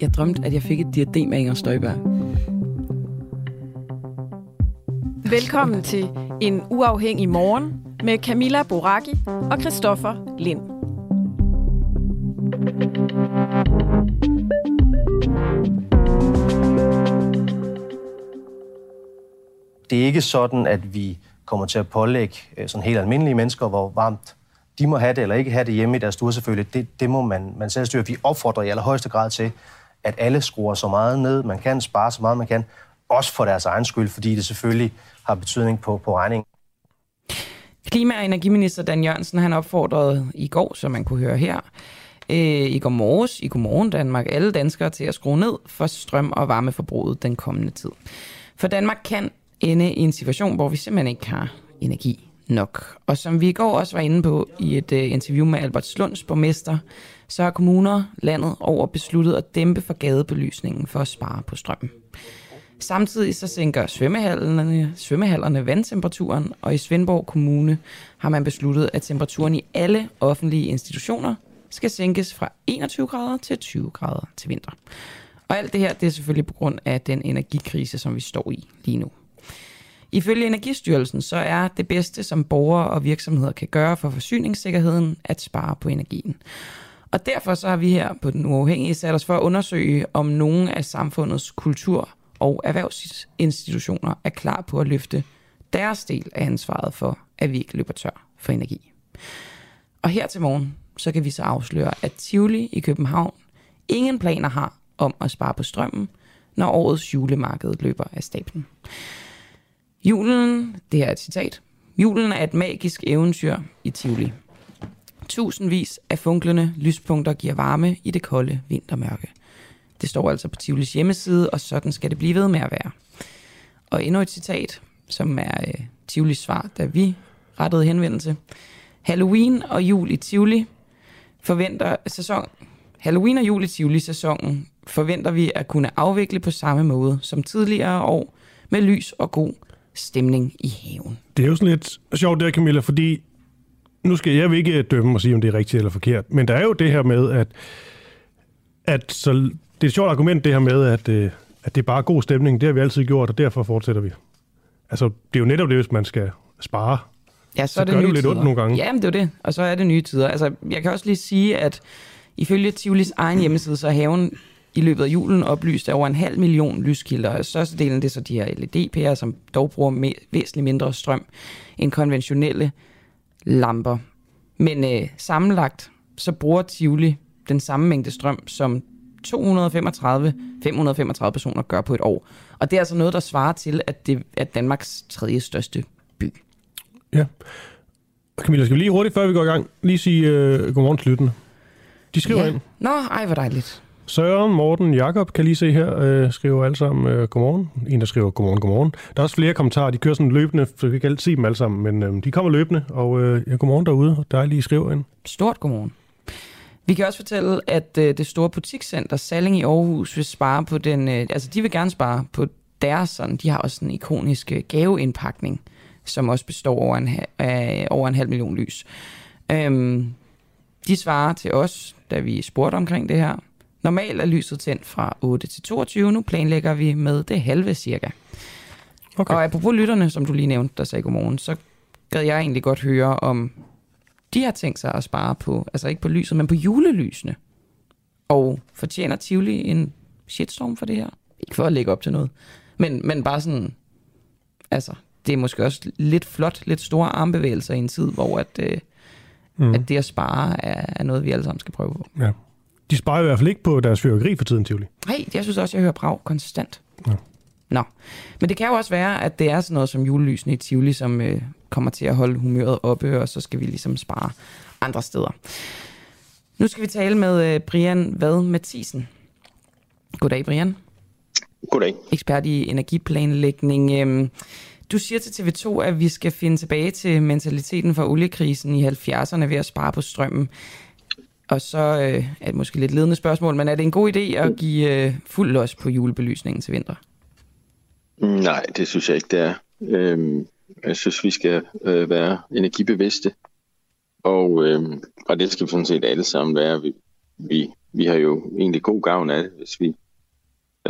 Jeg drømte, at jeg fik et diadem af Inger Støjberg. Velkommen til En Uafhængig Morgen med Camilla Boraki og Christoffer Lind. Det er ikke sådan, at vi kommer til at pålægge øh, sådan helt almindelige mennesker, hvor varmt de må have det eller ikke have det hjemme i deres stuer selvfølgelig. Det, det må man, man selv styre. Vi opfordrer i allerhøjeste grad til, at alle skruer så meget ned, man kan, spare så meget man kan, også for deres egen skyld, fordi det selvfølgelig har betydning på, på regningen. Klima- og energiminister Dan Jørgensen, han opfordrede i går, som man kunne høre her, øh, i går morges, i Godmorgen Danmark, alle danskere til at skrue ned for strøm- og varmeforbruget den kommende tid. For Danmark kan ende i en situation, hvor vi simpelthen ikke har energi nok. Og som vi i går også var inde på i et øh, interview med Albert Slunds borgmester, så har kommuner landet over besluttet at dæmpe for gadebelysningen for at spare på strømmen. Samtidig så sænker svømmehallerne, svømmehallerne vandtemperaturen, og i Svendborg Kommune har man besluttet, at temperaturen i alle offentlige institutioner skal sænkes fra 21 grader til 20 grader til vinter. Og alt det her, det er selvfølgelig på grund af den energikrise, som vi står i lige nu. Ifølge Energistyrelsen så er det bedste, som borgere og virksomheder kan gøre for forsyningssikkerheden, at spare på energien. Og derfor så har vi her på Den Uafhængige sat os for at undersøge, om nogle af samfundets kultur- og erhvervsinstitutioner er klar på at løfte deres del af ansvaret for, at vi ikke løber tør for energi. Og her til morgen, så kan vi så afsløre, at Tivoli i København ingen planer har om at spare på strømmen, når årets julemarked løber af stablen. Julen, det her er et citat, julen er et magisk eventyr i Tivoli. Tusindvis af funklende lyspunkter giver varme i det kolde vintermørke. Det står altså på Tivolis hjemmeside, og sådan skal det blive ved med at være. Og endnu et citat, som er øh, Tivolis svar, da vi rettede henvendelse. Halloween og jul i Tivoli forventer sæson Halloween og jul i Tivoli sæsonen forventer vi at kunne afvikle på samme måde som tidligere år med lys og god stemning i haven. Det er jo sådan lidt sjovt der, Camilla, fordi nu skal jeg ikke dømme og sige, om det er rigtigt eller forkert, men der er jo det her med, at, at så, det er et sjovt argument, det her med, at, øh, at det er bare god stemning. Det har vi altid gjort, og derfor fortsætter vi. Altså, det er jo netop det, hvis man skal spare. Ja, så, Så er det gør det nye jo lidt tider. ondt nogle gange. Ja, men det er det. Og så er det nye tider. Altså, jeg kan også lige sige, at ifølge Tivolis egen hjemmeside, så er haven i løbet af julen oplyst over en halv million lyskilder. Og størstedelen det er så de her LED-pærer, som dog bruger me- væsentligt mindre strøm end konventionelle lamper. Men øh, sammenlagt, så bruger Tivoli den samme mængde strøm, som 235-535 personer gør på et år. Og det er altså noget, der svarer til, at det er Danmarks tredje største by. Ja. Camilla, skal vi lige hurtigt, før vi går i gang, lige sige uh, godmorgen til lytterne. De skriver ja. ind. Nå, ej, hvor dejligt. Søren, Morten, Jakob kan lige se her, øh, skriver alle sammen øh, godmorgen. En, der skriver godmorgen, godmorgen. Der er også flere kommentarer, de kører sådan løbende, så vi kan ikke altid se dem alle sammen, men øh, de kommer løbende, og øh, ja, godmorgen derude, og dejligt, I skriver ind. Stort godmorgen. Vi kan også fortælle, at øh, det store butikscenter Salling i Aarhus vil spare på den, øh, altså de vil gerne spare på deres sådan, de har også en ikonisk øh, gaveindpakning, som også består over en, af over en halv million lys. Øhm, de svarer til os, da vi spurgte omkring det her. Normalt er lyset tændt fra 8 til 22, nu planlægger vi med det halve cirka. Okay. Og apropos lytterne, som du lige nævnte, der sagde godmorgen, så gad jeg egentlig godt høre, om de har tænkt sig at spare på, altså ikke på lyset, men på julelysene. Og fortjener Tivoli en shitstorm for det her. Ikke for at lægge op til noget, men, men bare sådan, altså, det er måske også lidt flot, lidt store armbevægelser i en tid, hvor at, øh, mm. at det at spare er, er noget, vi alle sammen skal prøve på. Ja. De sparer i hvert fald ikke på deres fyrværkeri for tiden, Tivoli. Nej, jeg synes også, jeg hører brav konstant. Ja. Nå, men det kan jo også være, at det er sådan noget som julelysene i Tivoli, som øh, kommer til at holde humøret oppe, og så skal vi ligesom spare andre steder. Nu skal vi tale med øh, Brian Vad Mathisen. Goddag, Brian. Goddag. Ekspert i energiplanlægning. Øhm, du siger til TV2, at vi skal finde tilbage til mentaliteten fra oliekrisen i 70'erne ved at spare på strømmen. Og så øh, er det måske lidt ledende spørgsmål, men er det en god idé at give øh, fuld los på julebelysningen til vinter? Nej, det synes jeg ikke, det er. Øhm, jeg synes, vi skal øh, være energibevidste. Og, øh, og det skal vi sådan set alle sammen være. Vi, vi, vi har jo egentlig god gavn af det, hvis vi,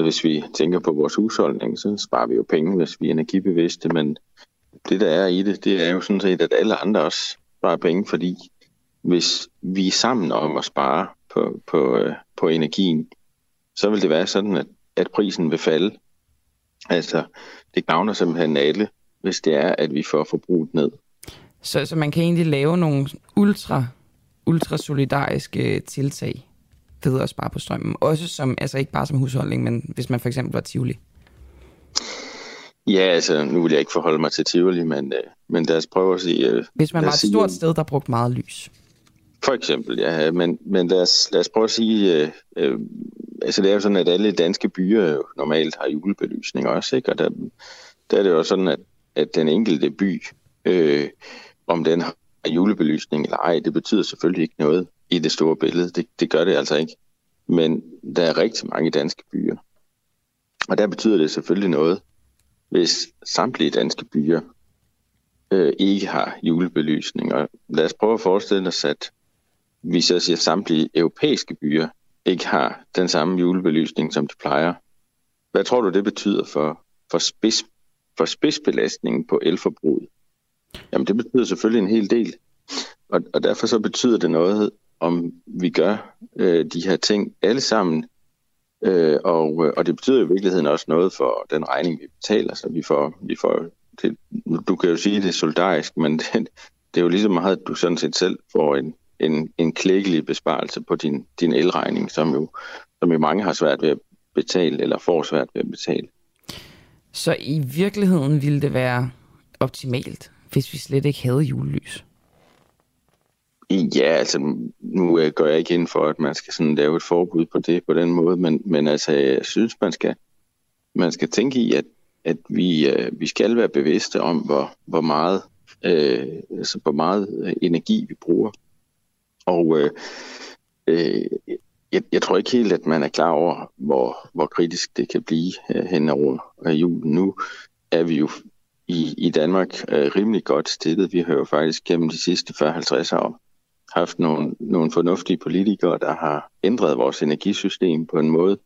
hvis vi tænker på vores husholdning, så sparer vi jo penge, hvis vi er energibevidste. Men det, der er i det, det er jo sådan set, at alle andre også sparer penge, fordi hvis vi er sammen om at spare på, på, øh, på energien, så vil det være sådan, at, at prisen vil falde. Altså, det gavner simpelthen alle, hvis det er, at vi får forbruget ned. Så, så man kan egentlig lave nogle ultra, ultra solidariske tiltag ved at spare på strømmen. Også som, altså ikke bare som husholdning, men hvis man for eksempel var Tivoli. Ja, altså nu vil jeg ikke forholde mig til Tivoli, men, øh, men lad os prøve at sige... Øh, hvis man var et stort sted, der brugte meget lys. For eksempel, ja. Men, men lad, os, lad os prøve at sige... Øh, øh, altså det er jo sådan, at alle danske byer jo normalt har julebelysning også, ikke? Og der, der er det jo sådan, at, at den enkelte by... Øh, om den har julebelysning eller ej, det betyder selvfølgelig ikke noget i det store billede. Det, det gør det altså ikke. Men der er rigtig mange danske byer. Og der betyder det selvfølgelig noget, hvis samtlige danske byer øh, ikke har julebelysning. Og lad os prøve at forestille os, at vi så siger, at samtlige europæiske byer ikke har den samme julebelysning, som de plejer. Hvad tror du, det betyder for, for, spids, for spidsbelastningen på elforbruget? Jamen det betyder selvfølgelig en hel del. Og, og derfor så betyder det noget, om vi gør øh, de her ting alle sammen. Øh, og, øh, og det betyder i virkeligheden også noget for den regning, vi betaler. Så vi får, vi får det, du kan jo sige, det er solidarisk, men det, det er jo lige så meget, at du sådan set selv får en, en, en klækkelig besparelse på din, din elregning, som jo, som jo mange har svært ved at betale, eller får svært ved at betale. Så i virkeligheden ville det være optimalt, hvis vi slet ikke havde julelys? Ja, altså nu øh, går jeg ikke ind for, at man skal sådan lave et forbud på det på den måde, men, men altså jeg synes, man skal, man skal tænke i, at, at vi, øh, vi skal være bevidste om, hvor, hvor meget øh, altså, hvor meget øh, energi vi bruger. Og øh, øh, jeg, jeg tror ikke helt, at man er klar over, hvor, hvor kritisk det kan blive øh, hen over øh, julen. Nu er vi jo i, i Danmark øh, rimelig godt stillet. Vi har jo faktisk gennem de sidste 40-50 år haft nogle, nogle fornuftige politikere, der har ændret vores energisystem på en måde,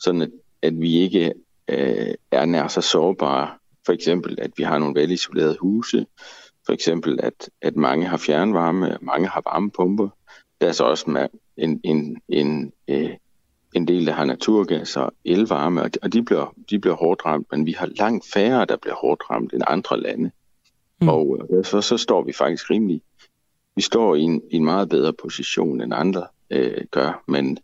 sådan at, at vi ikke øh, er nær så sårbare. For eksempel, at vi har nogle velisolerede huse, for eksempel, at, at mange har fjernvarme, mange har varmepumper. Der er så også med en, en, en, øh, en del, der har naturgas og elvarme, og de bliver, de bliver hårdt ramt, men vi har langt færre, der bliver hårdt ramt end andre lande. Mm. Og øh, så, så står vi faktisk rimelig, vi står i en, i en meget bedre position end andre øh, gør, men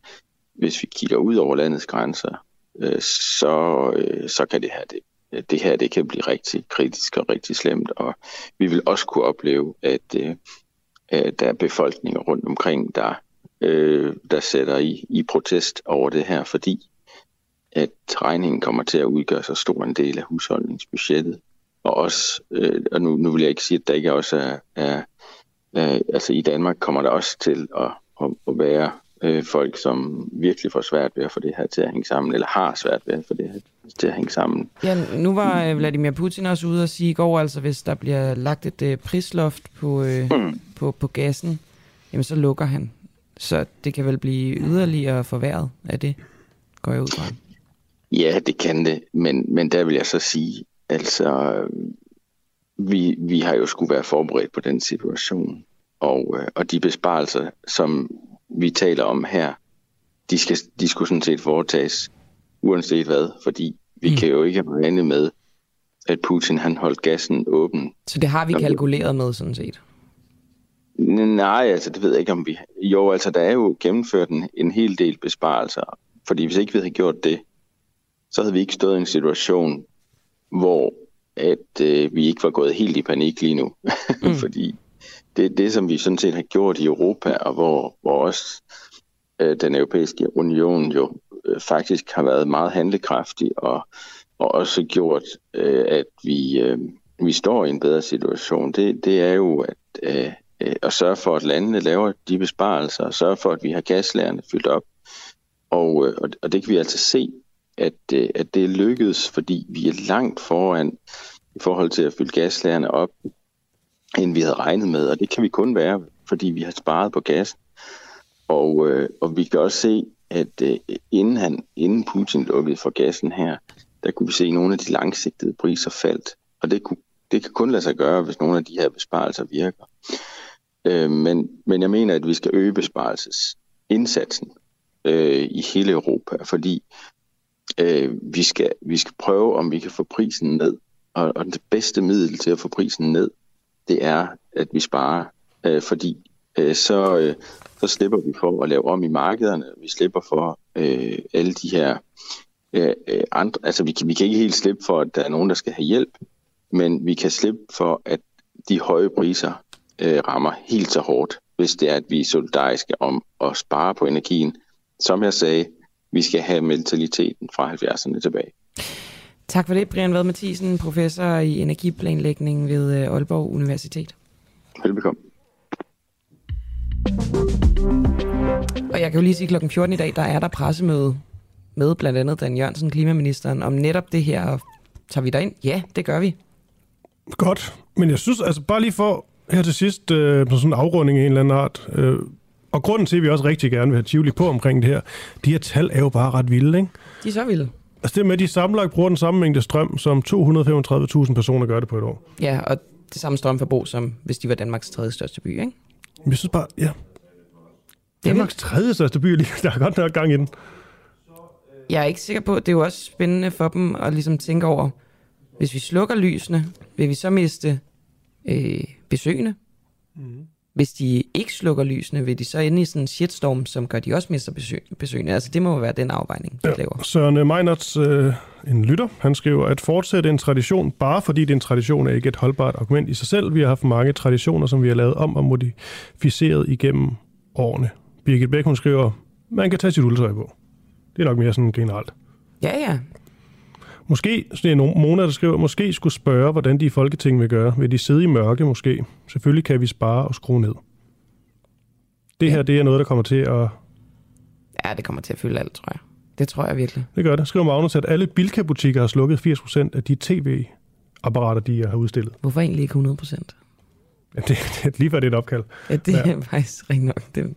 hvis vi kigger ud over landets grænser, øh, så, øh, så kan det her, det, det her det kan blive rigtig kritisk og rigtig slemt, og vi vil også kunne opleve, at, øh, der er befolkninger rundt omkring, der øh, der sætter i, i protest over det her, fordi at regningen kommer til at udgøre så stor en del af husholdningsbudgettet. Og også, øh, og nu, nu vil jeg ikke sige, at der ikke også er, er, er altså i Danmark kommer der også til at, at, at være øh, folk, som virkelig får svært ved at få det her til at hænge sammen, eller har svært ved at få det her til at hænge sammen. Ja, nu var øh, Vladimir Putin også ude og sige i går, altså hvis der bliver lagt et øh, prisloft på, øh, mm. på, på gassen, jamen så lukker han. Så det kan vel blive yderligere forværret af det, går jeg ud fra. Ja, det kan det, men, men der vil jeg så sige, altså, vi, vi har jo skulle være forberedt på den situation, og, øh, og de besparelser, som vi taler om her, de, skal, de skulle sådan set foretages uanset hvad, fordi vi mm. kan jo ikke regne med, at Putin han holdt gassen åben. Så det har vi kalkuleret med, sådan set? Nej, altså det ved jeg ikke, om vi... Jo, altså der er jo gennemført en, en hel del besparelser, fordi hvis ikke vi havde gjort det, så havde vi ikke stået i en situation, hvor at øh, vi ikke var gået helt i panik lige nu. Mm. fordi det er det, som vi sådan set har gjort i Europa, og hvor, hvor også øh, den europæiske union jo øh, faktisk har været meget handlekraftig, og, og også gjort, øh, at vi, øh, vi står i en bedre situation. Det, det er jo at, øh, øh at sørge for, at landene laver de besparelser, og sørge for, at vi har gaslærerne fyldt op. Og, øh, og det kan vi altså se, at, øh, at det er lykkedes, fordi vi er langt foran i forhold til at fylde gaslærerne op, end vi havde regnet med. Og det kan vi kun være, fordi vi har sparet på gas. Og, øh, og vi kan også se, at øh, inden, han, inden Putin lukkede for gassen her, der kunne vi se, at nogle af de langsigtede priser faldt. Og det, kunne, det kan kun lade sig gøre, hvis nogle af de her besparelser virker. Øh, men, men jeg mener, at vi skal øge besparelsesindsatsen øh, i hele Europa, fordi øh, vi, skal, vi skal prøve, om vi kan få prisen ned. Og, og det bedste middel til at få prisen ned, det er, at vi sparer. Øh, fordi øh, så, øh, så slipper vi for at lave om i markederne. Vi slipper for øh, alle de her øh, øh, andre... Altså, vi kan, vi kan ikke helt slippe for, at der er nogen, der skal have hjælp, men vi kan slippe for, at de høje priser øh, rammer helt så hårdt, hvis det er, at vi er solidariske om at spare på energien. Som jeg sagde, vi skal have mentaliteten fra 70'erne tilbage. Tak for det, Brian Vad Mathisen, professor i energiplanlægning ved øh, Aalborg Universitet. Velbekomme. Og jeg kan jo lige sige, at kl. 14 i dag, der er der pressemøde med blandt andet Dan Jørgensen, klimaministeren, om netop det her. Tager vi ind? Ja, det gør vi. Godt, men jeg synes, altså bare lige for her til sidst, øh, på sådan en afrunding af en eller anden art, øh, og grunden til, at vi også rigtig gerne vil have Tivoli på omkring det her, de her tal er jo bare ret vilde, ikke? De er så vilde. Altså det med, at de sammenlagt bruger den samme mængde strøm, som 235.000 personer gør det på et år. Ja, og det samme strømforbrug, som hvis de var Danmarks tredje største by, ikke? Jeg synes bare, ja. Danmarks tredje største by, der er godt nok gang i den. Jeg er ikke sikker på, det er jo også spændende for dem at ligesom tænke over, hvis vi slukker lysene, vil vi så miste øh, besøgende? Mm. Hvis de ikke slukker lysene, vil de så ende i sådan en shitstorm, som gør de også mister besøg, besøgende. Altså det må være den afvejning, de ja, laver. Søren Meinerts, øh, en lytter, han skriver, at fortsætte en tradition, bare fordi det er en tradition, er ikke et holdbart argument i sig selv. Vi har haft mange traditioner, som vi har lavet om og modificeret igennem årene. Birgit Bæk, hun skriver, man kan tage sit uldtøj på. Det er nok mere sådan generelt. Ja, ja. Måske, så det er nogle Mona, der skriver, måske skulle spørge, hvordan de i Folketinget vil gøre. Vil de sidde i mørke måske? Selvfølgelig kan vi spare og skrue ned. Det her, det er noget, der kommer til at... Ja, det kommer til at fylde alt, tror jeg. Det tror jeg virkelig. Det gør det. Skriver Magnus, at alle Bilka-butikker har slukket 80% af de tv-apparater, de har udstillet. Hvorfor egentlig ikke 100%? Ja, det, det, lige før det et opkald. Ja, det ja. er faktisk rigtig nok. Det,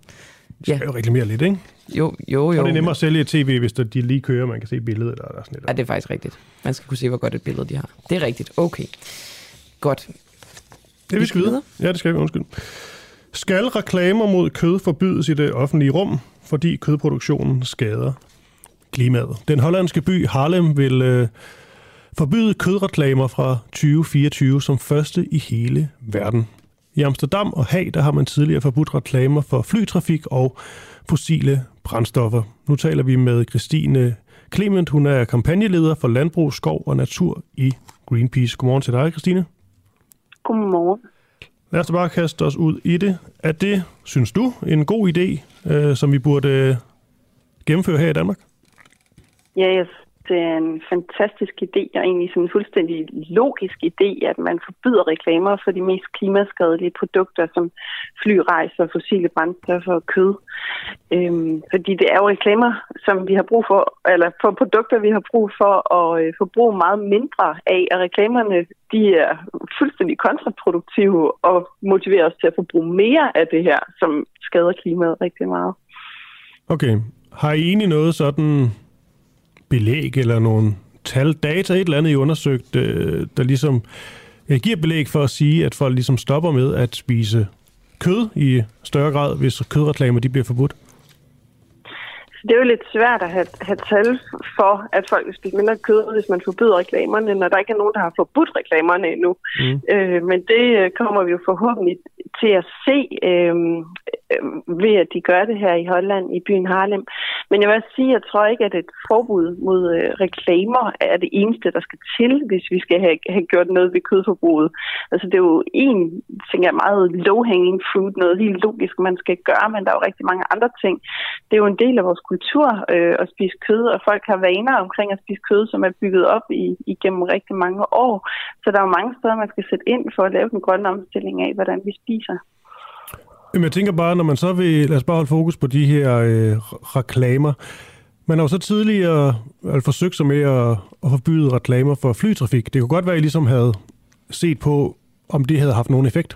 Ja. skal jo reklamere lidt, ikke? Jo, jo, jo. Og det er nemmere at sælge et tv, hvis de lige kører, man kan se billedet. Eller sådan lidt. Ja, det er faktisk rigtigt. Man skal kunne se, hvor godt et billede de har. Det er rigtigt. Okay. Godt. Det vi skal videre. Ja, det skal vi. Undskyld. Skal reklamer mod kød forbydes i det offentlige rum, fordi kødproduktionen skader klimaet? Den hollandske by Harlem vil øh, forbyde kødreklamer fra 2024 som første i hele verden. I Amsterdam og Haag, der har man tidligere forbudt reklamer for flytrafik og fossile brændstoffer. Nu taler vi med Christine Clement. Hun er kampagneleder for Landbrug, Skov og Natur i Greenpeace. Godmorgen til dig, Christine. Godmorgen. Lad os bare kaste os ud i det. Er det, synes du, en god idé, øh, som vi burde øh, gennemføre her i Danmark? Ja, jeg det er en fantastisk idé, og egentlig sådan en fuldstændig logisk idé, at man forbyder reklamer for de mest klimaskadelige produkter, som flyrejser, fossile brændstoffer og kød. Øhm, fordi det er jo reklamer, som vi har brug for, eller for produkter, vi har brug for at øh, forbruge meget mindre af, og reklamerne, de er fuldstændig kontraproduktive og motiverer os til at forbruge mere af det her, som skader klimaet rigtig meget. Okay. Har I egentlig noget sådan belæg eller nogle tal, data, et eller andet, I undersøgt, øh, der ligesom øh, giver belæg for at sige, at folk ligesom stopper med at spise kød i større grad, hvis kødreklamer de bliver forbudt? det er jo lidt svært at have, have tal for, at folk vil spise mindre kød, hvis man forbyder reklamerne, når der ikke er nogen, der har forbudt reklamerne endnu. Mm. Øh, men det øh, kommer vi jo forhåbentlig til at se øh, øh, ved, at de gør det her i Holland, i byen Harlem. Men jeg vil sige, jeg tror ikke, at et forbud mod øh, reklamer er det eneste, der skal til, hvis vi skal have, have gjort noget ved kødforbruget. Altså det er jo en, ting er meget low-hanging fruit, noget helt logisk, man skal gøre, men der er jo rigtig mange andre ting. Det er jo en del af vores kultur øh, at spise kød, og folk har vaner omkring at spise kød, som er bygget op i, igennem rigtig mange år. Så der er jo mange steder, man skal sætte ind for at lave den grønne omstilling af, hvordan vi spiser. Jamen, jeg tænker bare, når man så vil, lad os bare holde fokus på de her øh, reklamer. Man har jo så tidligere altså, forsøgt sig med at, at forbyde reklamer for flytrafik. Det kunne godt være, at I ligesom havde set på, om det havde haft nogen effekt.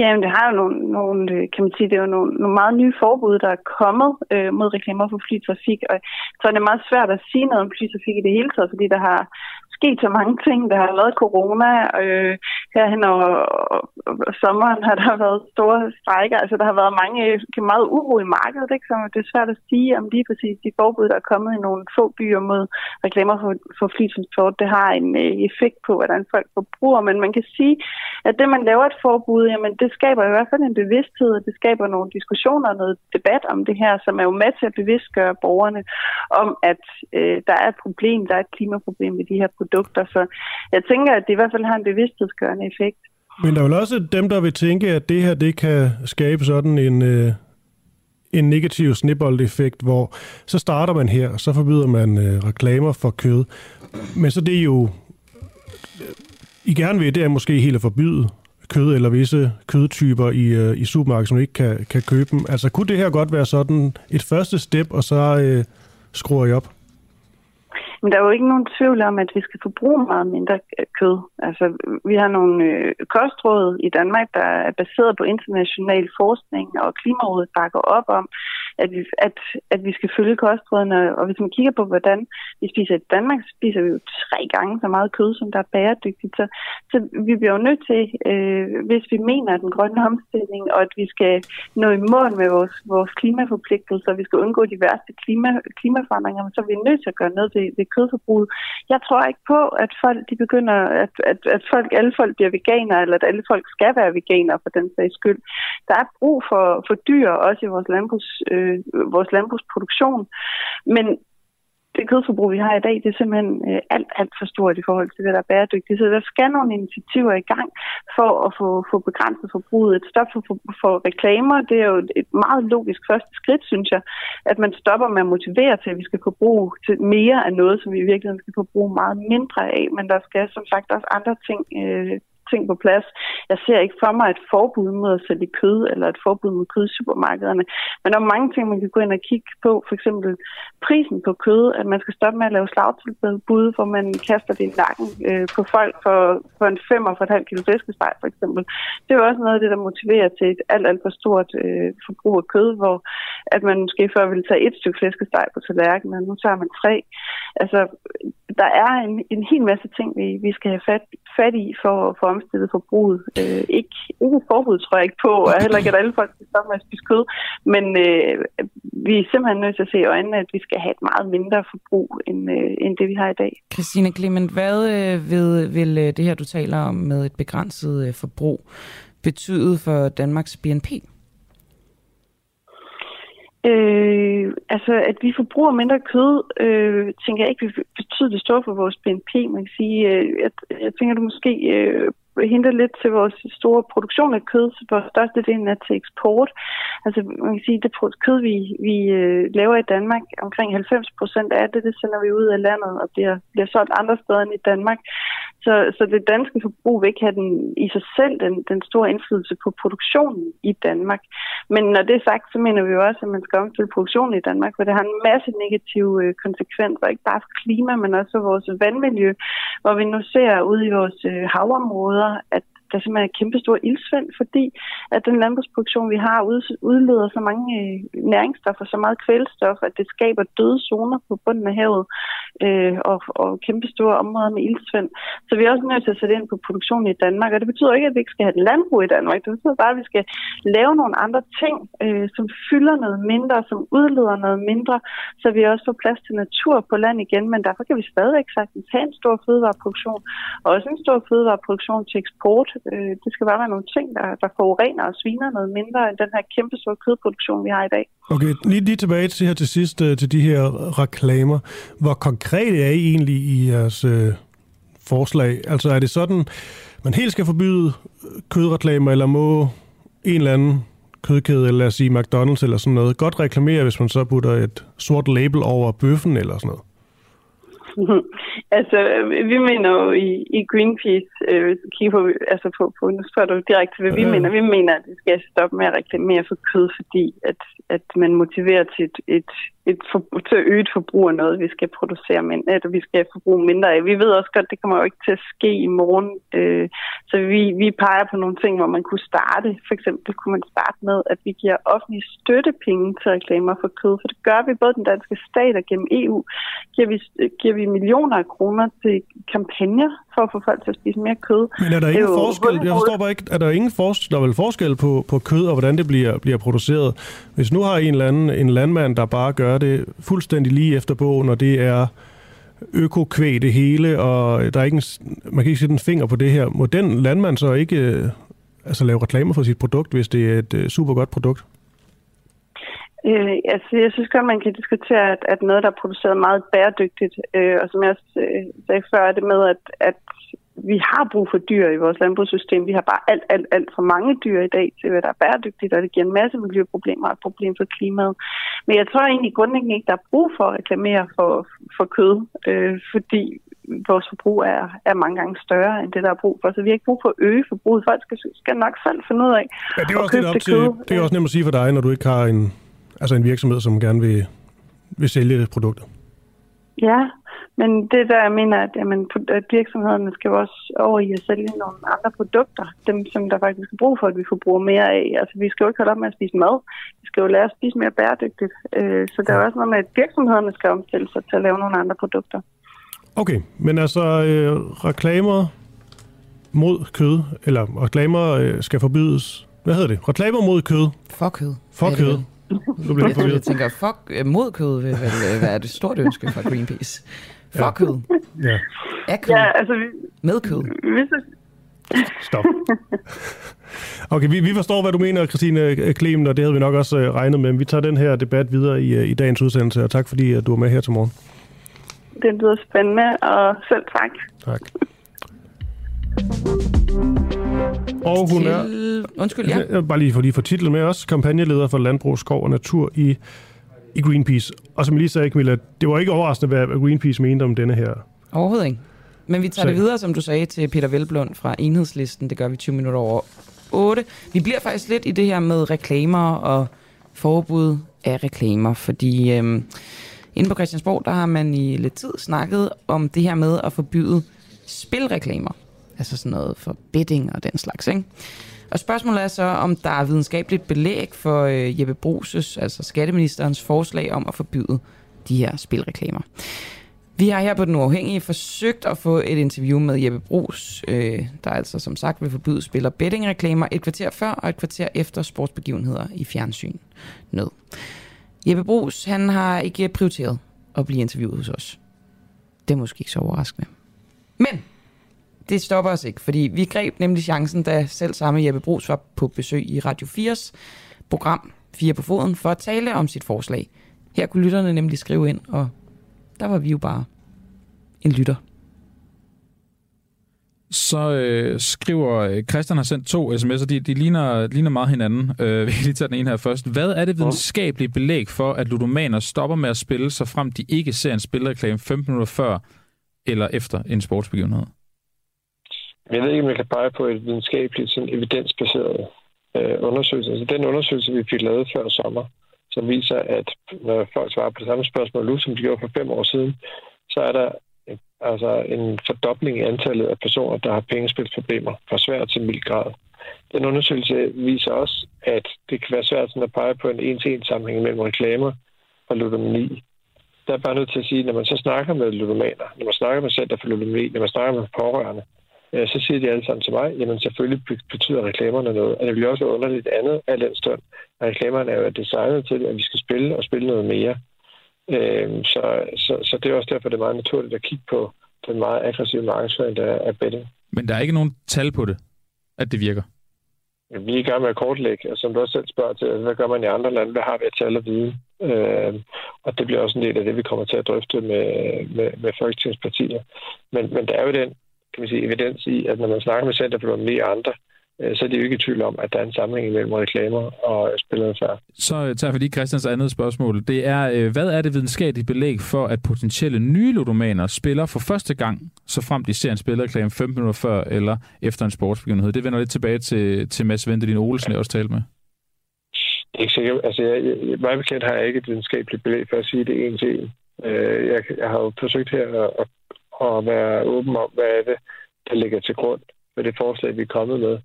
Ja, men det har jo nogle, nogle, øh, kan man sige, det er jo nogle, nogle meget nye forbud, der er kommet øh, mod reklamer for flytrafik, og så er det meget svært at sige noget om flytrafik i det hele taget, fordi der har sket så mange ting. Der har været corona, øh, herhen over sommeren har der været store strækker. Altså, der har været mange, øh, meget uro i markedet, ikke? så det er svært at sige, om lige præcis de forbud, der er kommet i nogle få byer mod reklamer for, for flytransport, det har en øh, effekt på, hvordan folk forbruger. Men man kan sige, at det, man laver et forbud, jamen, det skaber i hvert fald en bevidsthed, og det skaber nogle diskussioner og noget debat om det her, som er jo med til at bevidstgøre borgerne om, at øh, der er et problem, der er et klimaproblem med de her produkter. Så jeg tænker, at det i hvert fald har en bevidsthedsgørende effekt. Men der er vel også dem, der vil tænke, at det her det kan skabe sådan en, øh, en negativ snibboldeffekt, hvor så starter man her, så forbyder man øh, reklamer for kød. Men så det er jo, I gerne vil, det er måske helt at forbyde kød eller visse kødtyper i, øh, i supermarkedet, som ikke kan, kan købe dem. Altså kunne det her godt være sådan et første step, og så øh, skruer I op? Men der er jo ikke nogen tvivl om, at vi skal forbruge meget mindre kød. Altså, vi har nogle øh, kostråd i Danmark, der er baseret på international forskning, og Klimarådet bakker op om, at vi, at, at vi skal følge kostrådene. Og hvis man kigger på, hvordan vi spiser i Danmark, så spiser vi jo tre gange så meget kød, som der er bæredygtigt. Så, så vi bliver jo nødt til, øh, hvis vi mener at den grønne omstilling, og at vi skal nå i mål med vores, vores klimaforpligtelser, og vi skal undgå de værste klima, klimaforandringer, så er vi nødt til at gøre noget ved, ved kødforbruget. Jeg tror ikke på, at folk de begynder, at, at, at folk, alle folk bliver veganere, eller at alle folk skal være veganere for den sags skyld. Der er brug for, for dyr, også i vores landbrugs, øh, Øh, vores landbrugsproduktion. Men det kødforbrug, vi har i dag, det er simpelthen øh, alt, alt for stort i forhold til det, der er bæredygtigt. Så der skal nogle initiativer i gang for at få, få begrænset forbruget. Et stop for, for, for reklamer, det er jo et meget logisk første skridt, synes jeg, at man stopper med at motivere til, at vi skal forbruge til mere af noget, som vi i virkeligheden skal forbruge meget mindre af. Men der skal som sagt også andre ting øh, ting på plads. Jeg ser ikke for mig et forbud mod at sælge kød, eller et forbud mod kød i supermarkederne. Men der er mange ting, man kan gå ind og kigge på. For eksempel prisen på kød, at man skal stoppe med at lave slagtilbud, hvor man kaster det i nakken øh, på folk for, for en femmer for et halvt kilo flæskesteg, for eksempel. Det er jo også noget af det, der motiverer til et alt, alt for stort øh, forbrug af kød, hvor at man måske før ville tage et stykke flæskesteg på tallerkenen, men nu tager man tre. Altså, der er en, en hel masse ting, vi, vi skal have fat, fat i for at omstillet forbruget. Øh, ikke, ikke forbud, tror jeg ikke på, og heller ikke, at alle folk skal stoppe med at spise kød, men øh, vi er simpelthen nødt til at se i øjnene, at vi skal have et meget mindre forbrug, end, øh, end det vi har i dag. Christina Clement, hvad øh, vil, vil øh, det her, du taler om med et begrænset øh, forbrug, betyde for Danmarks BNP? Øh, altså, at vi forbruger mindre kød, øh, tænker jeg ikke vil betyde det store for vores BNP. Man kan sige, øh, jeg, jeg tænker, du måske øh, henter lidt til vores store produktion af kød, så vores største størstedelen er til eksport. Altså, man kan sige, det kød, vi, vi øh, laver i Danmark, omkring 90 procent af det, det sender vi ud af landet og bliver, bliver solgt andre steder end i Danmark. Så, så det danske forbrug vil ikke have den, i sig selv den, den store indflydelse på produktionen i Danmark. Men når det er sagt, så mener vi jo også, at man skal omstille produktionen i Danmark, for det har en masse negative øh, konsekvenser, ikke bare for klima, men også for vores vandmiljø, hvor vi nu ser ude i vores øh, havområder, at der simpelthen er kæmpe stor ildsvind, fordi at den landbrugsproduktion, vi har, udleder så mange øh, næringsstoffer, så meget kvælstof, at det skaber døde zoner på bunden af havet øh, og, og kæmpe store områder med ildsvind. Så vi er også nødt til at sætte ind på produktionen i Danmark, og det betyder ikke, at vi ikke skal have et landbrug i Danmark. Det betyder bare, at vi skal lave nogle andre ting, øh, som fylder noget mindre, som udleder noget mindre, så vi også får plads til natur på land igen. Men derfor kan vi stadigvæk sagtens have en stor fødevareproduktion, og også en stor fødevareproduktion til eksport. Øh, det skal bare være nogle ting, der, der forurener og sviner noget mindre end den her kæmpe store kødproduktion, vi har i dag. Okay, lige, lige tilbage til her til sidst, øh, til de her reklamer. Hvor konkret er I egentlig i jeres øh, forslag? Altså er det sådan, man helt skal forbyde øh, kødreklamer, eller må en eller anden kødkæde, eller lad os sige McDonald's eller sådan noget, godt reklamere, hvis man så putter et sort label over bøffen eller sådan noget? altså, vi mener jo i, i Greenpeace, øh, kigge på, altså på, på, nu spørger du direkte, hvad vi ja. mener. Vi mener, at vi skal stoppe med at reklamere for kød, fordi at, at man motiverer til et, et et for, til at øge et forbrug af noget, vi skal producere mindre, eller vi skal forbruge mindre af. Vi ved også godt, det kommer jo ikke til at ske i morgen. Øh, så vi, vi peger på nogle ting, hvor man kunne starte. For eksempel kunne man starte med, at vi giver offentlige støttepenge til reklamer for kød, for det gør vi både den danske stat og gennem EU. Giver vi, giver vi millioner af kroner til kampagner for at få folk til at spise mere kød. Men er der ingen forskel? Jeg forstår bare ikke, er der ingen forskel, der er vel forskel på, på kød og hvordan det bliver, bliver produceret? Hvis nu har en eller anden en landmand, der bare gør det fuldstændig lige efter bogen, og det er økokvæg det hele, og der er ikke en, man kan ikke sætte en finger på det her. Må den landmand så ikke øh, altså lave reklamer for sit produkt, hvis det er et øh, super godt produkt? Øh, altså, jeg synes godt, man kan diskutere, at, at noget, der er produceret meget bæredygtigt, øh, og som jeg også øh, sagde før, er det med, at, at vi har brug for dyr i vores landbrugssystem. Vi har bare alt, alt, alt for mange dyr i dag til, hvad der er bæredygtigt, og det giver en masse miljøproblemer og et problem for klimaet. Men jeg tror egentlig grundlæggende ikke, der er brug for at reklamere for, for kød, øh, fordi vores forbrug er, er mange gange større end det, der er brug for. Så vi har ikke brug for at øge forbruget. Folk skal, skal nok selv finde ud af ja, det er også op til, Det er også nemt at sige for dig, når du ikke har en, altså en virksomhed, som gerne vil, vil sælge produkter. Ja, men det der, jeg mener, at, jamen, at virksomhederne skal også over i at sælge nogle andre produkter, dem som der faktisk er brug for, at vi forbruger mere af. Altså vi skal jo ikke holde op med at spise mad, vi skal jo lære at spise mere bæredygtigt. Øh, så der er også noget med, at virksomhederne skal omstille sig til at lave nogle andre produkter. Okay, men altså øh, reklamer mod kød, eller reklamer øh, skal forbydes. Hvad hedder det? Reklamer mod kød. For kød. For kød. Nu bliver jeg, jeg tænker, fuck, øh, mod kød vil vel være det stort ønske fra Greenpeace. For ja. kød. Ja. Af kød. Ja, altså, vi, med kød. Stop. Okay, vi, vi forstår, hvad du mener, Christine Klemen, og det havde vi nok også øh, regnet med. Vi tager den her debat videre i, øh, i dagens udsendelse, og tak fordi at du er med her til morgen. Det lyder spændende, og selv tak. Tak. Og hun er... Undskyld, ja. Bare lige for lige for titlen med os. Kampagneleder for Landbrug, Skov og Natur i i Greenpeace. Og som jeg lige sagde, Camilla, det var ikke overraskende, hvad Greenpeace mente om denne her Overhovedet ikke. Men vi tager sag. det videre, som du sagde, til Peter Velblund fra Enhedslisten. Det gør vi 20 minutter over 8. Vi bliver faktisk lidt i det her med reklamer og forbud af reklamer, fordi øhm, inde på Christiansborg, der har man i lidt tid snakket om det her med at forbyde spilreklamer. Altså sådan noget for betting og den slags, ikke? Og spørgsmålet er så, om der er videnskabeligt belæg for øh, Jeppe Bruses, altså skatteministerens forslag om at forbyde de her spilreklamer. Vi har her på Den Uafhængige forsøgt at få et interview med Jeppe Brus, øh, der altså som sagt vil forbyde spil- og bettingreklamer et kvarter før og et kvarter efter sportsbegivenheder i fjernsyn. Nød. Jeppe Brus, han har ikke prioriteret at blive interviewet hos os. Det er måske ikke så overraskende. Men det stopper os ikke, fordi vi greb nemlig chancen, da selv samme Jeppe Brugs var på besøg i Radio 4's program 4 på foden, for at tale om sit forslag. Her kunne lytterne nemlig skrive ind, og der var vi jo bare en lytter. Så øh, skriver øh, Christian har sendt to sms'er, de, de ligner, ligner meget hinanden. Øh, vi kan lige tage den ene her først. Hvad er det videnskabelige belæg for, at ludomaner stopper med at spille, så frem de ikke ser en spilreklame 15 minutter før eller efter en sportsbegivenhed? Jeg ved ikke, om jeg kan pege på et videnskabeligt, sådan evidensbaseret øh, undersøgelse. Altså den undersøgelse, vi fik lavet før sommer, som viser, at når folk svarer på det samme spørgsmål nu, som de gjorde for fem år siden, så er der øh, altså en fordobling i antallet af personer, der har pengespilsproblemer fra svært til mild grad. Den undersøgelse viser også, at det kan være svært sådan at pege på en en-til-en sammenhæng mellem reklamer og ludomani. Der er bare nødt til at sige, at når man så snakker med ludomaner, når man snakker med Center for Ludomani, når man snakker med pårørende, øh, så siger de alle sammen til mig, jamen selvfølgelig betyder reklamerne noget. Og det vil også være underligt andet af den stund, reklamerne er jo designet til, at vi skal spille og spille noget mere. Øh, så, så, så det er også derfor, det er meget naturligt at kigge på den meget aggressive markedsføring, der er betting. Men der er ikke nogen tal på det, at det virker? Vi er i gang med at kortlægge, og som du også selv spørger til, hvad gør man i andre lande, hvad har vi at tal og viden? Øh, og det bliver også en del af det, vi kommer til at drøfte med, med, med folketingspartier. Men, men der er jo den kan man sige, evidens i, at når man snakker med Center for og andre, Øh, så er det jo ikke i tvivl om, at der er en sammenhæng mellem reklamer og spilleradfærd. Så øh, tager vi lige Christians andet spørgsmål. Det er, øh, hvad er det videnskabelige belæg for, at potentielle nye ludomaner spiller for første gang, så frem de ser en spillerreklame 15 minutter før eller efter en sportsbegivenhed? Det vender lidt tilbage til, til Mads Ventelin Olsen, jeg også talte med. Det er ikke sikkert. Altså, jeg, jeg, mig bekendt har jeg ikke et videnskabeligt belæg for at sige det en til en. Jeg, jeg har jo forsøgt her at, at være åben om, hvad er det, der ligger til grund for det forslag, vi er kommet med.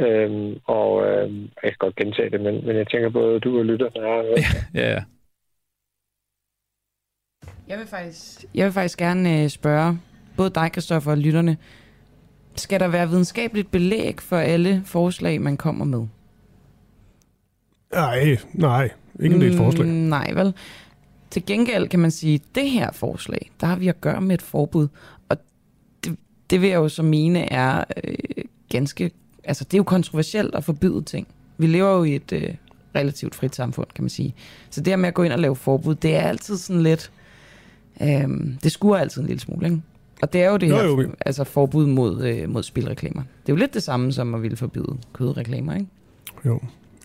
Øhm, og øhm, jeg kan godt gentage det, men, men jeg tænker både du og lytter. Ja, ja, ja. Jeg vil faktisk, jeg vil faktisk gerne øh, spørge både dig, Kristoffer, og lytterne. Skal der være videnskabeligt belæg for alle forslag, man kommer med? Nej, nej. Ikke er et forslag. Mm, nej, vel? Til gengæld kan man sige, at det her forslag, der har vi at gøre med et forbud. Og det, det vil jeg jo så mene er øh, ganske altså, det er jo kontroversielt at forbyde ting. Vi lever jo i et øh, relativt frit samfund, kan man sige. Så det her med at gå ind og lave forbud, det er altid sådan lidt... Øh, det skuer altid en lille smule, ikke? Og det er jo det her jo, jo. Altså, forbud mod, øh, mod spilreklamer. Det er jo lidt det samme som at ville forbyde kødreklamer, ikke? Jo.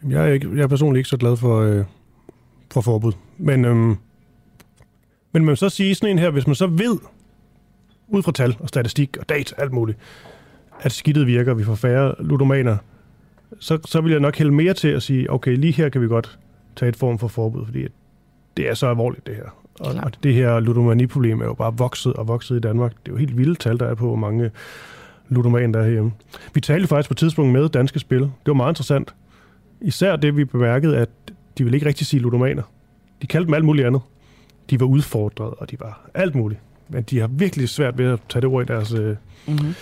Jeg er, ikke, jeg er personligt ikke så glad for, øh, for forbud. Men, øhm, men man så sige sådan en her, hvis man så ved, ud fra tal og statistik og data, alt muligt, at skidtet virker, vi får færre ludomaner, så, så vil jeg nok hælde mere til at sige, okay, lige her kan vi godt tage et form for forbud, fordi det er så alvorligt, det her. Og, og det her ludomani-problem er jo bare vokset og vokset i Danmark. Det er jo helt vildt tal, der er på, hvor mange ludomaner der er herhjemme. Vi talte faktisk på et tidspunkt med danske spil. Det var meget interessant. Især det, vi bemærkede, at de ville ikke rigtig sige ludomaner. De kaldte dem alt muligt andet. De var udfordret, og de var alt muligt. Men de har virkelig svært ved at tage det ord i deres, mm-hmm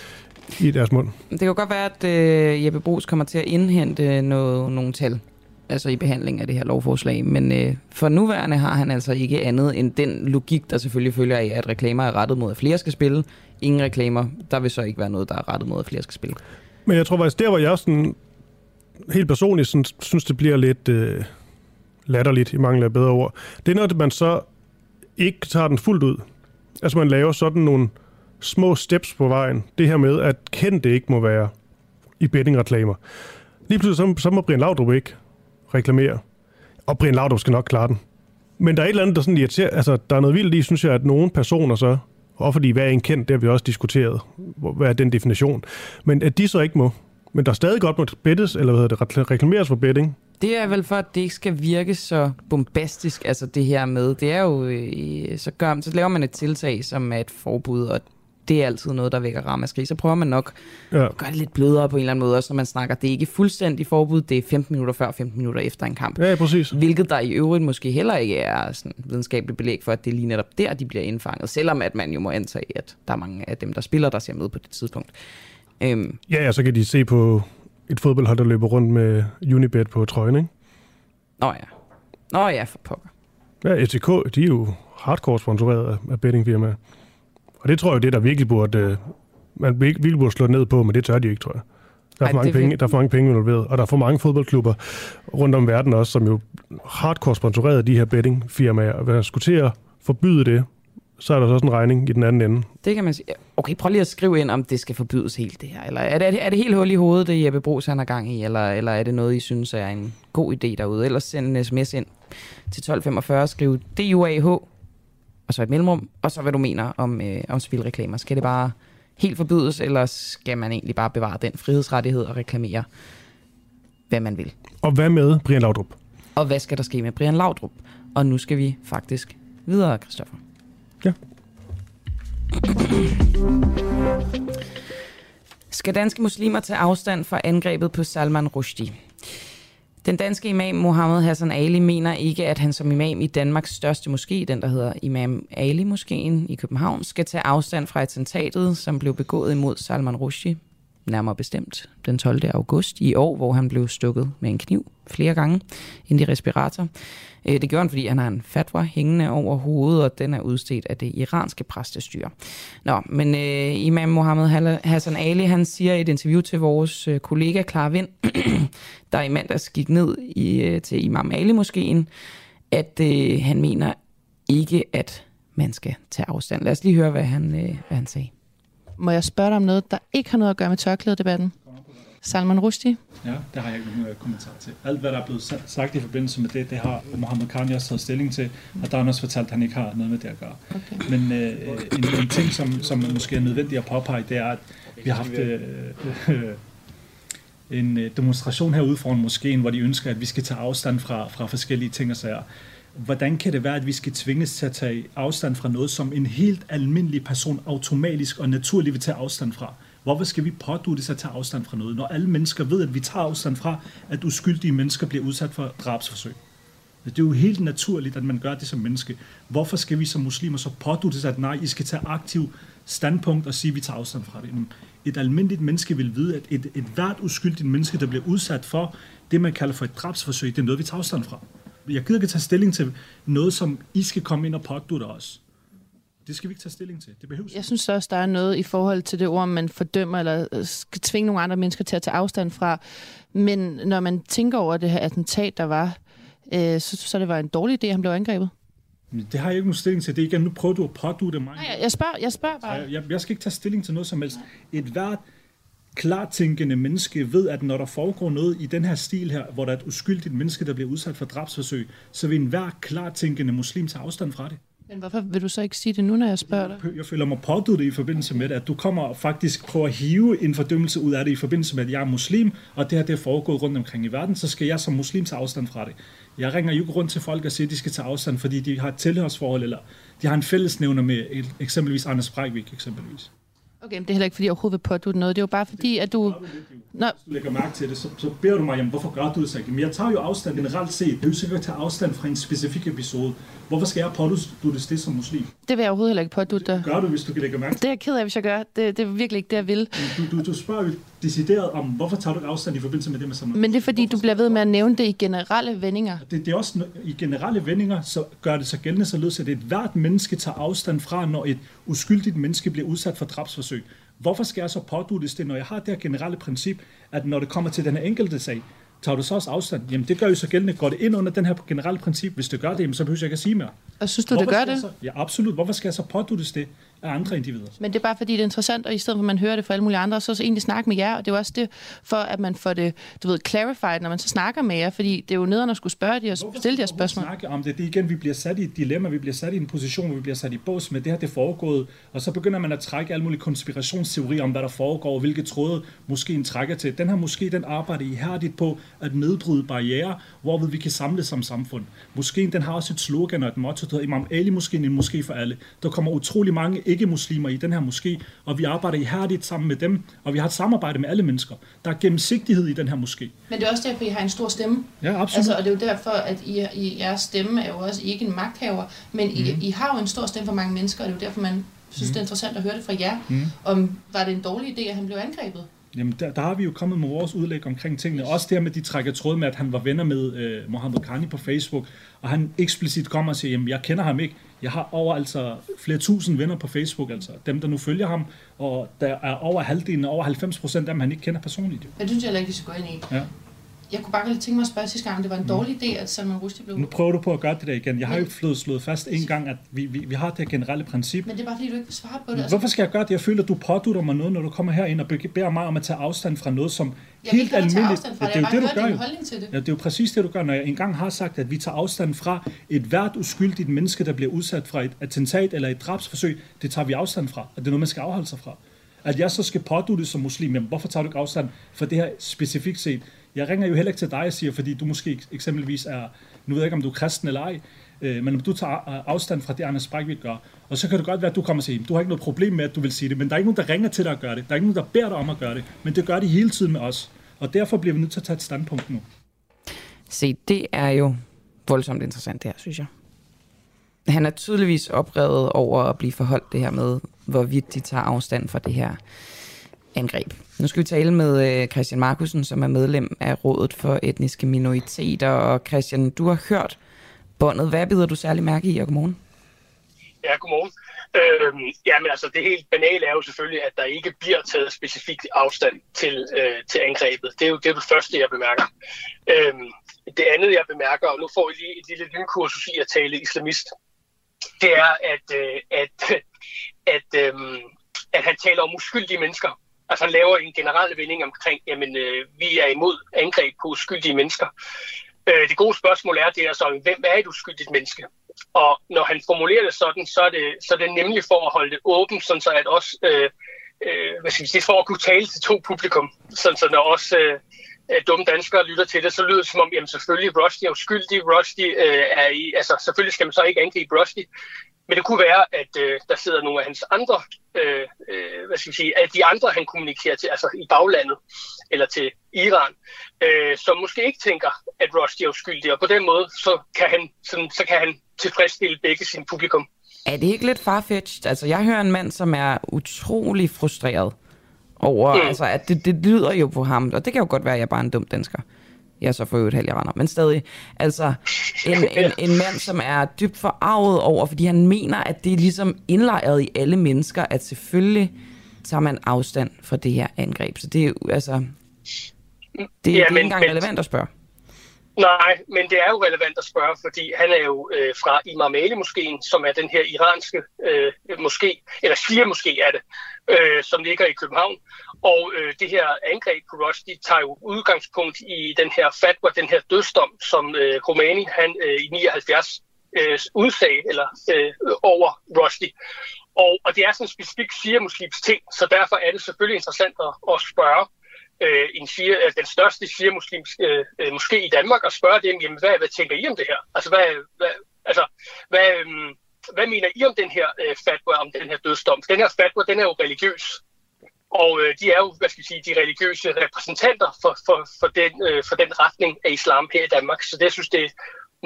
i deres mund. Det kan godt være, at øh, Jeppe Brugs kommer til at indhente noget, nogle tal altså i behandling af det her lovforslag. Men øh, for nuværende har han altså ikke andet end den logik, der selvfølgelig følger af, at reklamer er rettet mod, at flere skal spille. Ingen reklamer. Der vil så ikke være noget, der er rettet mod, at flere skal spille. Men jeg tror faktisk, der hvor jeg sådan, helt personligt sådan, synes, det bliver lidt øh, latterligt, i mangel af bedre ord, det er når man så ikke tager den fuldt ud. Altså man laver sådan nogle små steps på vejen. Det her med, at kendte ikke må være i bettingreklamer. Lige pludselig så, så må Brian Laudrup ikke reklamere. Og Brian Laudrup skal nok klare den. Men der er et eller andet, der sådan irriterer. Altså, der er noget vildt i, synes jeg, at nogle personer så, og fordi hvad er en kendt, det har vi også diskuteret. Hvad er den definition? Men at de så ikke må. Men der stadig godt må bettes, eller hvad hedder det, reklameres for betting. Det er vel for, at det ikke skal virke så bombastisk, altså det her med. Det er jo, øh, så, gør, så laver man et tiltag, som er et forbud, og det er altid noget, der vækker ramaskrig. Så prøver man nok ja. at gøre det lidt blødere på en eller anden måde, også når man snakker. Det er ikke fuldstændig forbud, det er 15 minutter før, 15 minutter efter en kamp. Ja, præcis. Hvilket der i øvrigt måske heller ikke er sådan videnskabeligt belæg for, at det er lige netop der, de bliver indfanget. Selvom at man jo må antage, at der er mange af dem, der spiller, der ser med på det tidspunkt. Øhm. Ja, ja, så kan de se på et fodboldhold, der løber rundt med Unibet på trøjen, ikke? Nå ja. Nå ja, for pokker. Ja, FCK, de er jo hardcore sponsoreret af bettingfirmaer. Og det tror jeg, det der virkelig burde, øh, man virkelig burde slå ned på, men det tør de ikke, tror jeg. Der er, Ej, for mange penge, der er for mange penge involveret, og der er for mange fodboldklubber rundt om verden også, som jo hardcore sponsoreret de her bettingfirmaer. Og hvis man skulle til at forbyde det, så er der så også en regning i den anden ende. Det kan man sige. Okay, prøv lige at skrive ind, om det skal forbydes helt det her. Eller er det, er det helt hul i hovedet, det Jeppe Brugs han har gang i, eller, eller er det noget, I synes er en god idé derude? Ellers send en sms ind til 1245 og skriv DUAH og så et mellemrum, og så hvad du mener om, øh, om spilreklamer. Skal det bare helt forbydes, eller skal man egentlig bare bevare den frihedsrettighed og reklamere, hvad man vil? Og hvad med Brian Laudrup? Og hvad skal der ske med Brian Laudrup? Og nu skal vi faktisk videre, Christoffer. Skal danske muslimer tage afstand fra angrebet på Salman Rushdie? Den danske imam Mohammed Hassan Ali mener ikke, at han som imam i Danmarks største moské, den der hedder Imam Ali Moskeen i København, skal tage afstand fra attentatet, som blev begået imod Salman Rushdie, nærmere bestemt den 12. august i år, hvor han blev stukket med en kniv flere gange ind i respirator. Øh, det gjorde han, fordi han har en fatwa hængende over hovedet, og den er udstedt af det iranske præstestyre. Nå, men øh, Imam Mohammed Hassan Ali, han siger i et interview til vores øh, kollega Clara Vind, der i mandags gik ned i, øh, til Imam Ali moskeen, at øh, han mener ikke, at man skal tage afstand. Lad os lige høre, hvad han, øh, hvad han sagde. Må jeg spørge dig om noget, der ikke har noget at gøre med tørklædedebatten? Salman Rushdie? Ja, det har jeg ikke nogen øh, kommentar til. Alt, hvad der er blevet sagt i forbindelse med det, det har Mohammed Khan også taget stilling til, og der har han også fortalt, at han ikke har noget med det at gøre. Okay. Men øh, en, en ting, som, som måske er nødvendigt at påpege, det er, at vi har haft øh, øh, en demonstration herude foran moskeen, hvor de ønsker, at vi skal tage afstand fra, fra forskellige ting og sager. Hvordan kan det være, at vi skal tvinges til at tage afstand fra noget, som en helt almindelig person automatisk og naturligt vil tage afstand fra? Hvorfor skal vi pådute sig at tage afstand fra noget, når alle mennesker ved, at vi tager afstand fra, at uskyldige mennesker bliver udsat for drabsforsøg? Det er jo helt naturligt, at man gør det som menneske. Hvorfor skal vi som muslimer så pådute sig, at nej, I skal tage aktiv standpunkt og sige, at vi tager afstand fra det? Et almindeligt menneske vil vide, at et, et hvert uskyldigt menneske, der bliver udsat for det, man kalder for et drabsforsøg, det er noget, vi tager afstand fra. Jeg gider ikke tage stilling til noget, som I skal komme ind og pådute os. Det skal vi ikke tage stilling til. Det behøves Jeg synes også, der er noget i forhold til det ord, man fordømmer eller øh, skal tvinge nogle andre mennesker til at tage afstand fra. Men når man tænker over det her attentat, der var, øh, så, så det var en dårlig idé, at han blev angrebet. Det har jeg ikke nogen stilling til. Det er igen, nu prøver du at det mig. Nej, jeg spørger, jeg spørger bare. Jeg, jeg, jeg skal ikke tage stilling til noget som helst. Et hvert klartænkende menneske ved, at når der foregår noget i den her stil her, hvor der er et uskyldigt menneske, der bliver udsat for drabsforsøg, så vil enhver klartænkende muslim tage afstand fra det. Men hvorfor vil du så ikke sige det nu, når jeg spørger dig? Jeg føler mig påduttet i forbindelse med det, at du kommer faktisk prøver at hive en fordømmelse ud af det i forbindelse med, at jeg er muslim, og det her det er foregået rundt omkring i verden, så skal jeg som muslim tage afstand fra det. Jeg ringer jo ikke rundt til folk og siger, at de skal tage afstand, fordi de har et tilhørsforhold, eller de har en fællesnævner med eksempelvis Anders Breivik eksempelvis. Okay, men det er heller ikke, fordi jeg overhovedet vil pådute noget. Det er jo bare fordi, at du... Nå. Hvis du lægger mærke til det, så, så beder du mig, jamen, hvorfor gør du det så ikke? Men jeg tager jo afstand generelt set. Det er jo sikkert at tage afstand fra en specifik episode. Hvorfor skal jeg pådute det som muslim? Det vil jeg overhovedet heller ikke pådute dig. Gør du, hvis du kan lægge mærke til det? er jeg ked af, hvis jeg gør. Det, det er virkelig ikke det, jeg vil. Du, du, du spørger decideret om, hvorfor tager du ikke afstand i forbindelse med det med sammen? Men det er fordi, hvorfor du bliver ved med at nævne det i generelle vendinger. Det, det er også i generelle vendinger, så gør det så gældende således, at et hvert menneske tager afstand fra, når et uskyldigt menneske bliver udsat for drabsforsøg. Hvorfor skal jeg så pådutes det, når jeg har det her generelle princip, at når det kommer til den her enkelte sag, tager du så også afstand? Jamen det gør jo så gældende. Går det ind under den her generelle princip? Hvis det gør det, jamen, så behøver jeg ikke at sige mere. Og synes du, Hvorfor det gør det? Så, ja, absolut. Hvorfor skal jeg så pådutes det? Af andre individer. Men det er bare fordi, det er interessant, og i stedet for at man hører det fra alle mulige andre, så, så egentlig snakke med jer, og det er også det, for at man får det, du ved, clarified, når man så snakker med jer, fordi det er jo nederen at skulle spørge de og stille de her spørgsmål. snakke om det? Det er igen, vi bliver sat i et dilemma, vi bliver sat i en position, hvor vi bliver sat i bås med det her, det foregået, og så begynder man at trække alle mulige konspirationsteorier om, hvad der foregår, og hvilke tråde måske trækker til. Den her måske den arbejder ihærdigt på at nedbryde barriere, hvorved vi kan samles som samfund. Måske den har også et slogan og et motto, der hedder Imam Ali måske en måske for alle. Der kommer utrolig mange ikke-muslimer i den her moské, og vi arbejder ihærdigt sammen med dem, og vi har et samarbejde med alle mennesker. Der er gennemsigtighed i den her moské. Men det er også derfor, I har en stor stemme. Ja, absolut. Altså, og det er jo derfor, at I, I, jeres stemme er jo også ikke en magthaver, men mm. I, mhm. I har jo en stor stemme for mange mennesker, og det er jo derfor, man synes, mm. det er interessant at høre det fra jer. Mm. Om var det en dårlig idé, at han blev angrebet? Jamen, der, der har vi jo kommet med vores udlæg omkring tingene. Også det med, de trækker tråd med, at han var venner med øh, Mohammed Khani på Facebook, og han eksplicit kommer og siger, jamen, jeg kender ham ikke. Jeg har over altså flere tusind venner på Facebook, altså dem, der nu følger ham, og der er over halvdelen, over 90 procent af dem, han ikke kender personligt. Det synes jeg heller ikke, vi skal gå ind i. Ja jeg kunne bare lige tænke mig at spørge sidste gang, det var en mm. dårlig idé, at Salman Rushdie blev... Nu prøver du på at gøre det der igen. Jeg har jo ikke slået fast en gang, at vi, vi, vi har det generelle princip. Men det er bare fordi, du ikke vil svare på det. Altså. Hvorfor skal jeg gøre det? Jeg føler, at du pådutter mig noget, når du kommer herind og beder mig om at tage afstand fra noget, som jeg helt almindeligt... Ja, det er jo det, du gør. Jo. Til det. Ja, det er jo præcis det, du gør. Når jeg engang har sagt, at vi tager afstand fra et hvert uskyldigt menneske, der bliver udsat fra et attentat eller et drabsforsøg, det tager vi afstand fra. Og det er noget, man skal afholde sig fra. At jeg så skal pådutte som muslim, jamen, hvorfor tager du ikke afstand for det her specifikt set? Jeg ringer jo heller ikke til dig og siger, fordi du måske eksempelvis er, nu ved jeg ikke, om du er kristen eller ej, Øh, men om du tager øh, afstand fra det, Anders Breivik gør, og så kan det godt være, at du kommer og siger, du har ikke noget problem med, at du vil sige det, men der er ikke nogen, der ringer til dig at gøre det. Der er ikke nogen, der beder dig om at gøre det, men det gør de hele tiden med os. Og derfor bliver vi nødt til at tage et standpunkt nu. Se, det er jo voldsomt interessant det her, synes jeg. Han er tydeligvis oprevet over at blive forholdt det her med, hvorvidt de tager afstand fra det her angreb. Nu skal vi tale med øh, Christian Markusen, som er medlem af Rådet for Etniske Minoriteter. Og Christian, du har hørt båndet. Hvad bider du særlig mærke i, og godmorgen? Ja, godmorgen. Øhm, ja, men altså det helt banale er jo selvfølgelig, at der ikke bliver taget specifikt afstand til, øh, til angrebet. Det er jo det, er det første, jeg bemærker. Øhm, det andet, jeg bemærker, og nu får I lige et lille lynkursus i at tale islamist, det er, at, øh, at, at, øh, at han taler om uskyldige mennesker. Altså laver en generel vending omkring, jamen øh, vi er imod angreb på uskyldige mennesker. Øh, det gode spørgsmål er, det er så, hvem er et uskyldigt menneske? Og når han formulerer det sådan, så er det, så er det nemlig for at holde det åbent, sådan så at også, øh, øh, hvad skal vi sige, for at kunne tale til to publikum, sådan så når også øh, øh dumme danskere lytter til det, så lyder det som om, jamen selvfølgelig, Rusty er uskyldig, Rusty øh, er i, altså selvfølgelig skal man så ikke angribe Rusty, men det kunne være, at øh, der sidder nogle af hans andre, øh, øh, hvad skal vi sige, at de andre, han kommunikerer til, altså i baglandet, eller til Iran, øh, som måske ikke tænker, at Rusty er uskyldig, og på den måde, så kan han, sådan, så kan han tilfredsstille begge sin publikum. Er det ikke lidt farfetched? Altså, jeg hører en mand, som er utrolig frustreret over, mm. altså, at det, det lyder jo på ham, og det kan jo godt være, at jeg er bare en dum dansker. Jeg er så for øvrigt render, men stadig. Altså, en, en, en mand, som er dybt forarvet over, fordi han mener, at det er ligesom indlejret i alle mennesker, at selvfølgelig tager man afstand fra det her angreb. Så det er jo, altså, det, ja, det er ikke engang men, relevant at spørge. Nej, men det er jo relevant at spørge, fordi han er jo øh, fra Imam Ali moskeen, som er den her iranske øh, moské, eller Shia moské er det, øh, som ligger i København. Og øh, det her angreb på Rushdie tager jo udgangspunkt i den her fatwa, den her dødsdom, som øh, Khomeini han øh, i 79 øh, udsag eller øh, over Rushdie. Og, og det er sådan en specifik shia-muslims ting, så derfor er det selvfølgelig interessant at, at spørge, øh, en shia, altså den største shia-muslimske øh, øh måske i Danmark og spørge dem, jamen, hvad, hvad tænker I om det her? Altså, hvad, hvad, altså, hvad, øh, hvad mener I om den her øh, fatwa, om den her dødsdom? Den her fatwa, den er jo religiøs. Og øh, de er jo, hvad skal jeg sige, de religiøse repræsentanter for, for, for, den, øh, for den retning af islam her i Danmark. Så det synes det er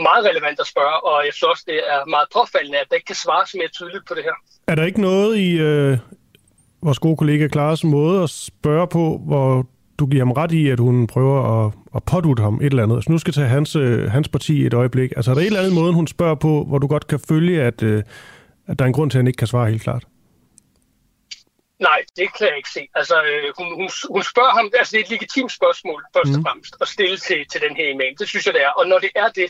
meget relevant at spørge, og jeg synes også, det er meget påfaldende, at der ikke kan svares mere tydeligt på det her. Er der ikke noget i øh, vores gode kollega Klares måde at spørge på, hvor du giver ham ret i, at hun prøver at, at pådute ham et eller andet. Så nu skal tage hans, øh, hans parti et øjeblik. Altså er der et eller andet måde, hun spørger på, hvor du godt kan følge, at, øh, at der er en grund til, at han ikke kan svare helt klart? Nej, det kan jeg ikke se. Altså, øh, hun, hun, hun spørger ham, altså det er et legitimt spørgsmål, først mm. og fremmest, at stille til, til den her imam. Det synes jeg, det er. Og når det er det,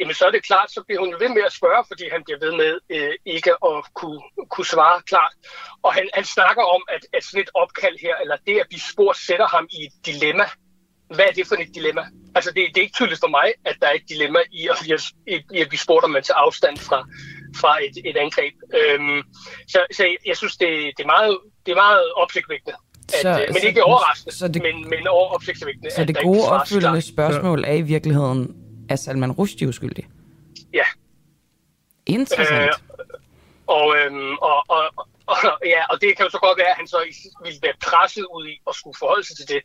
jamen så er det klart, så bliver hun ved med at spørge, fordi han bliver ved med øh, ikke at kunne, kunne svare klart. Og han, han snakker om, at, at sådan et opkald her, eller det at blive spurgt, sætter ham i et dilemma. Hvad er det for et dilemma? Altså det, det er ikke tydeligt for mig, at der er et dilemma i at, i at, i at blive spurgt, om man tager afstand fra, fra et, et angreb. Øhm, så, så jeg synes, det, det, er meget, det er meget opsigtvækkende. At, så, øh, men så, ikke overraskende, så det, men, men over opsigtsvækkende. Så det gode opfølgende spørgsmål er i virkeligheden, er Salman Rushdie uskyldig? Ja. Interessant. Øh, og, øhm, og, og, og, ja, og det kan jo så godt være, at han så ville være presset ud i at skulle forholde sig til det.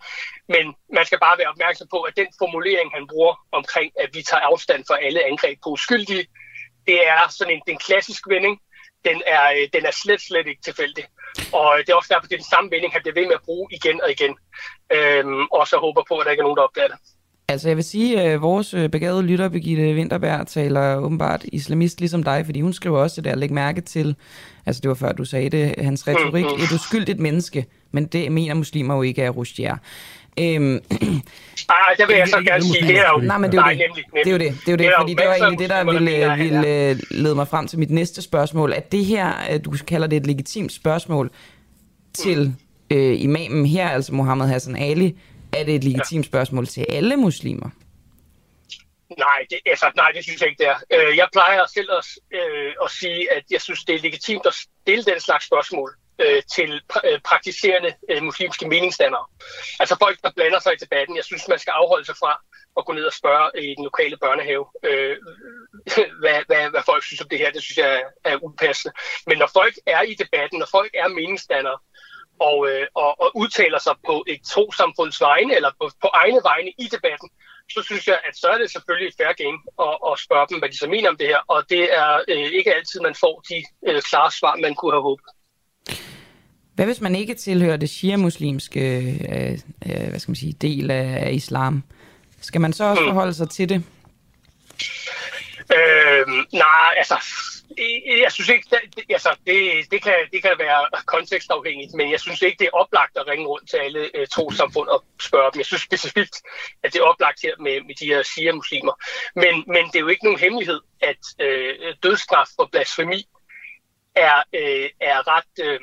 Men man skal bare være opmærksom på, at den formulering, han bruger omkring, at vi tager afstand for alle angreb på uskyldige, det er sådan en den klassisk vending. Den er, øh, den er slet, slet ikke tilfældig. Og det er også derfor, det er den samme vending, han bliver ved med at bruge igen og igen. Øhm, og så håber på, at der ikke er nogen, der opdager det. Altså jeg vil sige, at øh, vores øh, begavede lytter, Birgitte Winterberg, taler åbenbart islamist ligesom dig, fordi hun skriver også det der, læg mærke til, altså det var før du sagde det, hans retorik, et uskyldigt menneske, men det mener muslimer jo ikke er Rushdie Øhm, Ej, det vil jeg så gerne sige. Det er jo, nej, men det er jo det. Nemlig, nemlig. Det er jo det. Det er jo det, fordi det var egentlig det, der ville, ville øh, lede mig frem til mit næste spørgsmål. At det her, du kalder det et legitimt spørgsmål til øh, imamen her, altså Mohammed Hassan Ali, er det et legitimt spørgsmål til alle muslimer? Nej, det, altså, nej, det synes jeg ikke, det er. Øh, jeg plejer selv at, øh, at sige, at jeg synes, det er legitimt at stille den slags spørgsmål øh, til pra- øh, praktiserende øh, muslimske meningsdannere. Altså folk, der blander sig i debatten. Jeg synes, man skal afholde sig fra at gå ned og spørge i den lokale børnehave, øh, hvad, hvad, hvad folk synes om det her. Det synes jeg er, er upassende. Men når folk er i debatten, når folk er meningsdannere, og, øh, og, og udtaler sig på et trosamfunds vegne, eller på, på egne vegne i debatten, så synes jeg, at så er det selvfølgelig et fair game at, at spørge dem, hvad de så mener om det her. Og det er øh, ikke altid, man får de øh, klare svar, man kunne have håbet. Hvad hvis man ikke tilhører det shia-muslimske øh, øh, hvad skal man sige, del af, af islam? Skal man så også mm. forholde sig til det? Øh, nej, altså, jeg synes ikke, det, altså, det, det, kan, det kan være kontekstafhængigt, men jeg synes ikke, det er oplagt at ringe rundt til alle øh, trosamfund og spørge dem. Jeg synes specifikt, at det er oplagt her med, med de her shia-muslimer. Men, men det er jo ikke nogen hemmelighed, at øh, dødsstraf for blasfemi er, øh, er ret øh,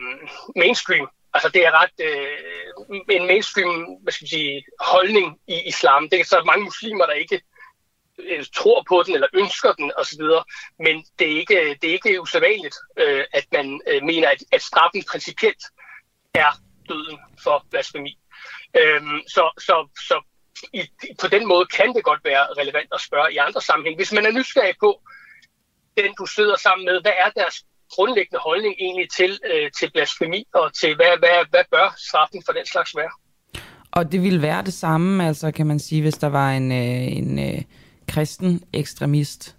mainstream. Altså det er ret øh, en mainstream hvad skal sige, holdning i islam. Det er så mange muslimer, der ikke øh, tror på den eller ønsker den osv. Men det er ikke, det er ikke usædvanligt, øh, at man øh, mener, at, at straffen principielt er døden for blasfemi. Øhm, så, så, så i, på den måde kan det godt være relevant at spørge i andre sammenhæng. Hvis man er nysgerrig på den, du sidder sammen med, hvad er deres grundlæggende holdning egentlig til, øh, til blasfemi og til, hvad, hvad, hvad bør straffen for den slags være? Og det ville være det samme, altså kan man sige, hvis der var en, øh, en øh, kristen ekstremist.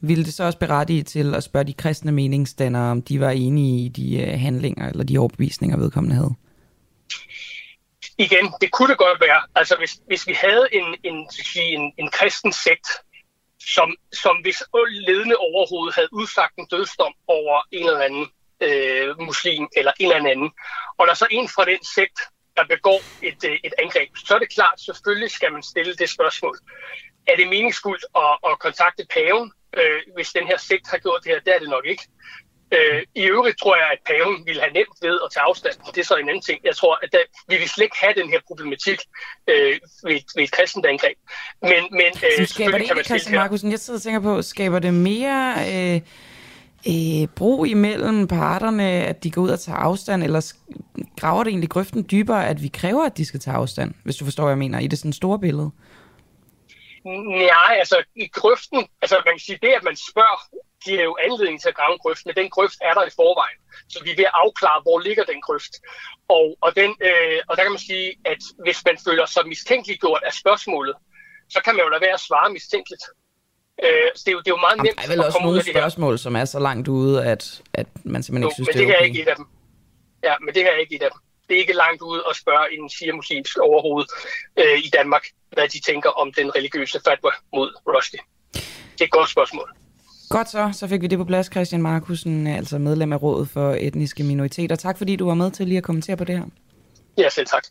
Ville det så også berettige til at spørge de kristne meningsdannere, om de var enige i de øh, handlinger eller de overbevisninger, vedkommende havde? Igen, det kunne det godt være. Altså hvis, hvis vi havde en, en, en, en kristen sekt, som, som hvis ledende overhovedet havde udsagt en dødsdom over en eller anden øh, muslim eller en eller anden, og der er så en fra den sekt, der begår et, øh, et angreb, så er det klart, selvfølgelig skal man stille det spørgsmål. Er det meningsfuldt at, at kontakte paven, øh, hvis den her sekt har gjort det her? Det er det nok ikke. Øh, I øvrigt tror jeg, at paven ville have nemt ved at tage afstand. Det er så en anden ting. Jeg tror, at der, vi vil slet ikke have den her problematik øh, ved, ved et kristent angreb. Men, men øh, skaber det ikke, Christian Markusen, jeg sidder og tænker på, skaber det mere øh, øh, brug imellem parterne, at de går ud og tager afstand, eller graver det egentlig grøften dybere, at vi kræver, at de skal tage afstand, hvis du forstår, hvad jeg mener, i det sådan store billede? Nej, altså i grøften, altså man kan sige, det at man spørger, giver jo anledning til at grave en grøft, men den grøft er der i forvejen. Så vi er ved at afklare, hvor ligger den grøft. Og, og, den, øh, og der kan man sige, at hvis man føler sig mistænkeliggjort af spørgsmålet, så kan man jo lade være at svare mistænkeligt. Øh, så det, er jo, det er jo meget Jamen, nemt Der er vel også nogle spørgsmål, som er så langt ude, at, at man simpelthen jo, ikke synes, men det er okay. er ikke et af dem. Ja, men det her er ikke et af dem. Det er ikke langt ude at spørge en shia-muslimsk overhoved øh, i Danmark, hvad de tænker om den religiøse fatwa mod Rushdie. Det er et godt spørgsmål. Godt så, så fik vi det på plads, Christian Markusen, altså medlem af Rådet for Etniske Minoriteter. Tak fordi du var med til lige at kommentere på det her. Ja, selv tak.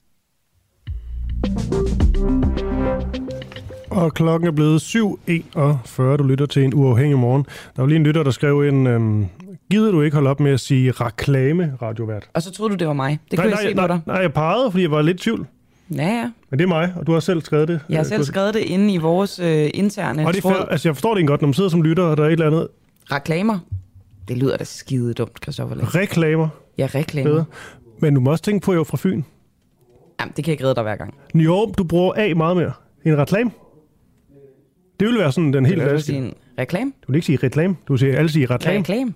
Og klokken er blevet 7.41. Du lytter til en uafhængig morgen. Der var lige en lytter, der skrev en... Øhm, Gider du ikke holde op med at sige reklame, radiovært? Og så troede du, det var mig. Det nej, kunne nej, jeg se nej, på dig. Nej, jeg pegede, fordi jeg var lidt i tvivl. Ja, ja. Men det er mig, og du har selv skrevet det. Jeg har selv skrevet det inde i vores øh, interne Og det er fair, altså, jeg forstår det ikke godt, når man sidder som lytter, og der er et eller andet... Reklamer? Det lyder da skide dumt, Christoffer. Reklamer? Ja, reklamer. Bedre. Men du må også tænke på, at jeg er fra Fyn. Jamen, det kan jeg ikke redde dig hver gang. Jo, du bruger A meget mere end reklame. Det vil være sådan den helt Vil du en reklame? Du vil ikke sige reklame. Du vil sige, alle sige reklame. Reklame?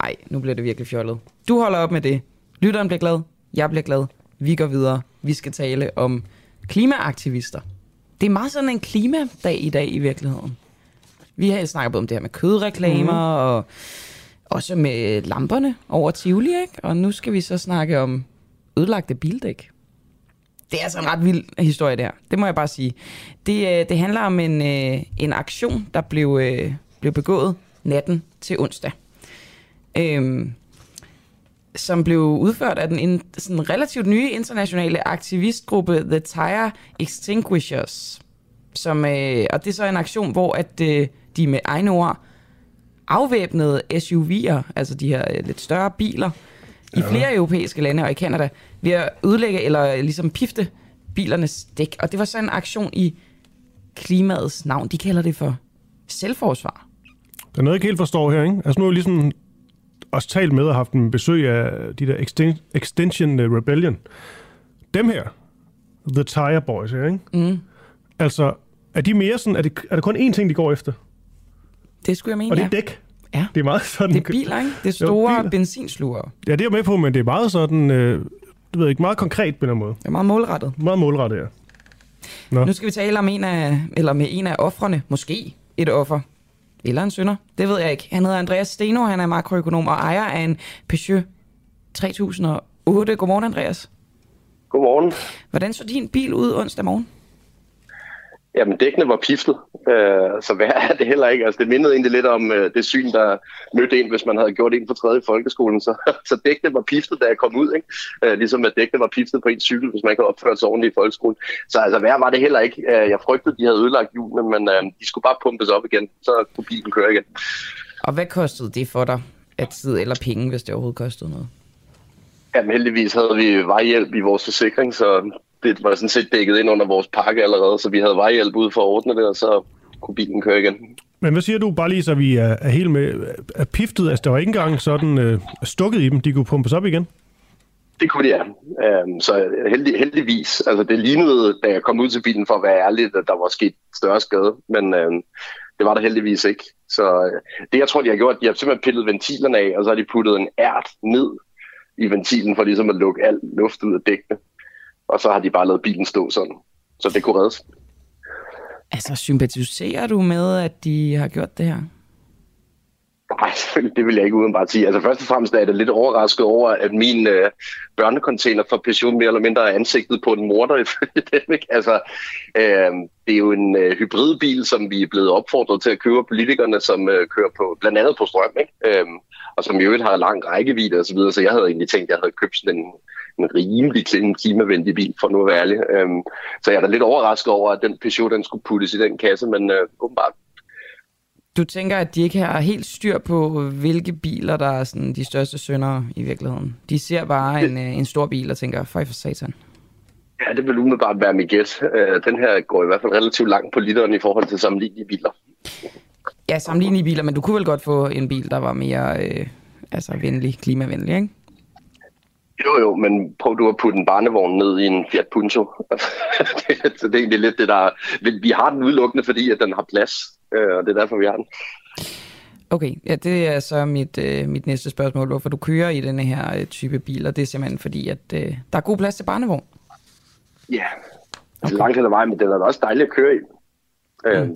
Ej, nu bliver det virkelig fjollet. Du holder op med det. Lytteren bliver glad. Jeg bliver glad. Vi går videre. Vi skal tale om klimaaktivister. Det er meget sådan en klimadag i dag i virkeligheden. Vi har snakket om det her med kødreklamer mm. og også med lamperne over Tivoli, ikke? Og nu skal vi så snakke om ødelagte bildæk. Det er altså en ret vild historie, det her. Det må jeg bare sige. Det, øh, det handler om en, øh, en aktion, der blev, øh, blev begået natten til onsdag. Øhm, som blev udført af den in, sådan relativt nye internationale aktivistgruppe The Tire Extinguishers. Som, øh, og det er så en aktion, hvor at, øh, de med egne ord afvæbnede SUV'er, altså de her øh, lidt større biler, i flere europæiske lande og i Kanada, ved at ødelægge eller ligesom pifte bilernes dæk. Og det var så en aktion i klimaets navn. De kalder det for selvforsvar. Der er noget, jeg ikke helt forstår her, ikke? Altså nu har vi ligesom også talt med og haft en besøg af de der Extin- Extinction Rebellion. Dem her, The Tire Boys her, ikke? Mm. Altså, er de mere sådan, er det, er der kun én ting, de går efter? Det skulle jeg mene, Og det er dæk. Ja. Det er meget sådan... Det er biler, ikke? Det er store biler. benzinsluger. Ja, det er jeg med på, men det er meget sådan... Øh, du ved ikke, meget konkret på en eller anden måde. Det er meget målrettet. Meget målrettet, ja. Nå. Nu skal vi tale om en af, eller med en af offrene, måske et offer, eller en sønder, det ved jeg ikke. Han hedder Andreas Steno, han er makroøkonom og ejer af en Peugeot 3008. Godmorgen, Andreas. Godmorgen. Hvordan så din bil ud onsdag morgen? Jamen, dækkene var piftet, øh, så værre er det heller ikke. Altså, det mindede egentlig lidt om øh, det syn, der mødte en, hvis man havde gjort en på tredje i folkeskolen. Så, så dækkene var piftet, da jeg kom ud. Ikke? Øh, ligesom at dækkene var piftet på en cykel, hvis man ikke havde opført sig ordentligt i folkeskolen. Så altså, værre var det heller ikke. Øh, jeg frygtede, de havde ødelagt hjulene, men øh, de skulle bare pumpes op igen, så kunne bilen køre igen. Og hvad kostede det for dig? At tid eller penge, hvis det overhovedet kostede noget? Jamen, heldigvis havde vi vejhjælp i vores forsikring, så det var sådan set dækket ind under vores pakke allerede, så vi havde vejhjælp ud for at ordne det, og så kunne bilen køre igen. Men hvad siger du, bare lige så vi er, er helt med, er piftet, altså der var ikke engang sådan øh, stukket i dem, de kunne pumpes op igen? Det kunne de, ja. Øhm, så heldig, heldigvis, altså det lignede, da jeg kom ud til bilen for at være ærlig, at der var sket større skade, men øhm, det var der heldigvis ikke. Så øh, det jeg tror, de har gjort, de har simpelthen pillet ventilerne af, og så har de puttet en ært ned i ventilen for ligesom at lukke al luft ud af dækkene. Og så har de bare lavet bilen stå sådan. Så det kunne reddes. Altså, sympatiserer du med, at de har gjort det her? Nej, det vil jeg ikke uden bare sige. Altså først og fremmest er jeg lidt overrasket over, at min øh, børnecontainer for Peugeot mere eller mindre er ansigtet på en morder ifølge dem. Ikke? Altså, øh, det er jo en øh, hybridbil, som vi er blevet opfordret til at købe politikerne, som øh, kører på, blandt andet på strøm, ikke? Øh, og som i øvrigt har lang rækkevidde og så videre. Så jeg havde egentlig tænkt, at jeg havde købt sådan en, en rimelig klimavenlig bil, for nu at være ærlig. Øh, så jeg er da lidt overrasket over, at den Peugeot den skulle puttes i den kasse, men øh, åbenbart Du tænker, at de ikke har helt styr på, hvilke biler, der er sådan de største syndere i virkeligheden. De ser bare en, øh, en stor bil og tænker, fej for satan. Ja, det vil umiddelbart være mit gæt. Øh, Den her går i hvert fald relativt langt på literen i forhold til sammenlignelige biler. Ja, sammenlignelige biler, men du kunne vel godt få en bil, der var mere øh, altså venlig, klimavenlig, ikke? Jo, jo, men prøv du at putte en barnevogn ned i en Fiat Punto. så det er egentlig lidt det, der... Vi har den udelukkende, fordi at den har plads, øh, og det er derfor, vi har den. Okay, ja, det er så mit, øh, mit næste spørgsmål. Hvorfor du kører i denne her øh, type biler, det er simpelthen fordi, at øh, der er god plads til barnevogn. Ja, okay. langt hen ad vejen, men den er da også dejlig at køre i. Mm. Øh,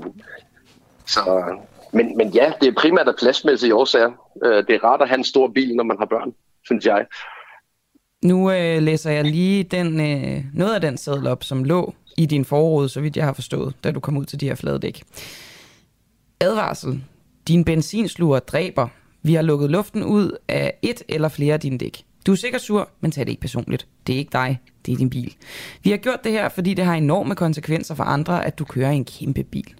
så, men, men ja, det er primært af pladsmæssige årsager. Øh, det er rart at have en stor bil, når man har børn, synes jeg. Nu øh, læser jeg lige den, øh, noget af den seddel op, som lå i din forråd, så vidt jeg har forstået, da du kom ud til de her flade dæk. Advarsel. Din benzinsluger dræber. Vi har lukket luften ud af et eller flere af dine dæk. Du er sikkert sur, men tag det ikke personligt. Det er ikke dig, det er din bil. Vi har gjort det her, fordi det har enorme konsekvenser for andre, at du kører i en kæmpe bil.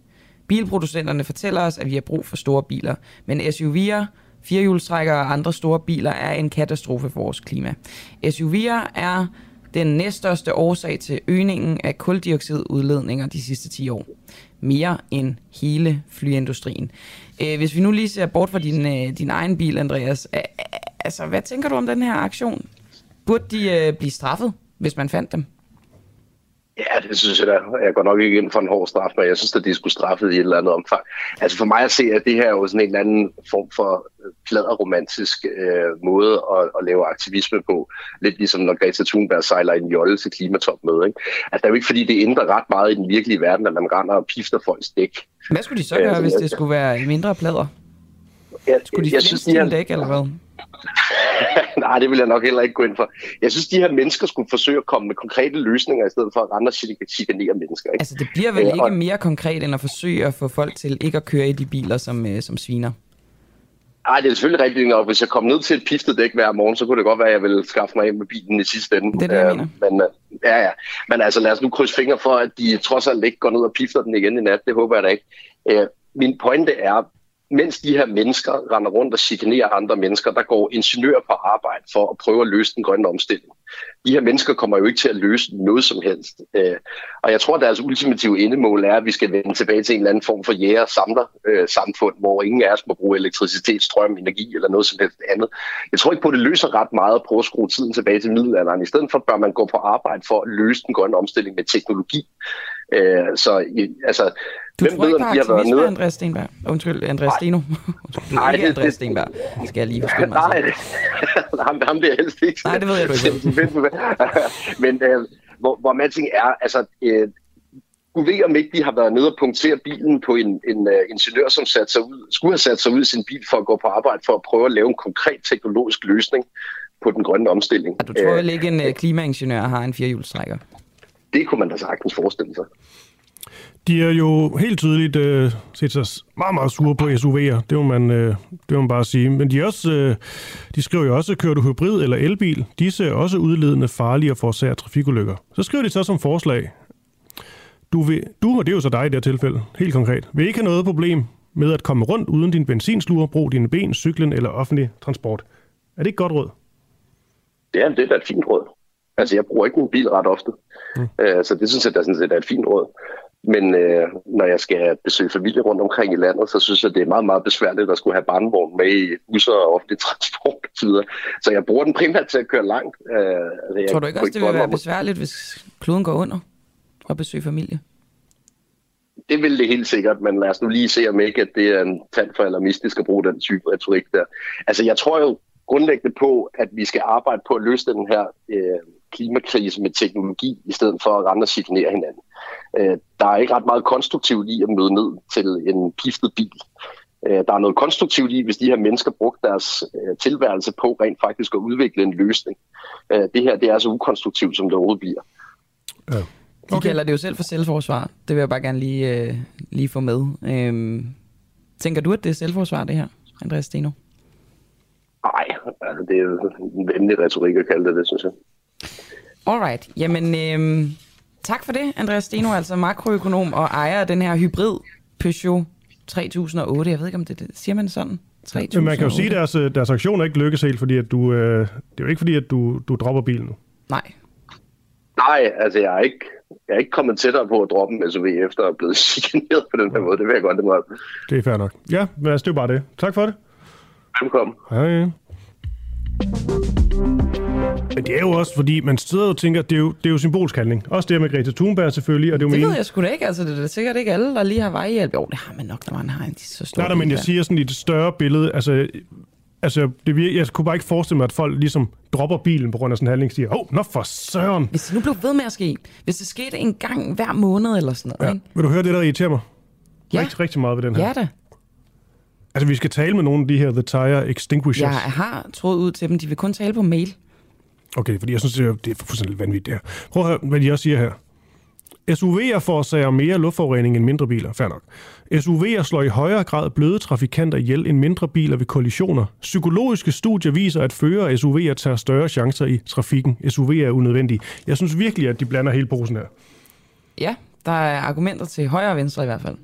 Bilproducenterne fortæller os, at vi har brug for store biler, men SUV'er, firehjulstrækkere og andre store biler er en katastrofe for vores klima. SUV'er er den næststørste årsag til øgningen af kuldioxidudledninger de sidste 10 år. Mere end hele flyindustrien. Øh, Hvis vi nu lige ser bort fra din, øh, din egen bil, Andreas, øh, altså, hvad tænker du om den her aktion? Burde de øh, blive straffet, hvis man fandt dem? Ja, det synes jeg da. Jeg går nok ikke ind for en hård straf, men jeg synes, at de skulle straffet i et eller andet omfang. Altså for mig at se, at det her er jo sådan en eller anden form for pladerromantisk øh, måde at, at lave aktivisme på. Lidt ligesom når Greta Thunberg sejler en jolle til klimatopmøde. Ikke? Altså det er jo ikke, fordi det ændrer ret meget i den virkelige verden, at man render og pifter folks dæk. Hvad skulle de så gøre, Altså, hvis jeg- det skulle være mindre plader? Jeg, Skulle de jeg synes, de her, dæk, eller hvad? Nej, det vil jeg nok heller ikke gå ind for. Jeg synes, de her mennesker skulle forsøge at komme med konkrete løsninger, i stedet for at rende og chik- chikanere mennesker. Ikke? Altså, det bliver vel Øh, ikke og- mere konkret, end at forsøge at få folk til ikke at køre i de biler, som, øh, som sviner. Ej, det er selvfølgelig rigtigt nok. Hvis jeg kom ned til et piftet dæk hver morgen, så kunne det godt være, at jeg ville skaffe mig ind med bilen i sidste ende. Det er det, jeg Øh, mener. Men, øh, ja, ja. Men altså, lad os nu krydse fingre for, at de trods alt ikke går ned og pifter den igen i nat. Det håber jeg da ikke. Min pointe er, mens de her mennesker render rundt og chikanerer andre mennesker, der går ingeniører på arbejde for at prøve at løse den grønne omstilling. De her mennesker kommer jo ikke til at løse noget som helst. Øh, og jeg tror, at deres ultimative endemål er, at vi skal vende tilbage til en eller anden form for jæger-samler-samfund, hvor ingen af os må bruge elektricitet, strøm, energi eller noget som helst andet. Jeg tror ikke på, at det løser ret meget at prøve at skrue tiden tilbage til middelalderen. I stedet for bør man gå på arbejde for at løse den grønne omstilling med teknologi. Øh, så altså, du Hvem tror ikke på de har været aktivisme, nede? Andreas Stenberg? Undskyld, Andreas Steno. Undskyld, Nej, ikke det- Andreas det- Stenberg. Skal jeg lige huske mig. Nej, ham, ham vil jeg helst ikke. Nej, det ved jeg, du ikke vil. Men øh, hvor, hvor man er, altså, øh, Gud ved, om ikke de har været nede og punktere bilen på en, en uh, ingeniør, som sat sig ud, skulle have sat sig ud i sin bil for at gå på arbejde, for at prøve at lave en konkret teknologisk løsning på den grønne omstilling. Du tror Øh, vel ikke, en uh, klimaingeniør har en firehjulstrækker? det kunne man da sagtens forestille sig. De er jo helt tydeligt øh, set sig meget, meget sure på SUV'er. Det må man, øh, det må man bare sige. Men de, er også, øh, de skriver jo også, kører du hybrid eller elbil, disse er også udledende farlige og forårsager trafikulykker. Så skriver de så som forslag, du, vil, du, og det er jo så dig i det her tilfælde, helt konkret, vil ikke have noget problem med at komme rundt uden din benzinsluger, brug dine ben, cyklen eller offentlig transport. Er det ikke godt råd? Er, det er da et fint råd. Altså, jeg bruger ikke min bil ret ofte. Mm. Uh, så det synes jeg da sådan set er et fint råd. Men øh, når jeg skal besøge familie rundt omkring i landet, så synes jeg, det er meget, meget besværligt at skulle have barnevogn med i busser og offentlig transport osv. Så jeg bruger den primært til at køre langt. Øh, altså, jeg Tror du ikke også, det vil være besværligt, hvis kloden går under og besøge familie? Det vil det helt sikkert, men lad os nu lige se, om ikke at det er en tand for alarmistisk at bruge den type retorik der. Altså, jeg tror jo grundlæggende på, at vi skal arbejde på at løse den her øh, klimakrise med teknologi, i stedet for at rende og chikanere hinanden. Øh, der er ikke ret meget konstruktivt i at møde ned til en piftet bil. Øh, der er noget konstruktivt i, hvis de her mennesker brugte deres øh, tilværelse på rent faktisk at udvikle en løsning. Øh, det her det er så ukonstruktivt, som det overhovedet bliver. De okay. kalder det jo selv for selvforsvar. Det vil jeg bare gerne lige, øh, lige få med. Øhm, tænker du, at det er selvforsvar, det her, Andreas Steno? Nej, altså, det er jo en venlig retorik at kalde det, det synes jeg. Alright, jamen øhm, tak for det, Andreas Steno, altså makroøkonom og ejer af den her hybrid Peugeot 3008. Jeg ved ikke, om det, det siger man sådan? 3008. Men man kan jo sige, at deres, øh, deres aktion er ikke lykkes helt, fordi at du, øh, det er jo ikke fordi, at du, du dropper bilen nu. Nej. Nej, altså jeg er ikke, jeg er ikke kommet tættere på at droppe en SUV efter at blevet chikaneret på den her måde. Det vil jeg godt indrømme. Det er fair nok. Ja, men altså, det er jo bare det. Tak for det. Velkommen. Hej. Men det er jo også, fordi man sidder og tænker, det er jo, det er jo symbolsk handling. Også det her med Greta Thunberg selvfølgelig, og det er jo Det meningen- ved jeg sgu da ikke. Altså, det er da sikkert ikke alle, der lige har vejhjælp. Jo, det har man nok, når man har en så stor Nej, nej, men jeg siger sådan i det større billede, altså, altså det, jeg kunne bare ikke forestille mig, at folk ligesom dropper bilen på grund af sådan en handling, siger, åh, oh, nå for søren. Hvis det nu blev ved med at ske, hvis det skete en gang hver måned eller sådan noget, Ja. ikke? Vil du høre det, der irriterer mig? Ja. Rigtig, rigtig meget ved den her. Ja da. Altså, vi skal tale med nogle af de her The Tire Extinguishers. Jeg har troet ud til dem, de vil kun tale på mail. Okay, fordi jeg synes, det er, det er fuldstændig vanvittigt det her. Prøv at høre, hvad de også siger her. SUV'er forårsager mere luftforurening end mindre biler. Fair nok. SUV'er slår i højere grad bløde trafikanter ihjel end mindre biler ved kollisioner. Psykologiske studier viser, at førere af SUV'er tager større chancer i trafikken. SUV'er er unødvendige. Jeg synes virkelig, at de blander hele posen her. Ja, der er argumenter til højre og venstre i hvert fald.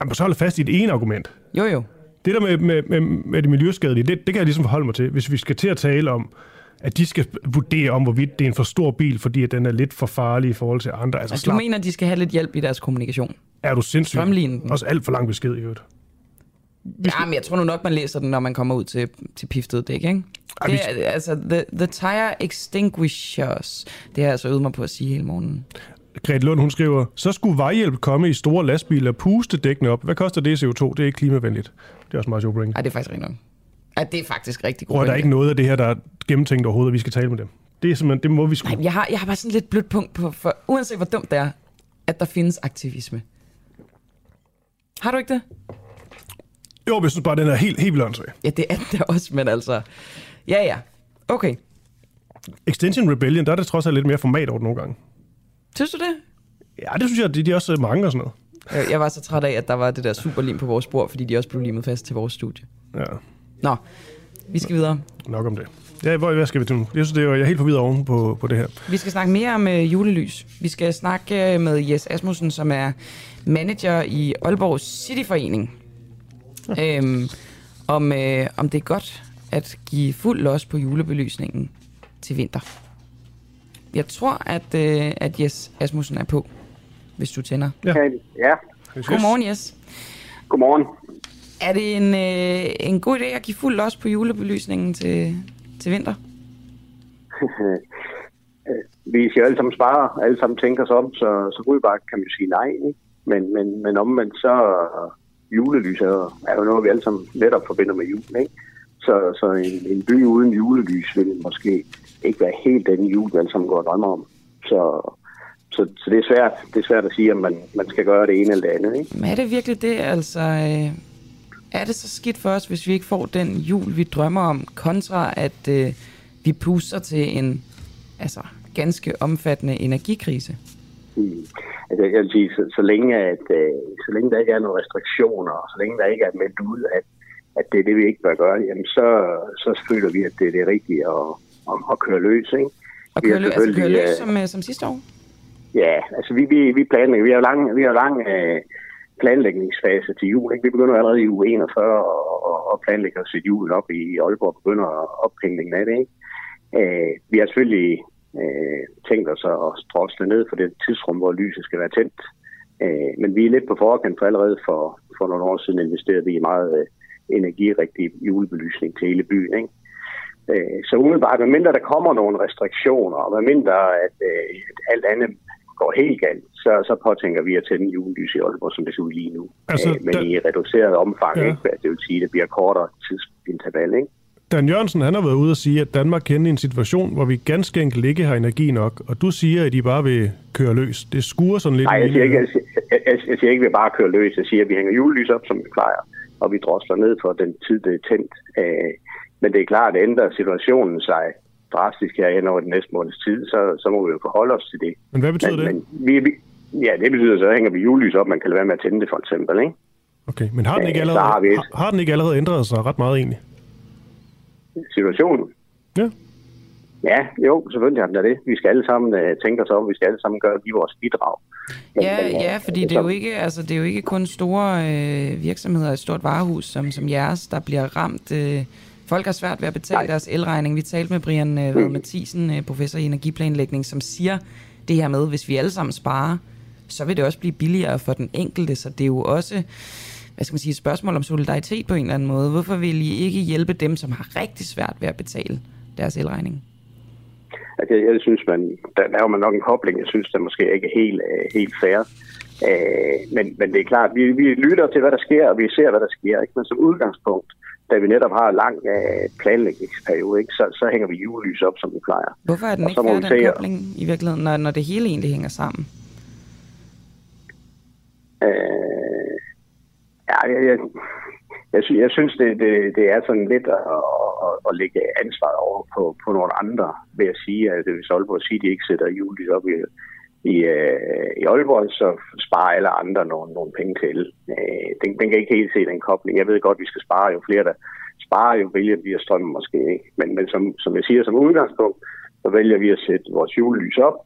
Jamen, så holde fast i et ene argument. Jo, jo. Det der med, med, med, med det miljøskadelige, det, det kan jeg ligesom forholde mig til. Hvis vi skal til at tale om, at de skal vurdere om, hvorvidt det er en for stor bil, fordi at den er lidt for farlig i forhold til andre. Altså, Altså, du slap, mener, de skal have lidt hjælp i deres kommunikation? er du sindssyg? Den. Også alt for lang besked i øvrigt. Ja, men jeg tror nu nok, man læser den, når man kommer ud til, til piftet dæk, ikke? Ej, Det vi- er, altså, the, the Tire Extinguishers. Det har jeg altså øvet mig på at sige hele morgenen. Grete Lund, hun skriver, så skulle vejhjælp komme i store lastbiler, puste dækkene op. Hvad koster det i CO2? Det er ikke klimavenligt. Det er også meget sjovt. Ej, det er faktisk rigtig nok. Ej, det er faktisk rigtig Og godt. der er ikke noget af det her, der er gennemtænkt overhovedet, at vi skal tale med dem. Det er simpelthen, det må vi sgu. Nej, jeg har, jeg har bare sådan lidt blødt punkt på, for uanset hvor dumt det er, at der findes aktivisme. Har du ikke det? Jo, men jeg synes bare, den er helt, helt vildt. Ja, det er det også, men altså... Ja, ja. Okay. Extension Rebellion, der er det trods alt lidt mere format over nogle gange. Synes du det? Ja, det synes jeg, de, de er også mange og sådan noget. Jeg, jeg var så træt af, at der var det der superlim på vores spor, fordi de også blev limet fast til vores studie. Ja, Nå, vi skal videre. nok om det. Ja, hvor, hvad skal vi til nu? Jeg synes, det er, jeg er helt forvirret oven på, på det her. Vi skal snakke mere om øh, julelys. Vi skal snakke øh, med Jes Asmussen, som er manager i Aalborg Cityforening. Øhm, om, øh, om det er godt at give fuld los på julebelysningen til vinter. Jeg tror, at, øh, at Jes Asmussen er på, hvis du tænder. Ja. ja. Godmorgen, Jes. Godmorgen. Er det en, øh, en god idé at give fuld los på julebelysningen til, til vinter? vi skal alle sammen spare, alle sammen tænker os om, så, så umiddelbart kan man sige nej. Ikke? Men, men, men omvendt så julelys er, er jo noget, vi alle sammen netop forbinder med julen. Ikke? Så, så en, en by uden julelys vil måske ikke være helt den jul, vi alle sammen går og drømmer om. Så, så, så det, er svært, det er svært at sige, om man, man skal gøre det ene eller det andet. Ikke? Men er det virkelig det? Altså, øh, er det så skidt for os, hvis vi ikke får den jul, vi drømmer om, kontra at øh, vi puster til en altså, ganske omfattende energikrise? Hmm. Altså, jeg vil sige, så, så, længe, at, øh, så længe der ikke er nogen restriktioner, og så længe der ikke er meldt ud, at, at det er det, vi ikke bør gøre, jamen så, så føler vi, at det er det rigtige at, at, at køre løs. Ikke? Og køre, løs, altså køre løs som, øh, som sidste år? Ja, altså vi, vi, vi planlægger. Vi har lang, vi har lang uh, planlægningsfase til jul. Ikke? Vi begynder allerede i uge 41 og, og planlægger os et jul op i Aalborg og begynder ophængningen af det. Ikke? Øh, vi har selvfølgelig øh, tænkt os at drosle ned for det tidsrum, hvor lyset skal være tændt. Øh, men vi er lidt på forkant, for allerede for, for nogle år siden investerede vi i meget øh, energirigtig julebelysning til hele byen. Ikke? Øh, så umiddelbart, medmindre der kommer nogle restriktioner, og medmindre at, øh, at alt andet går helt galt, så, så påtænker vi at tænde julelys i Aalborg, som det ser ud lige nu. Altså, men da... i reduceret omfang, ja. ikke? det vil sige, at det bliver kortere tidsinterval. Ikke? Dan Jørgensen han har været ude og sige, at Danmark kender en situation, hvor vi ganske enkelt ikke har energi nok, og du siger, at I bare vil køre løs. Det skuer sådan lidt. Nej, jeg siger, ikke, jeg, jeg, jeg, jeg siger ikke, at vi bare kører løs. Jeg siger, at vi hænger julelys op, som vi plejer, og vi drosler ned for den tid, det er tændt. Øh, men det er klart, at ændrer situationen sig drastisk her hen over den næste måneds tid, så, så må vi jo forholde os til det. Men hvad betyder men, det? Men, vi, vi, ja, det betyder så, at hænger vi julelys op, man kan lade være med at tænde det for eksempel, ikke? Okay, men har den ikke allerede, har, har, har den ikke allerede ændret sig ret meget egentlig? Situationen? Ja. Ja, jo, selvfølgelig har den det. Vi skal alle sammen uh, tænke os om, vi skal alle sammen gøre de vores bidrag. Ja, men, ja, fordi det er, jo ikke, altså, det er jo ikke kun store øh, virksomheder, et stort varehus som, som jeres, der bliver ramt. Øh, folk har svært ved at betale Nej. deres elregning. Vi talte med Brian øh, mm. Mathisen, øh, professor i energiplanlægning, som siger det her med, hvis vi alle sammen sparer, så vil det også blive billigere for den enkelte, så det er jo også hvad skal man sige, et spørgsmål om solidaritet på en eller anden måde. Hvorfor vil I ikke hjælpe dem, som har rigtig svært ved at betale deres elregning? Altså, jeg, jeg synes, man, der laver man nok en kobling. Jeg synes, det måske ikke er helt, uh, helt fair. Uh, men, men det er klart, vi, vi lytter til, hvad der sker, og vi ser, hvad der sker. Ikke? Men som udgangspunkt, da vi netop har en lang uh, planlægningsperiode, ikke? Så, så hænger vi julelys op, som vi plejer. Hvorfor er den og ikke fair, den se, kobling i virkeligheden, når, når det hele egentlig hænger sammen? Uh, ja, jeg, jeg, jeg, sy- jeg synes, det, det, det er sådan lidt at, at, at lægge ansvaret over på, på nogle andre, ved at sige, at hvis Aalborg siger, at de ikke sætter julelys op i, i, øh, i Aalborg, så sparer alle andre nogle, nogle penge til. Øh, den, den kan ikke helt se den kobling. Jeg ved godt, at vi skal spare jo flere, der sparer, jo vælger vi at strømme måske ikke. Men, men som, som jeg siger som udgangspunkt, så vælger vi at sætte vores julelys op,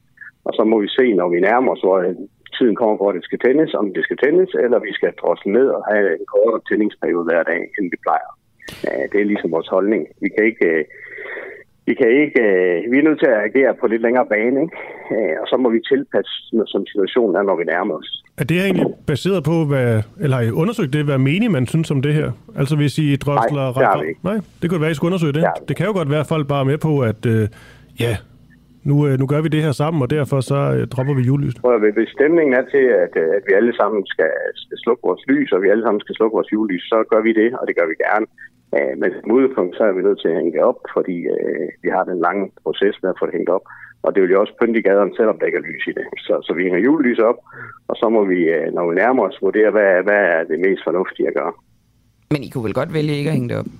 og så må vi se, når vi nærmer os, hvor øh, tiden kommer, hvor det skal tændes, om det skal tændes, eller vi skal drosle ned og have en kortere tændingsperiode hver dag, end vi plejer. Øh, det er ligesom vores holdning. Vi kan ikke... Øh, vi kan ikke, øh, vi er nødt til at agere på lidt længere bane, ikke? Øh, og så må vi tilpasse, som situationen er, når vi nærmer os. Er det egentlig baseret på, hvad, eller har I undersøgt det, hvad mening man synes om det her? Altså hvis I drøsler... Nej, det har vi ikke. Nej, det kunne være, I skulle undersøge det. Det, det kan jo godt være, at folk bare er med på, at øh, ja, nu, øh, nu gør vi det her sammen, og derfor så øh, dropper vi julelyset. Hvis stemningen er til, at, øh, at vi alle sammen skal, skal slukke vores lys, og vi alle sammen skal slukke vores julelys, så gør vi det, og det gør vi gerne. Men som udgangspunkt, så er vi nødt til at hænge det op, fordi øh, vi har den lange proces med at få det hængt op. Og det vil jo også pynte i gaderne, selvom der ikke er lys i det. Så, så vi hænger julelys op, og så må vi, når vi nærmer os, vurdere, hvad, hvad er det mest fornuftige at gøre. Men I kunne vel godt vælge ikke at hænge det op?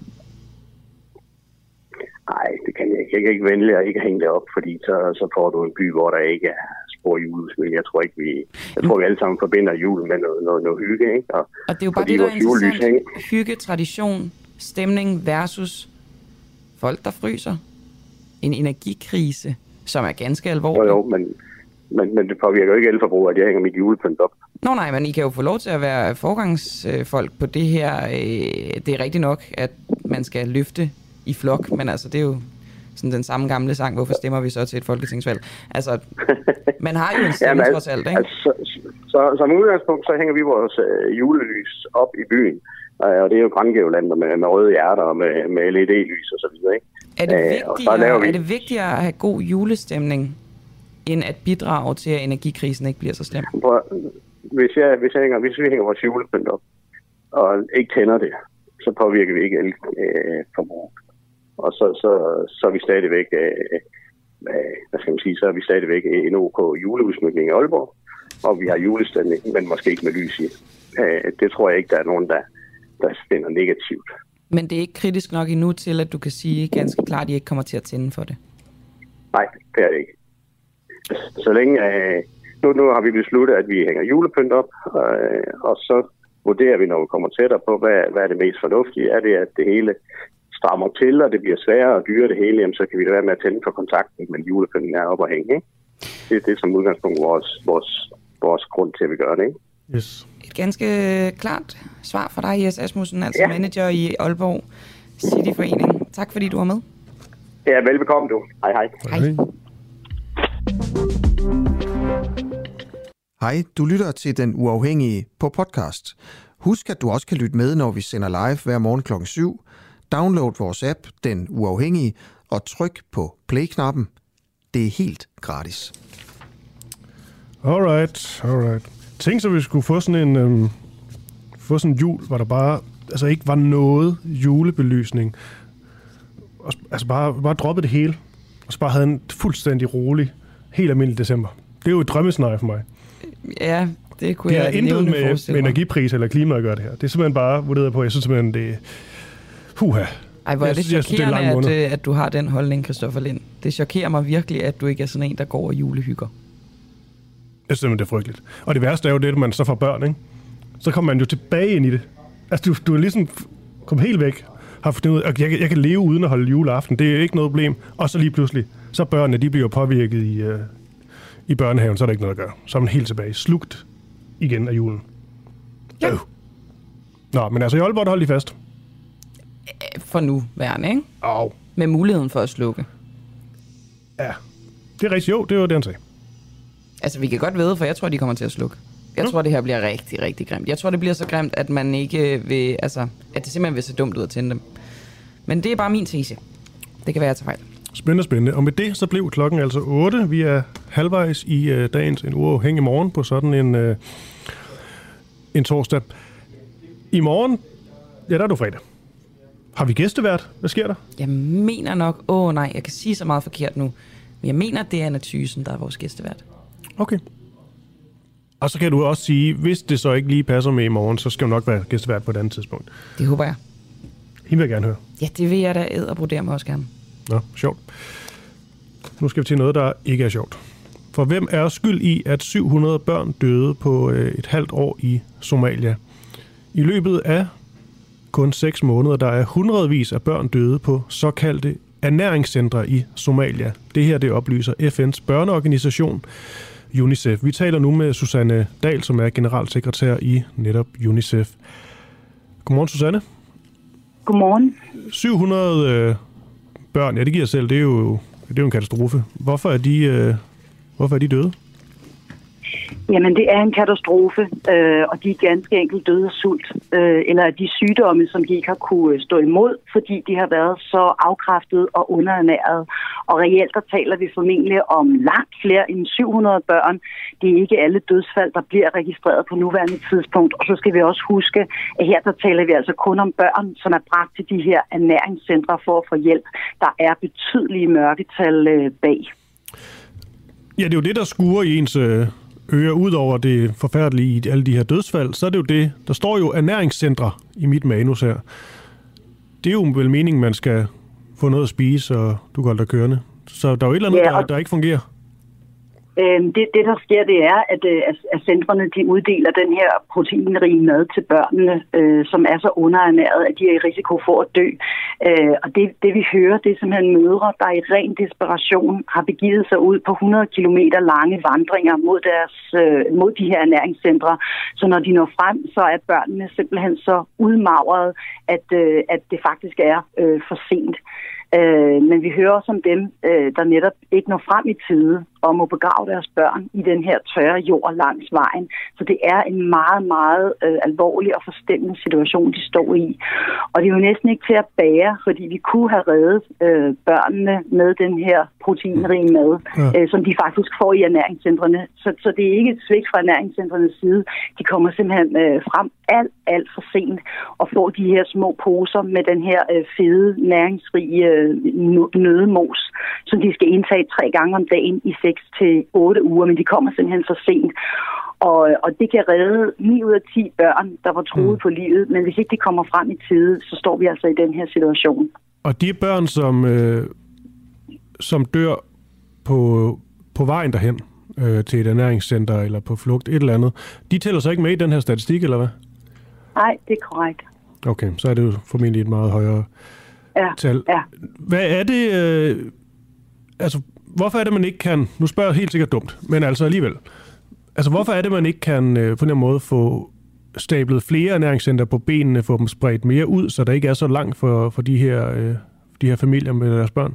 Nej, det kan jeg ikke. Jeg kan ikke vælge at ikke hænge det op, fordi så, så får du en by, hvor der ikke er spor julesmil. Jeg tror ikke, vi, jeg tror, vi alle sammen forbinder julen med noget, noget, noget hygge. Ikke? Og, og det er jo bare det, der er interessant. Hygge, tradition, stemning versus folk, der fryser. En energikrise, som er ganske alvorlig. Jo, jo, men, men, men det påvirker jo ikke elforbrug, at jeg hænger mit julepynt op. Nå nej, men I kan jo få lov til at være forgangsfolk på det her. Øh, det er rigtigt nok, at man skal løfte i flok, men altså det er jo sådan den samme gamle sang, hvorfor stemmer vi så til et folketingsvalg? Altså, man har jo en stemme ja, trods alt, ikke? Altså, så, så, som udgangspunkt, så hænger vi vores øh, julelys op i byen, og det er jo grængævlander med, med røde hjerter og med, med LED-lys og så videre, ikke? Er det, vigtigere, vi... er det vigtigere at have god julestemning, end at bidrage til, at energikrisen ikke bliver så slem? hvis, jeg, hvis, jeg hænger, hvis vi hænger vores julepynt op, og ikke tænder det, så påvirker vi ikke elforbruget. Øh, og så, så, så er vi stadigvæk, øh, øh, hvad skal man sige, så er vi stadigvæk en OK juleudsmykning i Aalborg, og vi har julestemning, men måske ikke med lys i. Øh, det tror jeg ikke, der er nogen, der, der finder negativt. Men det er ikke kritisk nok endnu til, at du kan sige ganske klart, at I ikke kommer til at tænde for det? Nej, det er det ikke. Så længe... Øh, nu, nu har vi besluttet, at vi hænger julepynt op, øh, og så vurderer vi, når vi kommer tættere på, hvad, hvad er det mest fornuftige. Er det, at det hele strammer til, og det bliver sværere og dyre det hele, jamen, så kan vi da være med at tænde for kontakten, men julepynten er op og hænge. Ikke? Det er det som udgangspunkt vores, vores, vores grund til, at vi gør det. Ikke? Yes. Et ganske klart svar fra dig, Jes Asmussen, altså ja. manager i Aalborg Cityforening. Tak fordi du var med. Ja, velbekomme du. Hej hej. Hej. Hej, du lytter til Den Uafhængige på podcast. Husk, at du også kan lytte med, når vi sender live hver morgen kl. 7. Download vores app, Den Uafhængige, og tryk på play-knappen. Det er helt gratis. Alright, alright. Tænk så, vi skulle få sådan en, øhm, få sådan en jul, hvor der bare altså ikke var noget julebelysning. Og, altså bare, bare droppet det hele. Og så bare havde en fuldstændig rolig, helt almindelig december. Det er jo et drømmescenarie for mig. Ja, det kunne Det jeg har intet med, med energipris eller klima at gøre det her. Det er simpelthen bare vurderet på, jeg synes simpelthen, det er... Huha. Ej, hvor er Jeg det synes- jeg synes, det er chokerende, at, øh, at du har den holdning, Christoffer Lind. Det chokerer mig virkelig, at du ikke er sådan en, der går og julehygger. Jeg synes simpelthen, det er frygteligt. Og det værste er jo det, at man så får børn, ikke? Så kommer man jo tilbage ind i det. Altså, du, du er ligesom kommet helt væk. Har fundet ud af, at jeg, jeg kan leve uden at holde juleaften. Det er ikke noget problem. Og så lige pludselig, så børnene, de bliver påvirket i, øh, i børnehaven, så er der ikke noget at gøre. Så er man helt tilbage. Slugt igen af julen. Ja. Øh. Nå, men altså i Aalborg, der holdt de fast. For nu værende, ikke? Au. Med muligheden for at slukke. Ja. Det er rigtigt. Jo, det var det, han sagde. Altså, vi kan godt vide, for jeg tror, de kommer til at slukke. Jeg tror, det her bliver rigtig, rigtig grimt. Jeg tror, det bliver så grimt, at man ikke vil... Altså, at det simpelthen vil se dumt ud at tænde dem. Men det er bare min tese. Det kan være, at jeg tager fejl. Spændende, spændende. Og med det, så blev klokken altså 8. Vi er halvvejs i øh, dagens en uafhængig morgen på sådan en, øh, en torsdag. I morgen, ja, der er du fredag. Har vi gæstevært? Hvad sker der? Jeg mener nok... Åh oh, nej, jeg kan sige så meget forkert nu. Men jeg mener, det er Anna Thysen, der er vores gæstevært. Okay. Og så kan du også sige, hvis det så ikke lige passer med i morgen, så skal du nok være gæstevært på et andet tidspunkt. Det håber jeg. Hende vil jeg gerne høre. Ja, det vil jeg da æd og brodere mig også gerne. Nå, sjovt. Nu skal vi til noget, der ikke er sjovt. For hvem er skyld i, at 700 børn døde på øh, et halvt år i Somalia? I løbet af kun 6 måneder, der er hundredvis af børn døde på såkaldte ernæringscentre i Somalia. Det her, det oplyser FN's børneorganisation UNICEF. Vi taler nu med Susanne Dahl, som er generalsekretær i netop UNICEF. Godmorgen, Susanne. Godmorgen. 700 øh, børn, ja det giver selv, det er jo, det er jo en katastrofe. Hvorfor er de, øh, hvorfor er de døde? Jamen, det er en katastrofe, øh, og de er ganske enkelt døde af sult, øh, eller af de sygdomme, som de ikke har kunne øh, stå imod, fordi de har været så afkræftet og underernæret. Og reelt der taler vi formentlig om langt flere end 700 børn. Det er ikke alle dødsfald, der bliver registreret på nuværende tidspunkt. Og så skal vi også huske, at her der taler vi altså kun om børn, som er bragt til de her ernæringscentre for at få hjælp. Der er betydelige mørketal øh, bag. Ja, det er jo det, der skuer i ens øh, ører, ud over det forfærdelige i alle de her dødsfald, så er det jo det, der står jo ernæringscentre i mit manus her. Det er jo vel meningen, man skal få noget at spise, og du kan holde dig kørende. Så der er jo et eller andet, Ja, der, og- der ikke fungerer. Øhm, det, det, der sker, det er, at, øh, at, at centrene de uddeler den her proteinrige mad til børnene, øh, som er så underernæret, at de er i risiko for at dø. Øh, og det, det vi hører, det er simpelthen mødre, der i ren desperation har begivet sig ud på 100 km lange vandringer mod, deres, øh, mod de her ernæringscentre. Så når de når frem, så er børnene simpelthen så udmagret, at, øh, at det faktisk er øh, for sent. Øh, men vi hører også om dem, øh, der netop ikke når frem i tide, og må begrave deres børn i den her tørre jord langs vejen. Så det er en meget, meget øh, alvorlig og forstemmende situation, de står i. Og det er jo næsten ikke til at bære, fordi vi kunne have reddet øh, børnene med den her proteinrige mad, ja. øh, som de faktisk får i ernæringscentrene. Så, så det er ikke et svigt fra ernæringscentrenes side. De kommer simpelthen øh, frem alt, alt for sent og får de her små poser med den her øh, fede, næringsrige øh, nødemos, som de skal indtage tre gange om dagen i 6 til 8 uger, men de kommer simpelthen for sent. Og, og det kan redde 9 ud af 10 børn, der var troet mm. på livet, men hvis ikke de kommer frem i tide, så står vi altså i den her situation. Og de børn, som, øh, som dør på, på vejen derhen øh, til et ernæringscenter eller på flugt, et eller andet, de tæller så ikke med i den her statistik, eller hvad? Nej, det er korrekt. Okay, så er det jo formentlig et meget højere ja, tal. Ja. Hvad er det... Øh, altså, hvorfor er det, man ikke kan... Nu spørger jeg helt sikkert dumt, men altså alligevel. Altså, hvorfor er det, man ikke kan øh, på den måde få stablet flere ernæringscenter på benene, få dem spredt mere ud, så der ikke er så langt for, for de, her, øh, de her familier med deres børn?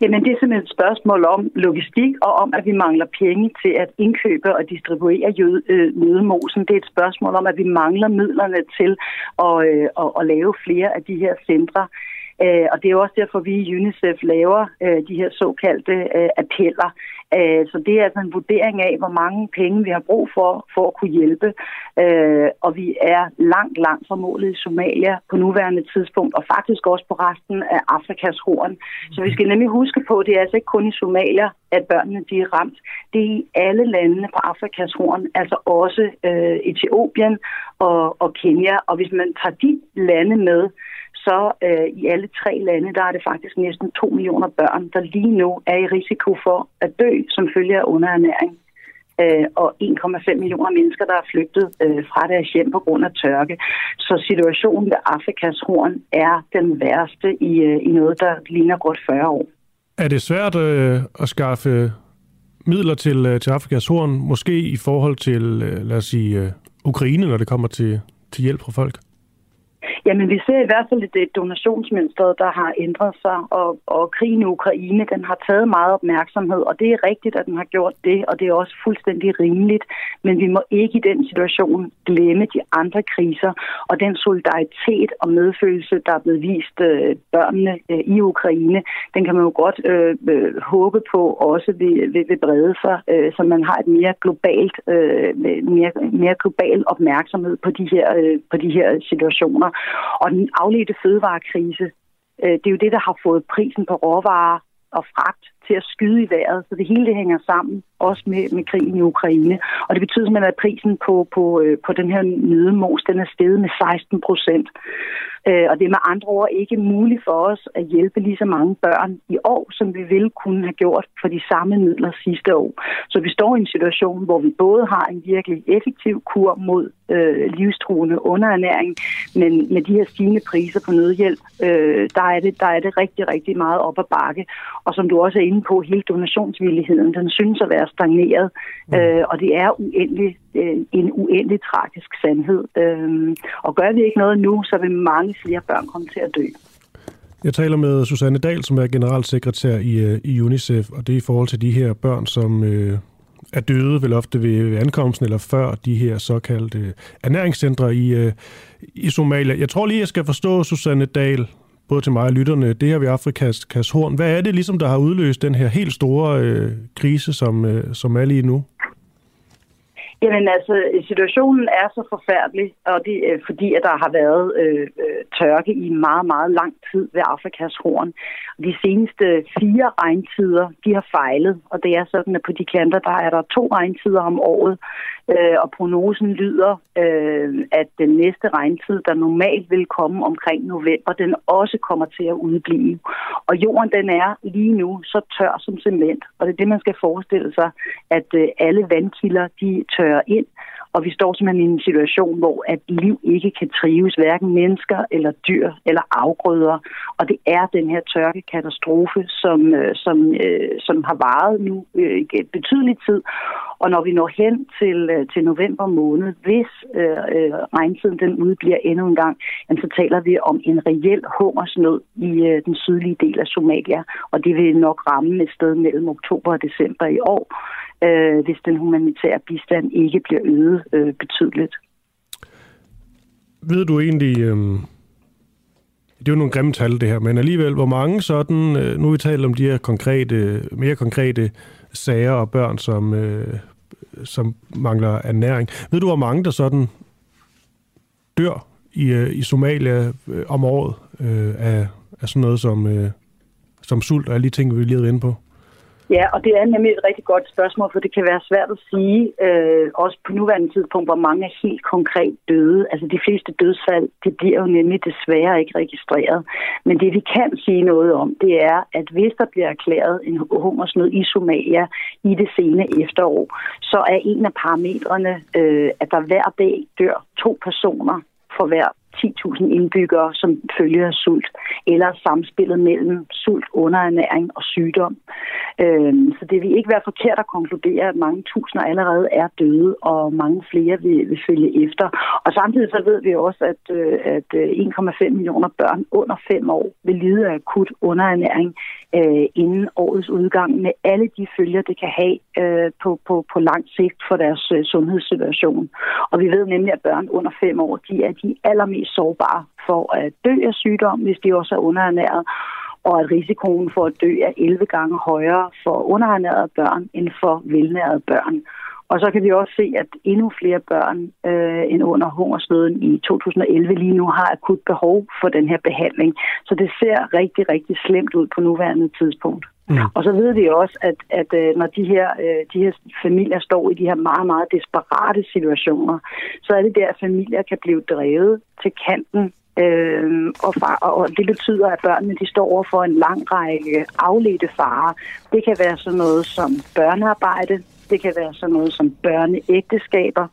Jamen, det er simpelthen et spørgsmål om logistik og om, at vi mangler penge til at indkøbe og distribuere nødemosen. Øh, det er et spørgsmål om, at vi mangler midlerne til at, øh, at, at lave flere af de her centre. Øh, og det er også derfor, vi i UNICEF laver øh, de her såkaldte øh, appeller. Øh, så det er altså en vurdering af, hvor mange penge vi har brug for, for at kunne hjælpe. Øh, og vi er langt, langt fra målet i Somalia på nuværende tidspunkt, og faktisk også på resten af Afrikas horn. Så vi skal nemlig huske på, at det er altså ikke kun i Somalia, at børnene de er ramt. Det er i alle landene på Afrikas horn, altså også øh, Etiopien og, og Kenya. Og hvis man tager de lande med, så øh, i alle tre lande, der er det faktisk næsten 2 millioner børn, der lige nu er i risiko for at dø som følge af underernæring. Øh, og 1,5 millioner mennesker, der er flygtet øh, fra deres hjem på grund af tørke. Så situationen ved Afrikas horn er den værste i, øh, i noget, der ligner godt 40 år. Er det svært øh, at skaffe midler til, øh, til Afrikas horn, måske i forhold til, øh, lad os sige, øh, Ukraine, når det kommer til, til hjælp fra folk? Jamen, vi ser i hvert fald et donationsmønster, der har ændret sig, og, og krigen i Ukraine, den har taget meget opmærksomhed, og det er rigtigt, at den har gjort det, og det er også fuldstændig rimeligt, men vi må ikke i den situation glemme de andre kriser, og den solidaritet og medfølelse, der er blevet vist øh, børnene øh, i Ukraine, den kan man jo godt øh, øh, håbe på også vil, vil, vil brede sig, øh, så man har et mere globalt, øh, mere, mere global opmærksomhed på de her, øh, på de her situationer. Og den afledte fødevarekrise, øh, det er jo det, der har fået prisen på råvarer og fragt til at skyde i vejret. Så det hele det hænger sammen, også med, med krigen i Ukraine. Og det betyder simpelthen, at prisen på, på, øh, på den her nødemos, den er steget med 16 procent. Øh, og det er med andre ord ikke muligt for os at hjælpe lige så mange børn i år, som vi ville kunne have gjort for de samme midler sidste år. Så vi står i en situation, hvor vi både har en virkelig effektiv kur mod øh, livstruende underernæring, men med de her stigende priser på nødhjælp, øh, der, er det, der er det rigtig, rigtig meget op ad bakke. Og som du også er inde på, hele donationsvilligheden, den synes at være stagneret, mm. øh, og det er uendelig, øh, en uendelig tragisk sandhed. Øh, og gør vi ikke noget nu, så vil mange flere børn komme til at dø. Jeg taler med Susanne Dahl, som er generalsekretær i, øh, i UNICEF, og det er i forhold til de her børn, som øh, er døde vel ofte ved, ved ankomsten eller før de her såkaldte øh, ernæringscentre i, øh, i Somalia. Jeg tror lige, jeg skal forstå, Susanne Dahl, både til mig og lytterne, det her ved Afrikas horn. Hvad er det ligesom, der har udløst den her helt store øh, krise, som, øh, som er lige nu? Jamen altså, situationen er så forfærdelig, og det er fordi, at der har været øh, øh, tørke i meget, meget lang tid ved Afrikas horn. De seneste fire regntider, de har fejlet, og det er sådan, at på de kanter, der er der to regntider om året, øh, og prognosen lyder, øh, at den næste regntid, der normalt vil komme omkring november, den også kommer til at udblive. Og jorden, den er lige nu så tør som cement, og det er det, man skal forestille sig, at øh, alle vandkilder, de tørrer ind, Og vi står simpelthen i en situation, hvor at liv ikke kan trives, hverken mennesker eller dyr eller afgrøder. Og det er den her tørkekatastrofe, som, øh, som, øh, som har varet nu øh, betydelig tid. Og når vi når hen til, øh, til november måned, hvis øh, øh, regntiden den udbliver endnu en gang, jamen, så taler vi om en reel hungersnød i øh, den sydlige del af Somalia. Og det vil nok ramme et sted mellem oktober og december i år, øh, hvis den humanitære bistand ikke bliver øget øh, betydeligt. Ved du egentlig, øh, det er jo nogle grimme tal det her, men alligevel, hvor mange sådan, øh, nu vi talt om de her konkrete, mere konkrete sager og børn, som, øh, som mangler ernæring. Ved du, hvor mange der sådan dør i, øh, i Somalia øh, om året øh, af, af sådan noget som, øh, som sult og alle de ting, vi lige har inde på? Ja, og det er nemlig et rigtig godt spørgsmål, for det kan være svært at sige, øh, også på nuværende tidspunkt, hvor mange er helt konkret døde. Altså de fleste dødsfald, det bliver jo nemlig desværre ikke registreret. Men det vi kan sige noget om, det er, at hvis der bliver erklæret en hungersnød i Somalia i det sene efterår, så er en af parametrene, øh, at der hver dag dør to personer for hver 10.000 indbyggere, som følger af sult, eller samspillet mellem sult, underernæring og sygdom. Øhm, så det vil ikke være forkert at konkludere, at mange tusinder allerede er døde, og mange flere vil, vil følge efter. Og samtidig så ved vi også, at, øh, at øh, 1,5 millioner børn under 5 år vil lide af akut underernæring øh, inden årets udgang, med alle de følger, det kan have øh, på, på, på lang sigt for deres øh, sundhedssituation. Og vi ved nemlig, at børn under 5 år, de er de allermest sårbare for at dø af sygdom, hvis de også er underernæret og at risikoen for at dø er 11 gange højere for underernærede børn end for velnærede børn. Og så kan vi også se, at endnu flere børn øh, end under hungersnøden i 2011 lige nu har akut behov for den her behandling. Så det ser rigtig, rigtig slemt ud på nuværende tidspunkt. Mm. Og så ved vi også, at, at øh, når de her, øh, de her familier står i de her meget, meget desperate situationer, så er det der, at familier kan blive drevet til kanten Øh, og, far, og det betyder, at børnene de står over for en lang række afledte farer. Det kan være sådan noget som børnearbejde, det kan være sådan noget som børneægteskaber.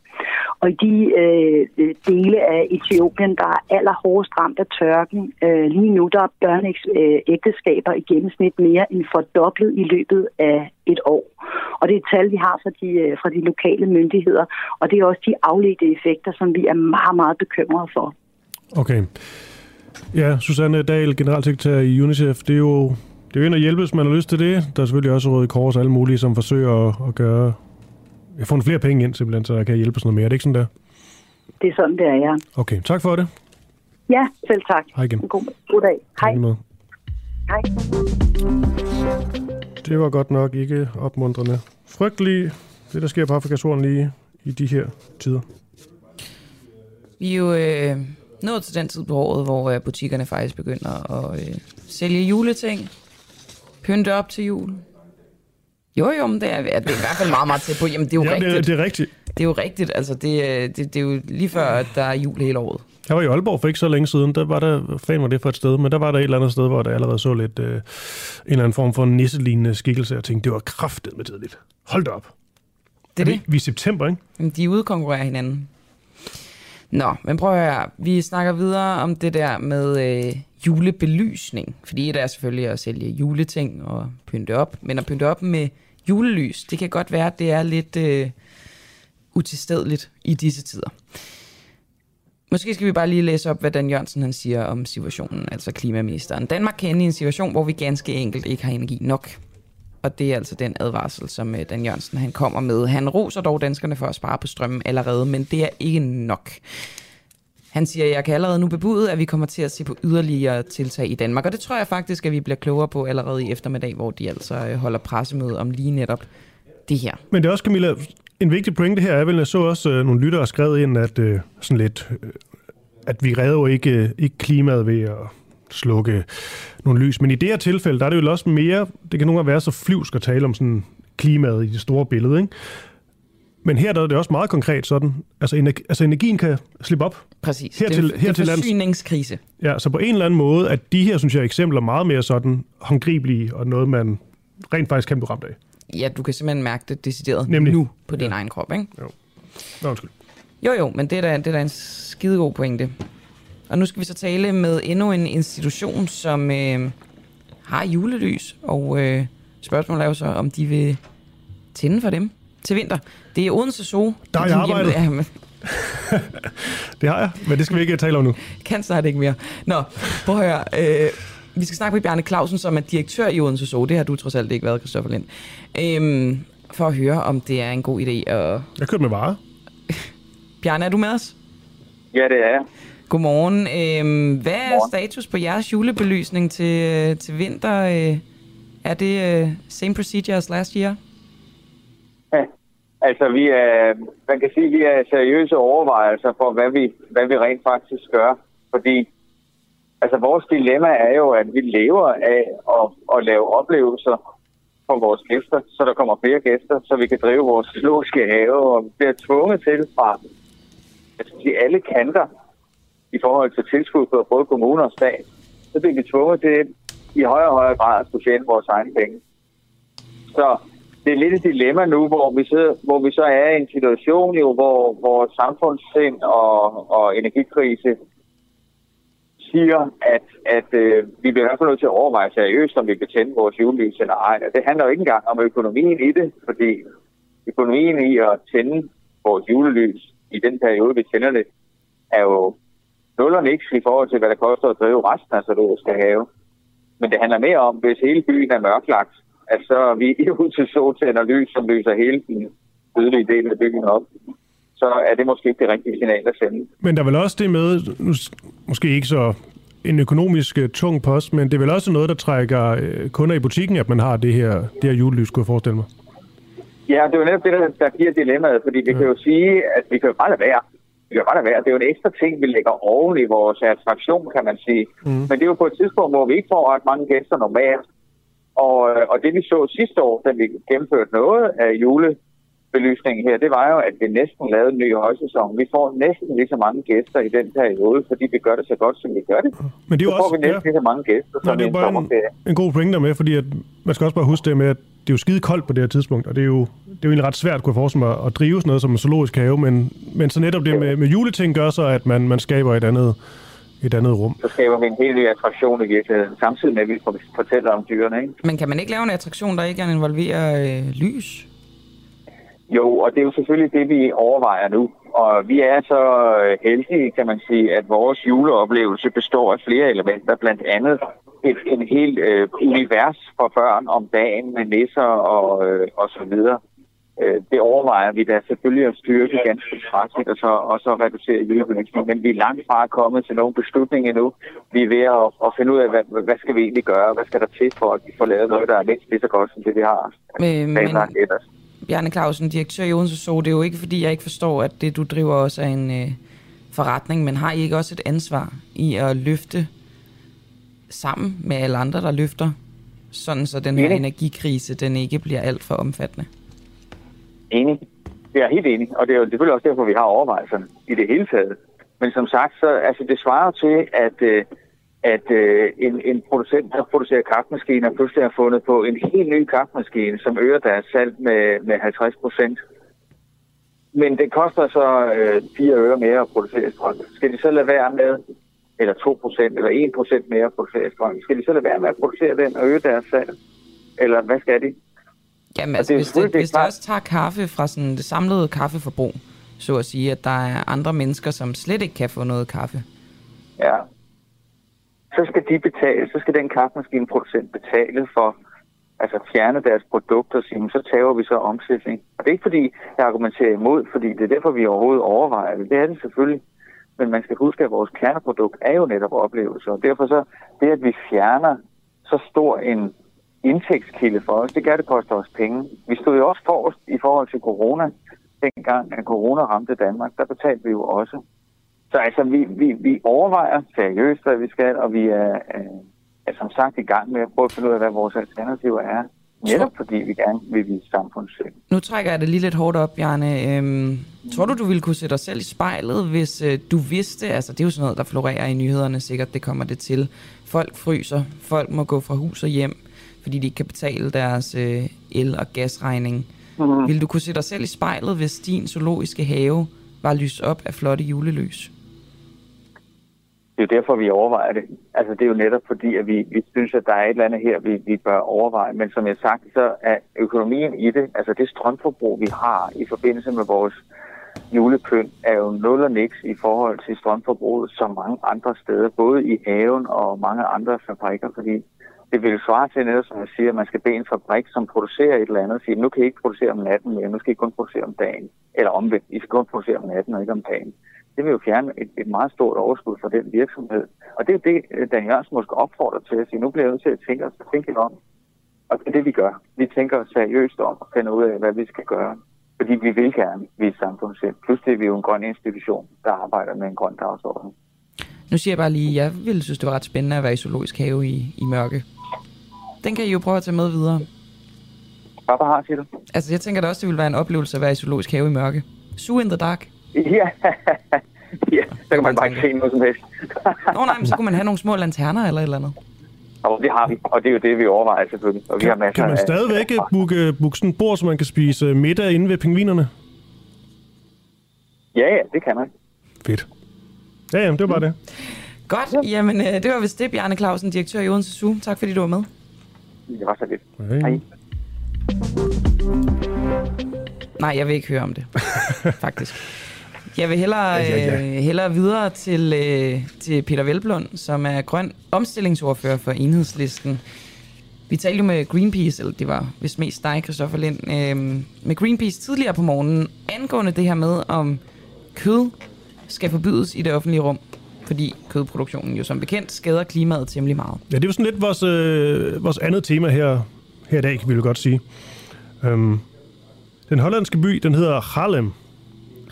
Og i de øh, øh, dele af Etiopien, der er allerhårdest ramt af tørken, øh, lige nu der er børneægteskaber øh, i gennemsnit mere end fordoblet i løbet af et år. Og det er et tal, vi har fra de, øh, fra de lokale myndigheder, og det er også de afledte effekter, som vi er meget, meget bekymrede for. Okay. Ja, Susanne Dahl, generalsekretær i UNICEF, det er jo det er jo ind at hjælpe, hvis man har lyst til det. Der er selvfølgelig også Røde Kors og alle mulige, som forsøger at, at gøre... Jeg får flere penge ind, simpelthen, så jeg kan hjælpe sådan noget mere. Er det ikke sådan der? Det er sådan, det er, ja. Okay, tak for det. Ja, selv tak. Hej igen. God, god dag. Hej. Hej. Det var godt nok ikke opmuntrende. Frygteligt, det der sker på Afrikas Horn lige i de her tider. Vi er jo øh, nået til den tid på året, hvor øh, butikkerne faktisk begynder at øh, sælge juleting pynte op til jul. Jo, jo, men det er, det er i hvert fald meget, meget tæt på. Jamen, det er jo ja, rigtigt. Det er, det er rigtigt. Det er jo rigtigt. Altså, det, det, det er jo lige før, at der er jul hele året. Jeg var i Aalborg for ikke så længe siden. Der var der, fan var det for et sted, men der var der et eller andet sted, hvor der allerede så lidt øh, en eller anden form for nisselignende skikkelse. Jeg tænkte, det var kraftet med tidligt. Hold da op. Det er, er det. Vi, vi er i september, ikke? Jamen, de udkonkurrerer hinanden. Nå, men prøv at høre. Vi snakker videre om det der med øh, julebelysning. Fordi det er selvfølgelig at sælge juleting og pynte op. Men at pynte op med julelys, det kan godt være, at det er lidt øh, utilstedeligt i disse tider. Måske skal vi bare lige læse op, hvad Dan Jørgensen han siger om situationen, altså klimaministeren. Danmark kan ende i en situation, hvor vi ganske enkelt ikke har energi nok. Og det er altså den advarsel, som øh, Dan Jørgensen han kommer med. Han roser dog danskerne for at spare på strømmen allerede, men det er ikke nok. Han siger, jeg kan allerede nu bebude, at vi kommer til at se på yderligere tiltag i Danmark. Og det tror jeg faktisk, at vi bliver klogere på allerede i eftermiddag, hvor de altså øh, holder pressemøde om lige netop det her. Men det er også, Camilla, en vigtig pointe her er vel, at jeg så også uh, nogle lyttere skrevet ind, at uh, sådan lidt, at vi redder jo ikke, ikke klimaet ved at slukke nogle lys. Men i det her tilfælde, der er det jo også mere, det kan nogle gange være så flyvsk at tale om sådan klimaet i det store billede, ikke? Men her der er det også meget konkret sådan, altså, energi, altså energien kan slippe op. Præcis, her det, til, er, her det til er forsyningskrise. Ja, så på en eller anden måde, at de her, synes jeg, eksempler meget mere sådan håndgribelige, og noget, man rent faktisk kan blive ramt af. Ja, du kan simpelthen mærke det decideret Nemlig. nu på din ja. egen krop, ikke? Jo. Nå, undskyld. Jo, jo, men det er da, det er da en skidegod pointe. Og nu skal vi så tale med endnu en institution, som øh, har julelys, og øh, spørgsmålet er jo så, om de vil tænde for dem til vinter. Det er Odense Zoo. Der har jeg arbejdet. Ja, men... det har jeg, men det skal vi ikke tale om nu. Kan snart ikke mere. Nå, prøv at høre. Øh, vi skal snakke med Bjarne Clausen, som er direktør i Odense Zoo. Det har du trods alt ikke været, Christoffer Lind. Øhm, for at høre, om det er en god idé at... Jeg kører med varer. Bjarne, er du med os? Ja, det er jeg. Godmorgen. Øhm, hvad er Godmorgen. status på jeres julebelysning til, til vinter? Øh, er det uh, same procedure as last year? Ja, altså vi er, man kan sige, vi er seriøse overvejelser for, hvad vi, hvad vi rent faktisk gør. Fordi altså vores dilemma er jo, at vi lever af at, at lave oplevelser for vores gæster, så der kommer flere gæster, så vi kan drive vores zoologiske have, og vi bliver tvunget til fra altså, alle kanter i forhold til tilskud fra både kommuner og stat, så bliver vi tvunget til i højere og højere grad at skulle tjene vores egne penge. Så det er lidt et dilemma nu, hvor vi, sidder, hvor vi så er i en situation, jo, hvor vores samfundssind og, og energikrise siger, at, at øh, vi bliver i hvert fald nødt til at overveje seriøst, om vi kan tænde vores julelys eller ej. Og det handler jo ikke engang om økonomien i det, fordi økonomien i at tænde vores julelys i den periode, vi tænder det, er jo nul og niks i forhold til, hvad det koster at drive resten af skal have. Men det handler mere om, hvis hele byen er mørklagt, at så er vi ud til så tænder lys, som lyser hele den sydlige del af byen op så er det måske ikke det rigtige signal at sende. Men der er vel også det med, måske ikke så en økonomisk uh, tung post, men det er vel også noget, der trækker uh, kunder i butikken, at man har det her, det her julelys, kunne jeg forestille mig. Ja, det er jo netop det, der, der giver dilemmaet, fordi vi ja. kan jo sige, at vi kan jo bare lade være. Vi kan lade være. Det er jo en ekstra ting, vi lægger oven i vores attraktion, kan man sige. Mm. Men det er jo på et tidspunkt, hvor vi ikke får ret mange gæster normalt. Og, øh, og det vi så sidste år, da vi gennemførte noget af jule belysningen her, det var jo, at vi næsten lavede en ny højsæson. Vi får næsten lige så mange gæster i den periode, fordi vi gør det så godt, som vi gør det. Men det er så også, får vi næsten ja. lige så mange gæster, som Nå, det er bare en, en god pointe med, fordi at, man skal også bare huske det med, at det er jo skide koldt på det her tidspunkt, og det er jo, det er jo egentlig ret svært, kunne jeg forestille mig, at drive sådan noget som en zoologisk have, men, men så netop det med, med juleting gør så, at man, man skaber et andet, et andet rum. Så skaber vi en helt ny attraktion i virkeligheden, samtidig med, at vi fortæller om dyrene. Ikke? Men kan man ikke lave en attraktion, der ikke involverer øh, lys? Jo, og det er jo selvfølgelig det, vi overvejer nu. Og vi er så øh, heldige, kan man sige, at vores juleoplevelse består af flere elementer, blandt andet et en helt øh, univers for børn om dagen med nisser og, øh, og så videre. Øh, det overvejer vi da selvfølgelig at styrke ganske kraftigt og så, og så reducere julebelysningen. Men vi er langt fra kommet til nogen beslutning endnu. Vi er ved at, at finde ud af, hvad, hvad skal vi egentlig gøre? Hvad skal der til for, at vi får lavet noget, der er mindst lige så godt som det, vi har men, men, Bjarne Clausen, direktør i Odense Så, det er jo ikke, fordi jeg ikke forstår, at det, du driver også er en øh, forretning, men har I ikke også et ansvar i at løfte sammen med alle andre, der løfter, sådan så den her enig. energikrise, den ikke bliver alt for omfattende? Enig. Det er helt enig, og det er jo selvfølgelig også derfor, vi har overvejelserne i det hele taget. Men som sagt, så altså, det svarer til, at øh, at øh, en, en producent, der producerer kaffemaskiner, pludselig har fundet på en helt ny kaffemaskine, som øger deres salg med, med 50 procent. Men det koster så øh, 4 øre mere at producere strøm. Skal de så lade være med, eller 2 procent, eller 1 procent mere at producere strøm? Skal de så lade være med at producere den og øge deres salg? Eller hvad skal de? Jamen, altså, hvis, det, hvis det også tager kaffe fra sådan det samlede kaffeforbrug, så at sige, at der er andre mennesker, som slet ikke kan få noget kaffe. Ja, så skal de betale, så skal den kaffemaskineproducent betale for altså fjerne deres produkter og sige, så tager vi så omsætning. Og det er ikke fordi, jeg argumenterer imod, fordi det er derfor, vi overhovedet overvejer det. Det er det selvfølgelig. Men man skal huske, at vores kerneprodukt er jo netop oplevelser. Og derfor så, det at vi fjerner så stor en indtægtskilde for os, det gør, det koster os penge. Vi stod jo også forrest i forhold til corona. Dengang, at corona ramte Danmark, der betalte vi jo også så altså, vi, vi, vi overvejer seriøst, hvad vi skal, og vi er, er, er som sagt i gang med at prøve at finde ud af, hvad vores alternativer er. Netop fordi vi gerne vil vise samfundssind. Nu trækker jeg det lige lidt hårdt op, Bjarne. Øhm, tror du, du ville kunne sætte dig selv i spejlet, hvis øh, du vidste, altså det er jo sådan noget, der florerer i nyhederne sikkert, det kommer det til. Folk fryser, folk må gå fra hus og hjem, fordi de ikke kan betale deres øh, el- og gasregning. Mm-hmm. Vil du kunne sætte dig selv i spejlet, hvis din zoologiske have var lyst op af flotte julelys? Det er jo derfor, vi overvejer det. Altså, det er jo netop fordi, at vi, vi synes, at der er et eller andet her, vi, vi bør overveje. Men som jeg sagt, så er økonomien i det, altså det strømforbrug, vi har i forbindelse med vores julepynt, er jo nul og niks i forhold til strømforbruget så mange andre steder, både i haven og mange andre fabrikker, fordi det vil svare til netop, som jeg siger, at man skal bede en fabrik, som producerer et eller andet, og sige, nu kan I ikke producere om natten mere, nu skal I kun producere om dagen. Eller omvendt, I skal kun producere om natten og ikke om dagen det vil jo fjerne et, et meget stort overskud for den virksomhed. Og det er det, øh, Dan Jørgensen måske opfordrer til at sige, nu bliver jeg nødt til at tænke os tænke om. Og det er det, vi gør. Vi tænker seriøst om at finde ud af, hvad vi skal gøre. Fordi vi vil gerne vise samfundssind. Plus det er vi jo en grøn institution, der arbejder med en grøn dagsorden. Nu siger jeg bare lige, jeg ville synes, det var ret spændende at være i zoologisk have i, i mørke. Den kan I jo prøve at tage med videre. Hvad har, siger du? Altså, jeg tænker da også, det ville være en oplevelse at være i zoologisk have i mørke. Zoo in the dark. Ja, ja så kan man bare ikke se noget som helst. Nå nej, men så kunne man have nogle små lanterner eller et eller andet. Og det har vi, og det er jo det, vi overvejer selvfølgelig. Og vi har masser kan man stadigvæk af... booke, booke sådan et bord, så man kan spise middag inde ved pingvinerne? Ja, ja, det kan man. Fedt. Ja, jamen, det var bare det. Godt, jamen øh, det var vist det, Bjarne Clausen, direktør i Odense Zoo. Tak fordi du var med. Det var så lidt. Hej. Hej. Nej, jeg vil ikke høre om det, faktisk. Jeg vil hellere, ja, ja, ja. Øh, hellere videre til, øh, til Peter Velblund, som er grøn omstillingsordfører for Enhedslisten. Vi talte jo med Greenpeace, eller det var vist mest dig, Christoffer Lind, øh, med Greenpeace tidligere på morgenen, angående det her med, om kød skal forbydes i det offentlige rum, fordi kødproduktionen jo som bekendt skader klimaet temmelig meget. Ja, det er jo sådan lidt vores, øh, vores andet tema her, her i dag, kan vi jo godt sige. Um, den hollandske by, den hedder Haarlem.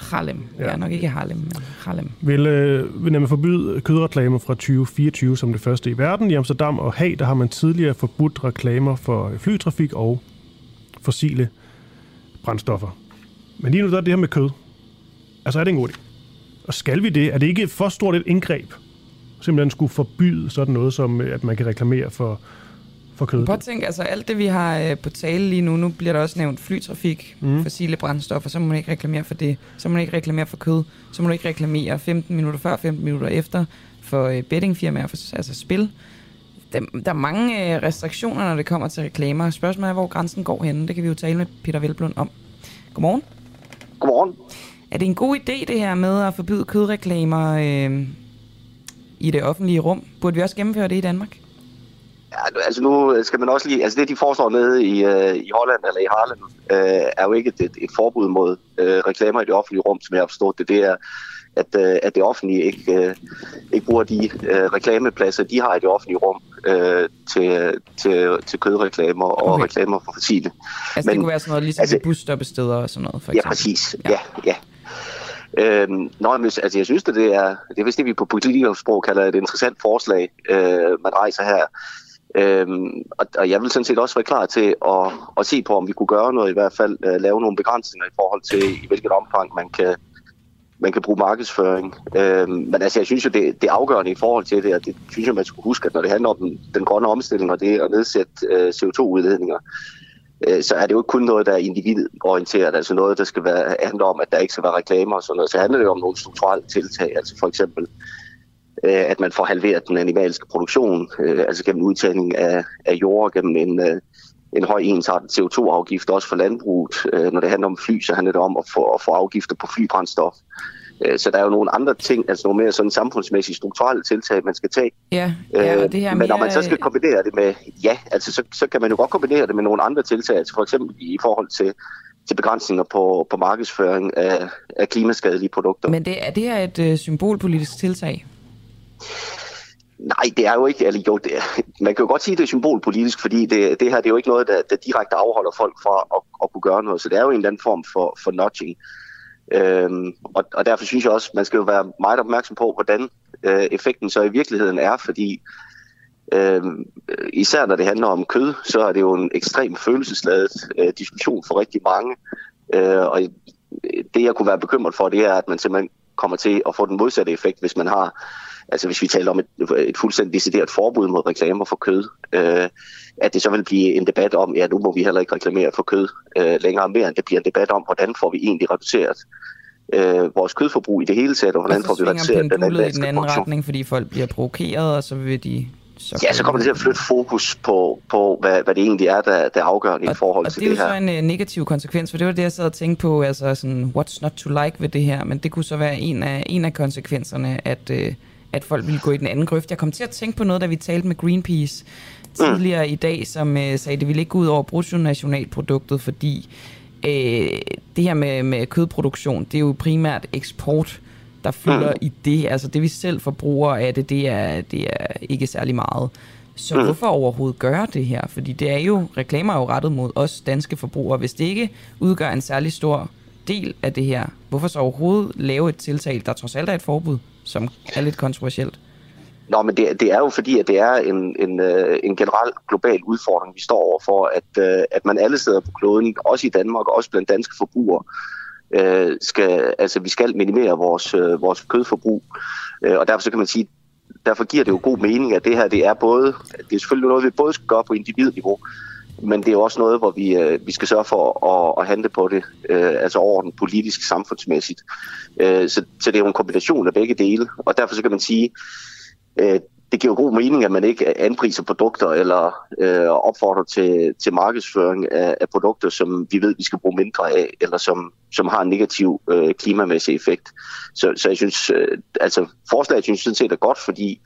Harlem. Ja. ja, nok ikke Harlem, men Harlem. Vil, øh, vil nemlig forbyde kødreklamer fra 2024 som det første i verden. I Amsterdam og Haag, der har man tidligere forbudt reklamer for flytrafik og fossile brændstoffer. Men lige nu der er det her med kød. Altså er det en god idé? Og skal vi det? Er det ikke for stort et indgreb? Simpelthen skulle forbyde sådan noget som, at man kan reklamere for for kød. Prøv at tænke, altså alt det, vi har øh, på tale lige nu, nu bliver der også nævnt flytrafik, mm. fossile brændstoffer, så må man ikke reklamere for det. Så må man ikke reklamere for kød. Så må man ikke reklamere 15 minutter før, 15 minutter efter for øh, bettingfirmaer, for, altså spil. Der, der er mange øh, restriktioner, når det kommer til reklamer. Spørgsmålet er, hvor grænsen går henne. Det kan vi jo tale med Peter Velblund om. Godmorgen. Godmorgen. Er det en god idé, det her med at forbyde kødreklamer øh, i det offentlige rum? Burde vi også gennemføre det i Danmark? Ja, altså nu skal man også lige, altså det de foreslår nede i, øh, i Holland eller i Harlem, øh, er jo ikke et, et, forbud mod øh, reklamer i det offentlige rum, som jeg har forstået det. Det er, at, øh, at det offentlige ikke, øh, ikke bruger de øh, reklamepladser, de har i det offentlige rum øh, til, til, til kødreklamer og okay. reklamer for fossile. Altså Men, det kunne være sådan noget ligesom altså, busstoppesteder og sådan noget, for eksempel? Ja, præcis. Ja, ja. ja. Øhm, nå, men, altså, jeg synes, at det er, det er vist det, vi på politikersprog kalder et interessant forslag, øh, man rejser her. Øhm, og, og jeg vil sådan set også være klar til at, at se på, om vi kunne gøre noget, i hvert fald uh, lave nogle begrænsninger i forhold til, i hvilket omfang man kan, man kan bruge markedsføring. Øhm, men altså, jeg synes jo, det, det er afgørende i forhold til det, og det synes jeg, man skulle huske, at når det handler om den, den grønne omstilling og det at nedsætte øh, uh, CO2-udledninger, øh, så er det jo ikke kun noget, der er individorienteret, altså noget, der skal være, handle om, at der ikke skal være reklamer og sådan noget. Så handler det om nogle strukturelle tiltag, altså for eksempel Øh, at man får halveret den animalske produktion, øh, altså gennem udtagning af, af jord, gennem en, øh, en høj ensartet CO2-afgift, også for landbruget. Når det handler om fly, så handler det om at få, at få afgifter på flybrændstof. Så der er jo nogle andre ting, altså nogle mere sådan samfundsmæssige strukturelle tiltag, man skal tage. Ja, ja og det her Men når man så skal kombinere det med, ja, altså så, så kan man jo godt kombinere det med nogle andre tiltag, altså for eksempel i forhold til til begrænsninger på, på markedsføring af, af klimaskadelige produkter. Men det, er det her et øh, symbolpolitisk tiltag? Nej, det er jo ikke, eller jo, det er, man kan jo godt sige, at det er symbolpolitisk, fordi det, det her det er jo ikke noget, der, der direkte afholder folk fra at, at kunne gøre noget, så det er jo en eller anden form for, for nudging. Øhm, og, og derfor synes jeg også, man skal jo være meget opmærksom på, hvordan øh, effekten så i virkeligheden er, fordi øh, især når det handler om kød, så er det jo en ekstrem følelsesladet øh, diskussion for rigtig mange. Øh, og det jeg kunne være bekymret for, det er, at man simpelthen kommer til at få den modsatte effekt, hvis man har, altså hvis vi taler om et, et fuldstændig decideret forbud mod reklamer for kød, øh, at det så vil blive en debat om, ja, nu må vi heller ikke reklamere for kød øh, længere mere, end det bliver en debat om, hvordan får vi egentlig reduceret øh, vores kødforbrug i det hele taget, og hvordan får vi reduceret den anden i den anden retning, fordi folk bliver provokeret, og så vil de så ja, så kommer det til at flytte fokus på, på hvad, hvad det egentlig er, der, der er afgørende og, i forhold og til det her. Og det er jo så en uh, negativ konsekvens, for det var det, jeg sad og tænkte på, altså sådan, what's not to like ved det her, men det kunne så være en af, en af konsekvenserne, at, uh, at folk ville gå i den anden grøft. Jeg kom til at tænke på noget, da vi talte med Greenpeace tidligere i dag, som uh, sagde, at det ville ikke gå ud over bruttonationalproduktet, fordi uh, det her med, med kødproduktion, det er jo primært eksport, der fylder mm. i det. Altså det, vi selv forbruger af det, det er, det er ikke særlig meget. Så mm. hvorfor overhovedet gøre det her? Fordi det er jo, reklamer er jo rettet mod os danske forbrugere. Hvis det ikke udgør en særlig stor del af det her, hvorfor så overhovedet lave et tiltag, der trods alt er et forbud, som er lidt kontroversielt? Nå, men det, det er jo fordi, at det er en, en, øh, en generel global udfordring, vi står overfor, at, øh, at man alle steder på kloden, også i Danmark, også blandt danske forbrugere, øh, skal, altså vi skal minimere vores, øh, vores kødforbrug. Øh, og derfor så kan man sige, derfor giver det jo god mening, at det her det er både, det er selvfølgelig noget, vi både skal gøre på individniveau, men det er også noget, hvor vi, øh, vi skal sørge for at, at handle på det, øh, altså over den politisk samfundsmæssigt. Øh, så, så det er jo en kombination af begge dele, og derfor så kan man sige, øh, det giver god mening, at man ikke anpriser produkter eller øh, opfordrer til, til markedsføring af, af produkter, som vi ved, vi skal bruge mindre af, eller som, som har en negativ øh, klimamæssig effekt. Så, så jeg synes, øh, altså forslaget synes jeg sådan set er godt, fordi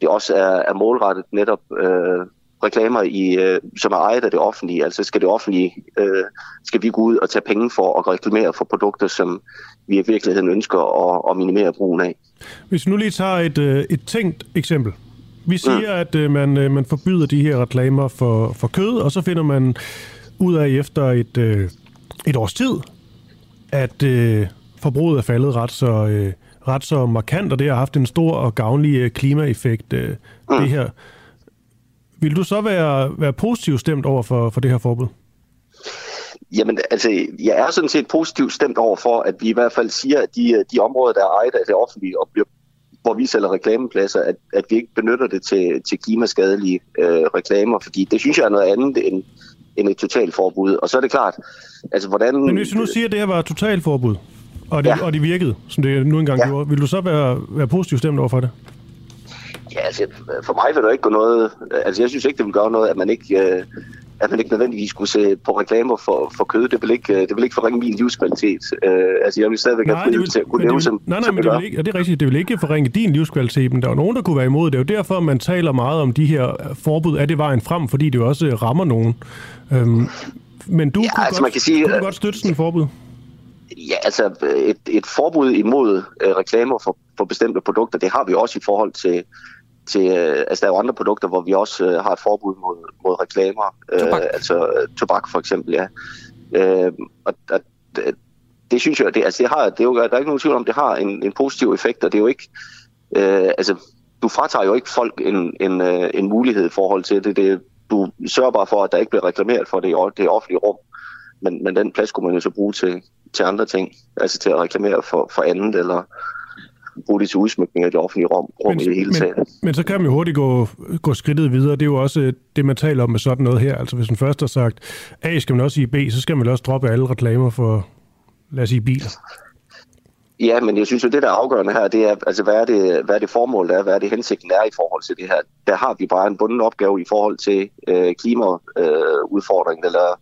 det også er, er målrettet netop øh, reklamer, i, øh, som er ejet af det offentlige. Altså skal det offentlige, øh, skal vi gå ud og tage penge for at reklamere for produkter, som vi i virkeligheden ønsker at, at minimere brugen af. Hvis vi nu lige tager et, øh, et tænkt eksempel. Vi siger, mm. at øh, man, øh, man forbyder de her reklamer for, for kød, og så finder man ud af efter et, øh, et års tid, at øh, forbruget er faldet ret så, øh, ret så markant, og det har haft en stor og gavnlig øh, klimaeffekt, øh, mm. det her. Vil du så være, være positivt stemt over for, for det her forbud? Jamen, altså, jeg er sådan set positivt stemt over for, at vi i hvert fald siger, at de, de områder, der er ejet af det offentlige og bliver hvor vi sælger reklamepladser, at, at vi ikke benytter det til, til klimaskadelige øh, reklamer, fordi det synes jeg er noget andet end, end et totalforbud. Og så er det klart, altså hvordan... Men hvis du nu siger, at det her var et totalforbud, og det, ja. og det virkede, som det nu engang ja. gjorde, vil du så være, være positivt stemt over for det? Ja, altså, for mig vil der ikke gå noget... Altså, jeg synes ikke, det vil gøre noget, at man ikke... Øh, at man ikke nødvendigvis skulle se på reklamer for, for kød. Det vil ikke, det vil ikke forringe min livskvalitet. Uh, altså, jeg vil stadigvæk nej, have frihed til at kunne leve som Nej, nej, men det vil ikke, og det er rigtigt, det vil ikke forringe din livskvalitet, men der er nogen, der kunne være imod det. Det er jo derfor, man taler meget om de her forbud. Er det vejen frem, fordi det også rammer nogen? Um, men du, ja, kunne, altså, godt, man kan sige, du kunne godt støtte sådan et forbud? Ja, altså et, et forbud imod uh, reklamer for, for bestemte produkter, det har vi også i forhold til til, øh, altså der er jo andre produkter, hvor vi også øh, har et forbud mod, mod reklamer, øh, tobak. øh, altså øh, tobak for eksempel, ja. Øh, og, og det, det synes jeg, det, altså det har, det er jo, der er ikke nogen tvivl om, det har en, en positiv effekt, og det er jo ikke, øh, altså du fratager jo ikke folk en, en, øh, en mulighed i forhold til det. det. Du sørger bare for, at der ikke bliver reklameret for det i det offentlige rum, men, men den plads kunne man jo så bruge til, til andre ting, altså til at reklamere for, for andet, eller bruge det til udsmykning af det offentlige rum, rum men, i det hele taget. Men, men så kan man jo hurtigt gå, gå skridtet videre. Det er jo også det, man taler om med sådan noget her. Altså hvis man først har sagt A, skal man også sige B, så skal man også droppe alle reklamer for, lad os sige, biler. Ja, men jeg synes jo, det der er afgørende her, det er, altså, hvad er det, hvad er det formål, der er, hvad er det hensigten er i forhold til det her. Der har vi bare en bunden opgave i forhold til øh, klimaudfordringen, øh, eller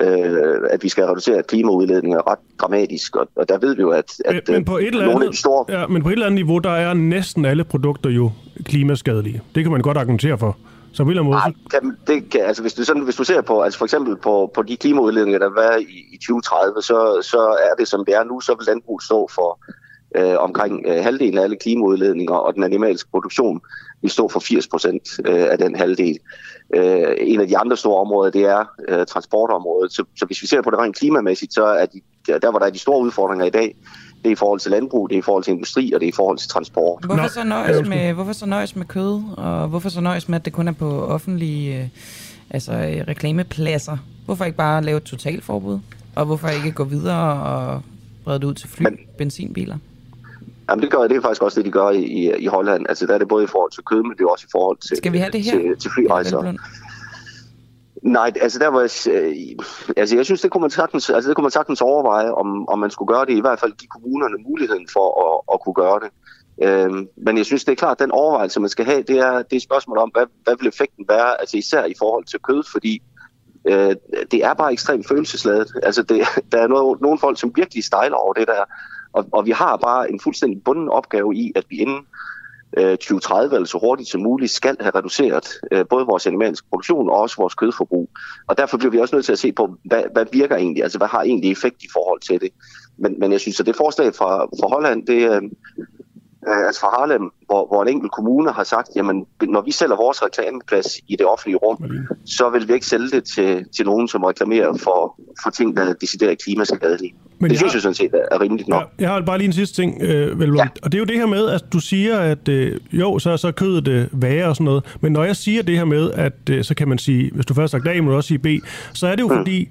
øh, at vi skal reducere klimaudledninger ret dramatisk, og, og der ved vi jo, at, at men, på et eller andet, store... Ja, men på et eller andet niveau, der er næsten alle produkter jo klimaskadelige. Det kan man godt argumentere for. Så på en eller anden måde... Nej, kan, det kan, altså, hvis, du sådan, hvis du ser på, altså for eksempel på, på de klimaudledninger, der var i, i 2030, så, så er det, som det er nu, så vil landbruget stå for øh, omkring øh, halvdelen af alle klimaudledninger, og den animalske produktion vil stå for 80 procent øh, af den halvdel. Øh, en af de andre store områder, det er øh, transportområdet. Så, så hvis vi ser på det rent klimamæssigt, så er de, der, hvor der er de store udfordringer i dag, det er i forhold til landbrug, det er i forhold til industri, og det er i forhold til transport. Hvorfor så nøjes med, hvorfor så nøjes med kød, og hvorfor så nøjes med, at det kun er på offentlige øh, altså, reklamepladser? Hvorfor ikke bare lave et totalforbud? Og hvorfor ikke gå videre og brede det ud til fly, Men, benzinbiler? Jamen det gør det er faktisk også det, de gør i, i, Holland. Altså der er det både i forhold til kød, men det er også i forhold til, Skal vi have det her? til, til flyrejser. Nej, altså der var øh, altså jeg synes det kunne man sagtens, altså det kunne man sagtens overveje om, om man skulle gøre det i hvert fald give kommunerne muligheden for at, at kunne gøre det. Øhm, men jeg synes det er klart at den overvejelse man skal have, det er det er et spørgsmål om hvad, hvad vil effekten være, altså især i forhold til kød, fordi øh, det er bare ekstremt følelsesladet. Altså det, der er noget, nogle folk som virkelig stejler over det der, og, og vi har bare en fuldstændig bunden opgave i at vi inden øh, 2030 eller altså så hurtigt som muligt skal have reduceret øh, både vores animalske produktion og også vores kødforbrug. Og derfor bliver vi også nødt til at se på, hvad, hvad virker egentlig, altså hvad har egentlig effekt i forhold til det. Men, men jeg synes, at det forslag fra, fra Holland, det, øh, altså fra Harlem, hvor, hvor en enkelt kommune har sagt, jamen når vi sælger vores reklameplads i det offentlige rum, så vil vi ikke sælge det til, til nogen, som reklamerer for, for ting, der er decideret klimaskadelige. Men det synes jeg sådan set er rimeligt nok. Jeg, jeg har bare lige en sidste ting, øh, vel, ja. og det er jo det her med, at du siger, at øh, jo, så, så er kødet øh, værre og sådan noget, men når jeg siger det her med, at øh, så kan man sige, hvis du først har sagt A, må du også sige B, så er det jo mm. fordi,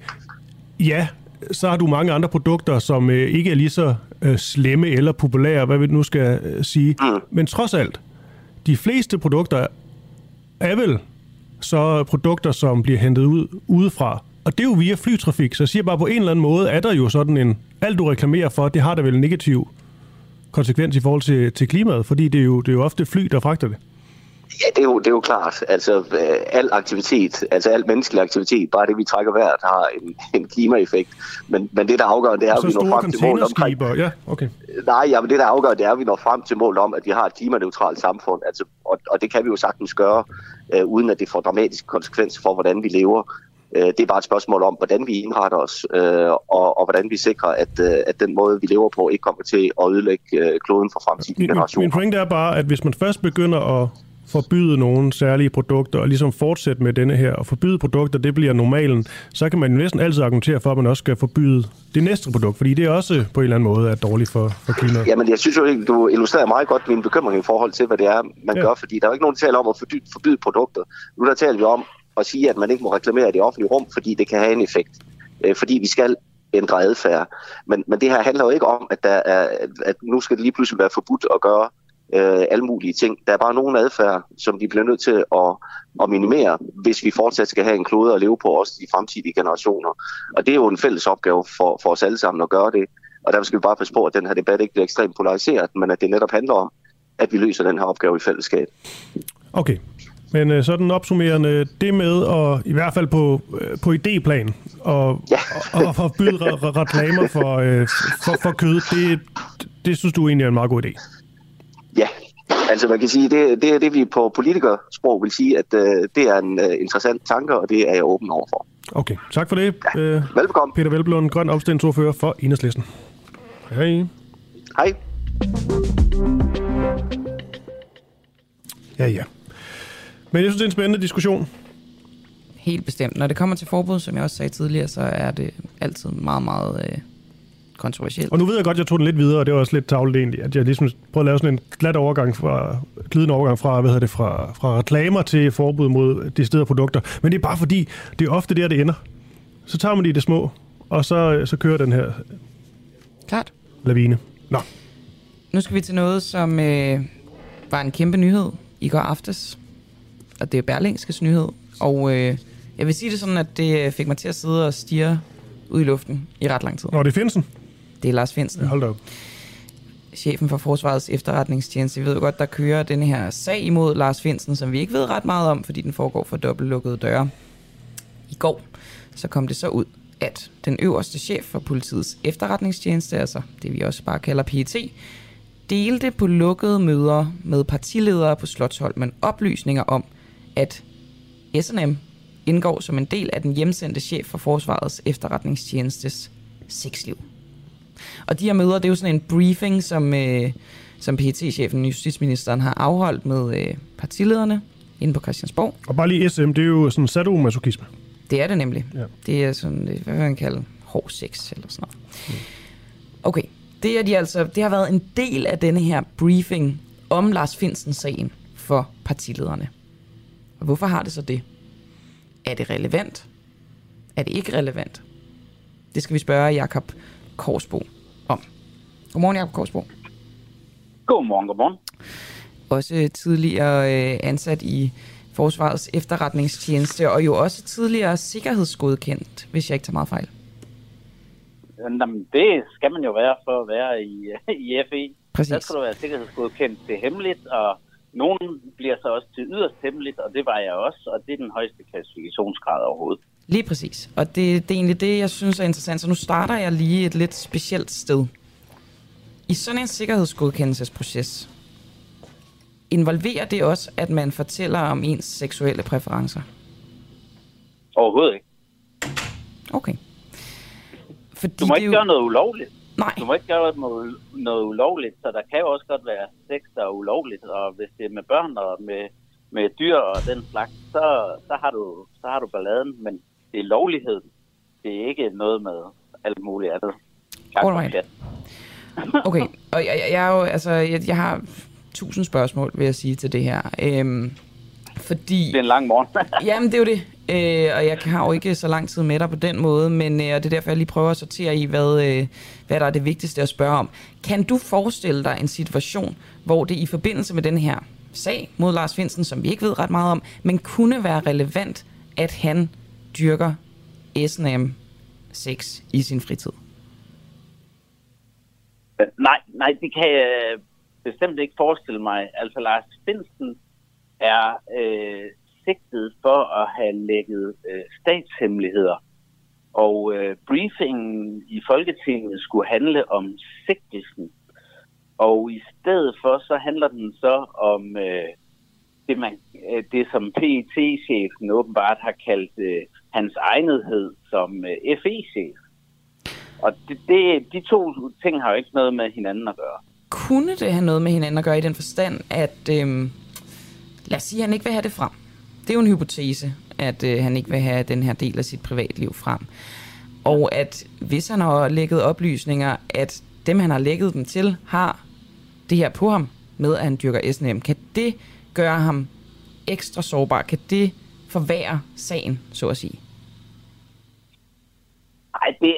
ja, så har du mange andre produkter, som øh, ikke er lige så øh, slemme eller populære, hvad vi nu skal øh, sige. Mm. Men trods alt, de fleste produkter er vel så produkter, som bliver hentet ud udefra. Og det er jo via flytrafik, så jeg siger bare, på en eller anden måde er der jo sådan en, alt du reklamerer for, det har da vel en negativ konsekvens i forhold til, til klimaet, fordi det er, jo, det er jo ofte fly, der fragter det. Ja, det er, jo, det er jo klart. Altså, øh, al aktivitet, altså al menneskelig aktivitet, bare det, vi trækker vejret, har en, en klimaeffekt. Men, men det, der afgør, det er, at vi når frem til målet omkring... Ja, okay. Nej, ja, men det, der afgør, det er, at vi når frem til målet om, at vi har et klimaneutralt samfund. Altså, og, og det kan vi jo sagtens gøre, øh, uden at det får dramatiske konsekvenser for, hvordan vi lever. Øh, det er bare et spørgsmål om, hvordan vi indretter os, øh, og, og hvordan vi sikrer, at, øh, at den måde, vi lever på, ikke kommer til at ødelægge øh, kloden for fremtidige generationer. Min pointe er bare, at hvis man først begynder at forbyde nogle særlige produkter, og ligesom fortsætte med denne her, og forbyde produkter, det bliver normalen, så kan man næsten altid argumentere for, at man også skal forbyde det næste produkt, fordi det er også på en eller anden måde er dårligt for, for klimaet. Jamen, jeg synes jo du illustrerer meget godt min bekymring i forhold til, hvad det er, man ja. gør, fordi der er jo ikke nogen, der taler om at forbyde, forbyde produkter. Nu der taler vi om at sige, at man ikke må reklamere i det offentlige rum, fordi det kan have en effekt. Øh, fordi vi skal ændre adfærd. Men, men det her handler jo ikke om, at, der er, at nu skal det lige pludselig være forbudt at gøre øh, alle mulige ting. Der er bare nogle adfærd, som vi bliver nødt til at, at minimere, hvis vi fortsat skal have en klode at leve på, også de fremtidige generationer. Og det er jo en fælles opgave for, for os alle sammen at gøre det. Og derfor skal vi bare passe på, at den her debat ikke bliver ekstremt polariseret, men at det netop handler om, at vi løser den her opgave i fællesskab. Okay. Men øh, sådan opsummerende, det med at, i hvert fald på, øh, på idéplan, og, ja. og, og forbyde re- reklamer for, øh, for, for kød, det, det synes du egentlig er en meget god idé? Ja, altså man kan sige, det, det er det, vi på politikersprog vil sige, at øh, det er en øh, interessant tanke, og det er jeg åben over for. Okay, tak for det. Ja. Øh, Velbekomme. Peter Velblom, grøn opstillingsordfører for Enhedslisten. Hej. Hej. Ja, ja. Men jeg synes, det er en spændende diskussion. Helt bestemt. Når det kommer til forbud, som jeg også sagde tidligere, så er det altid meget, meget øh, kontroversielt. Og nu ved jeg godt, at jeg tog den lidt videre, og det var også lidt tavlet egentlig, at jeg ligesom prøvede at lave sådan en glat overgang fra, glidende overgang fra, hvad hedder det, fra, fra reklamer til forbud mod de steder produkter. Men det er bare fordi, det er ofte der, det ender. Så tager man det i det små, og så, så kører den her Klart. lavine. Nå. Nu skal vi til noget, som øh, var en kæmpe nyhed i går aftes. Og det er Berlingskes nyhed. Og øh, jeg vil sige det sådan, at det fik mig til at sidde og stige ud i luften i ret lang tid. Nå, det er Finsen? Det er Lars Finsen. Hold op. Chefen for Forsvarets efterretningstjeneste. Vi ved jo godt, der kører den her sag imod Lars Finsen, som vi ikke ved ret meget om, fordi den foregår for dobbeltlukkede døre. I går så kom det så ud, at den øverste chef for politiets efterretningstjeneste, altså det vi også bare kalder PET, delte på lukkede møder med partiledere på Slottholmen oplysninger om, at SNM indgår som en del af den hjemsendte chef for Forsvarets efterretningstjenestes sexliv. Og de her møder, det er jo sådan en briefing, som, øh, som PET-chefen, justitsministeren, har afholdt med øh, partilederne inde på Christiansborg. Og bare lige SM, det er jo sådan sadomasochisme. Det er det nemlig. Ja. Det er sådan, øh, hvad vil man kalde, hård sex eller sådan noget. Okay, det, er de altså, det har været en del af denne her briefing om Lars Finsen-sagen for partilederne. Og hvorfor har det så det? Er det relevant? Er det ikke relevant? Det skal vi spørge Jakob Korsbo. Godmorgen, Jakob Korsbo. Godmorgen, godmorgen. Også tidligere øh, ansat i Forsvarets efterretningstjeneste, og jo også tidligere sikkerhedsgodkendt, hvis jeg ikke tager meget fejl. Jamen, det skal man jo være for at være i, i FE. Præcis. Der skal du være sikkerhedsgodkendt til hemmeligt, og nogen bliver så også til yderst hemmeligt, og det var jeg også, og det er den højeste klassifikationsgrad overhovedet. Lige præcis. Og det, det er egentlig det, jeg synes er interessant. Så nu starter jeg lige et lidt specielt sted. I sådan en sikkerhedsgodkendelsesproces, involverer det også, at man fortæller om ens seksuelle præferencer? Overhovedet ikke. Okay. Fordi du må ikke jo... gøre noget ulovligt. Nej. Du må ikke gøre noget, noget ulovligt, så der kan jo også godt være sex, der er ulovligt, og hvis det er med børn og med, med dyr og den slags, så, så, har du, så har du balladen, men det er lovlighed. Det er ikke noget med alt muligt andet. Alright. Okay, og jeg, jeg, er jo, altså, jeg, jeg har tusind spørgsmål, vil jeg sige til det her. Øhm, fordi... Det er en lang morgen. jamen, det er jo det. Øh, og jeg har jo ikke så lang tid med dig på den måde, men øh, og det er derfor, jeg lige prøver at sortere i, hvad, øh, hvad der er det vigtigste at spørge om. Kan du forestille dig en situation, hvor det i forbindelse med den her sag mod Lars Finsen, som vi ikke ved ret meget om, men kunne være relevant, at han dyrker S&M sex i sin fritid? Øh, nej, nej, det kan jeg øh, bestemt ikke forestille mig. Altså, Lars Finsen er øh, sigtet for at have lægget øh, statshemmeligheder. Og øh, briefingen i Folketinget skulle handle om sigtelsen. Og i stedet for, så handler den så om øh, det, man, øh, det, som PET-chefen åbenbart har kaldt øh, hans egnethed som øh, FE-chef. Og det, det, de to ting har jo ikke noget med hinanden at gøre. Kunne det have noget med hinanden at gøre i den forstand, at øhm, lad os sige, at han ikke vil have det frem. Det er jo en hypotese, at øh, han ikke vil have den her del af sit privatliv frem. Og at hvis han har lægget oplysninger, at dem, han har lægget dem til, har det her på ham med, at han dyrker SNM, kan det gøre ham ekstra sårbar? Kan det forværre sagen, så at sige? Nej, det,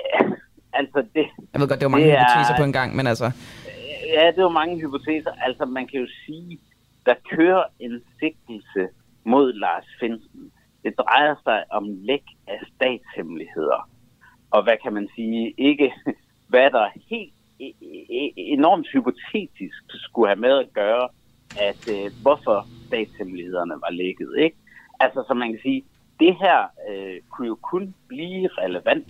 altså det... Jeg ved godt, det var mange det hypoteser er, på en gang, men altså... Ja, det var mange hypoteser. Altså, man kan jo sige, der kører en sigtelse mod Lars Finsen. Det drejer sig om læk af statshemmeligheder. Og hvad kan man sige? Ikke hvad der helt e- e- enormt hypotetisk skulle have med at gøre, at øh, hvorfor statshemmelighederne var lækket, ikke? Altså, som man kan sige, det her øh, kunne jo kun blive relevant,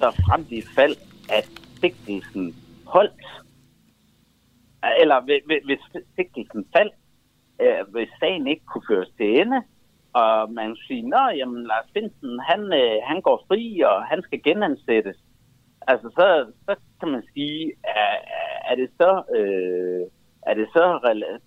så frem i fald, at sigtelsen holdt, eller hvis sigtelsen faldt, øh, hvis sagen ikke kunne føres til ende, og man siger, nå, jamen Lars Finsen, han, øh, han går fri, og han skal genansættes. Altså, så, så kan man sige, er, er det så, øh, er det så,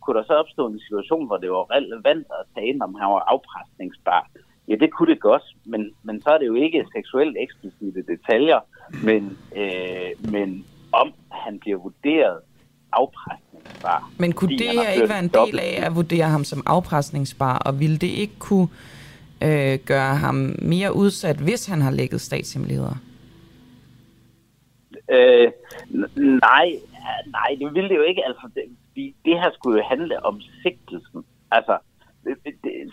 kunne der så opstå en situation, hvor det var relevant at tage ind, om han var afpresningsbar? Ja, det kunne det godt, men, men så er det jo ikke seksuelt eksplicite detaljer, men, øh, men om han bliver vurderet afpresningsbar. Men kunne det her ikke være en del af at vurdere ham som afpresningsbar, og ville det ikke kunne øh, gøre ham mere udsat, hvis han har lægget statshemmeligheder? Øh, nej, nej, det ville det jo ikke. Altså, det, det her skulle jo handle om sigtelsen. Altså,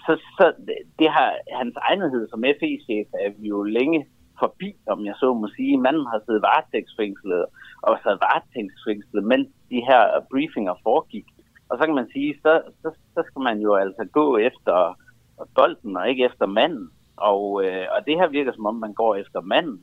så, så det har, hans egnethed som FE-chef er vi jo længe forbi, om jeg så må sige. Manden har siddet varetægtsfængslet og sad varetægtsfængslet, mens de her briefinger foregik. Og så kan man sige, så, så, så skal man jo altså gå efter bolden og ikke efter manden. Og, øh, og det her virker som om, man går efter manden,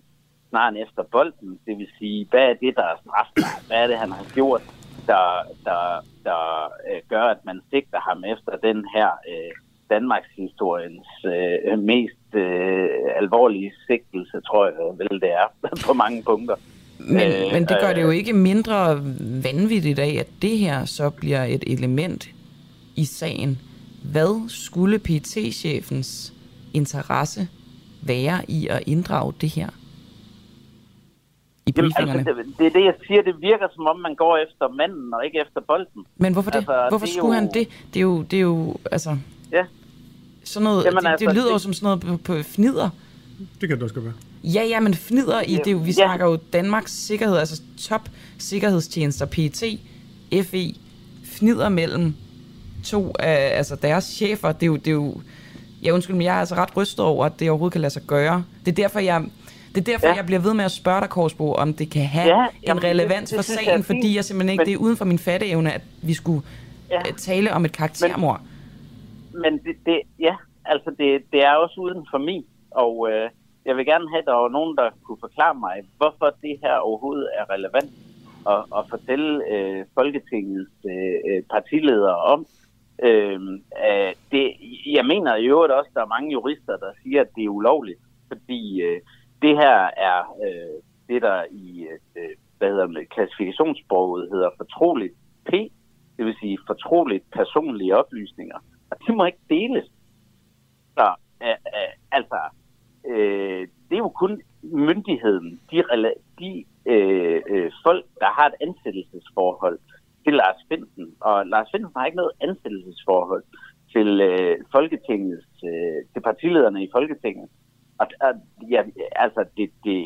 snarere end efter bolden. Det vil sige, hvad er det, der er strafbart? Hvad er det, han har gjort, der, der, der øh, gør, at man sigter ham efter den her øh, Danmarks historiens øh, mest øh, alvorlige sigtelse, tror jeg vel det er, på mange punkter. Men, øh, men det gør det jo ikke mindre vanvittigt af, at det her så bliver et element i sagen. Hvad skulle PT-chefens interesse være i at inddrage det her? I Jamen, altså, det, det er det, jeg siger. Det virker som om, man går efter manden og ikke efter bolden. Men hvorfor det? Altså, hvorfor det skulle jo... han det? Det er jo, det er jo altså... Ja. Sådan noget, Jamen, det, altså, det lyder det... jo som sådan noget på, på fnider. Det kan det også være. Ja, ja, men fnider i, det er jo, vi ja. snakker jo Danmarks sikkerhed, altså top sikkerhedstjenester, PT, FE, fnider mellem to af altså deres chefer. Det er jo, det er jo ja, undskyld, men jeg er altså ret rystet over, at det overhovedet kan lade sig gøre. Det er derfor, jeg, det er derfor, ja. jeg bliver ved med at spørge dig, Korsbo, om det kan have ja, en relevans det, det, for sagen, fordi jeg simpelthen ikke, men, det er uden for min fatteevne, at vi skulle ja. Øh, tale om et karaktermord. Men, men det, det, ja, altså det, det er også uden for min, og øh, jeg vil gerne have, at der var nogen, der kunne forklare mig, hvorfor det her overhovedet er relevant at, at fortælle øh, Folketingets øh, øh partiledere om. Øh, øh, det, jeg mener i øvrigt også, at der er mange jurister, der siger, at det er ulovligt, fordi øh, det her er øh, det, der i øh, hvad hedder det, klassifikationssproget hedder fortroligt P, det vil sige fortroligt personlige oplysninger. Og de må ikke deles. Så øh, øh, altså, øh, det er jo kun myndigheden, de, de øh, øh, folk, der har et ansættelsesforhold til Lars Finsen. Og Lars Finsen har ikke noget ansættelsesforhold til øh, Folketingets, øh, til partilederne i Folketinget. Og, og ja, altså, det, det,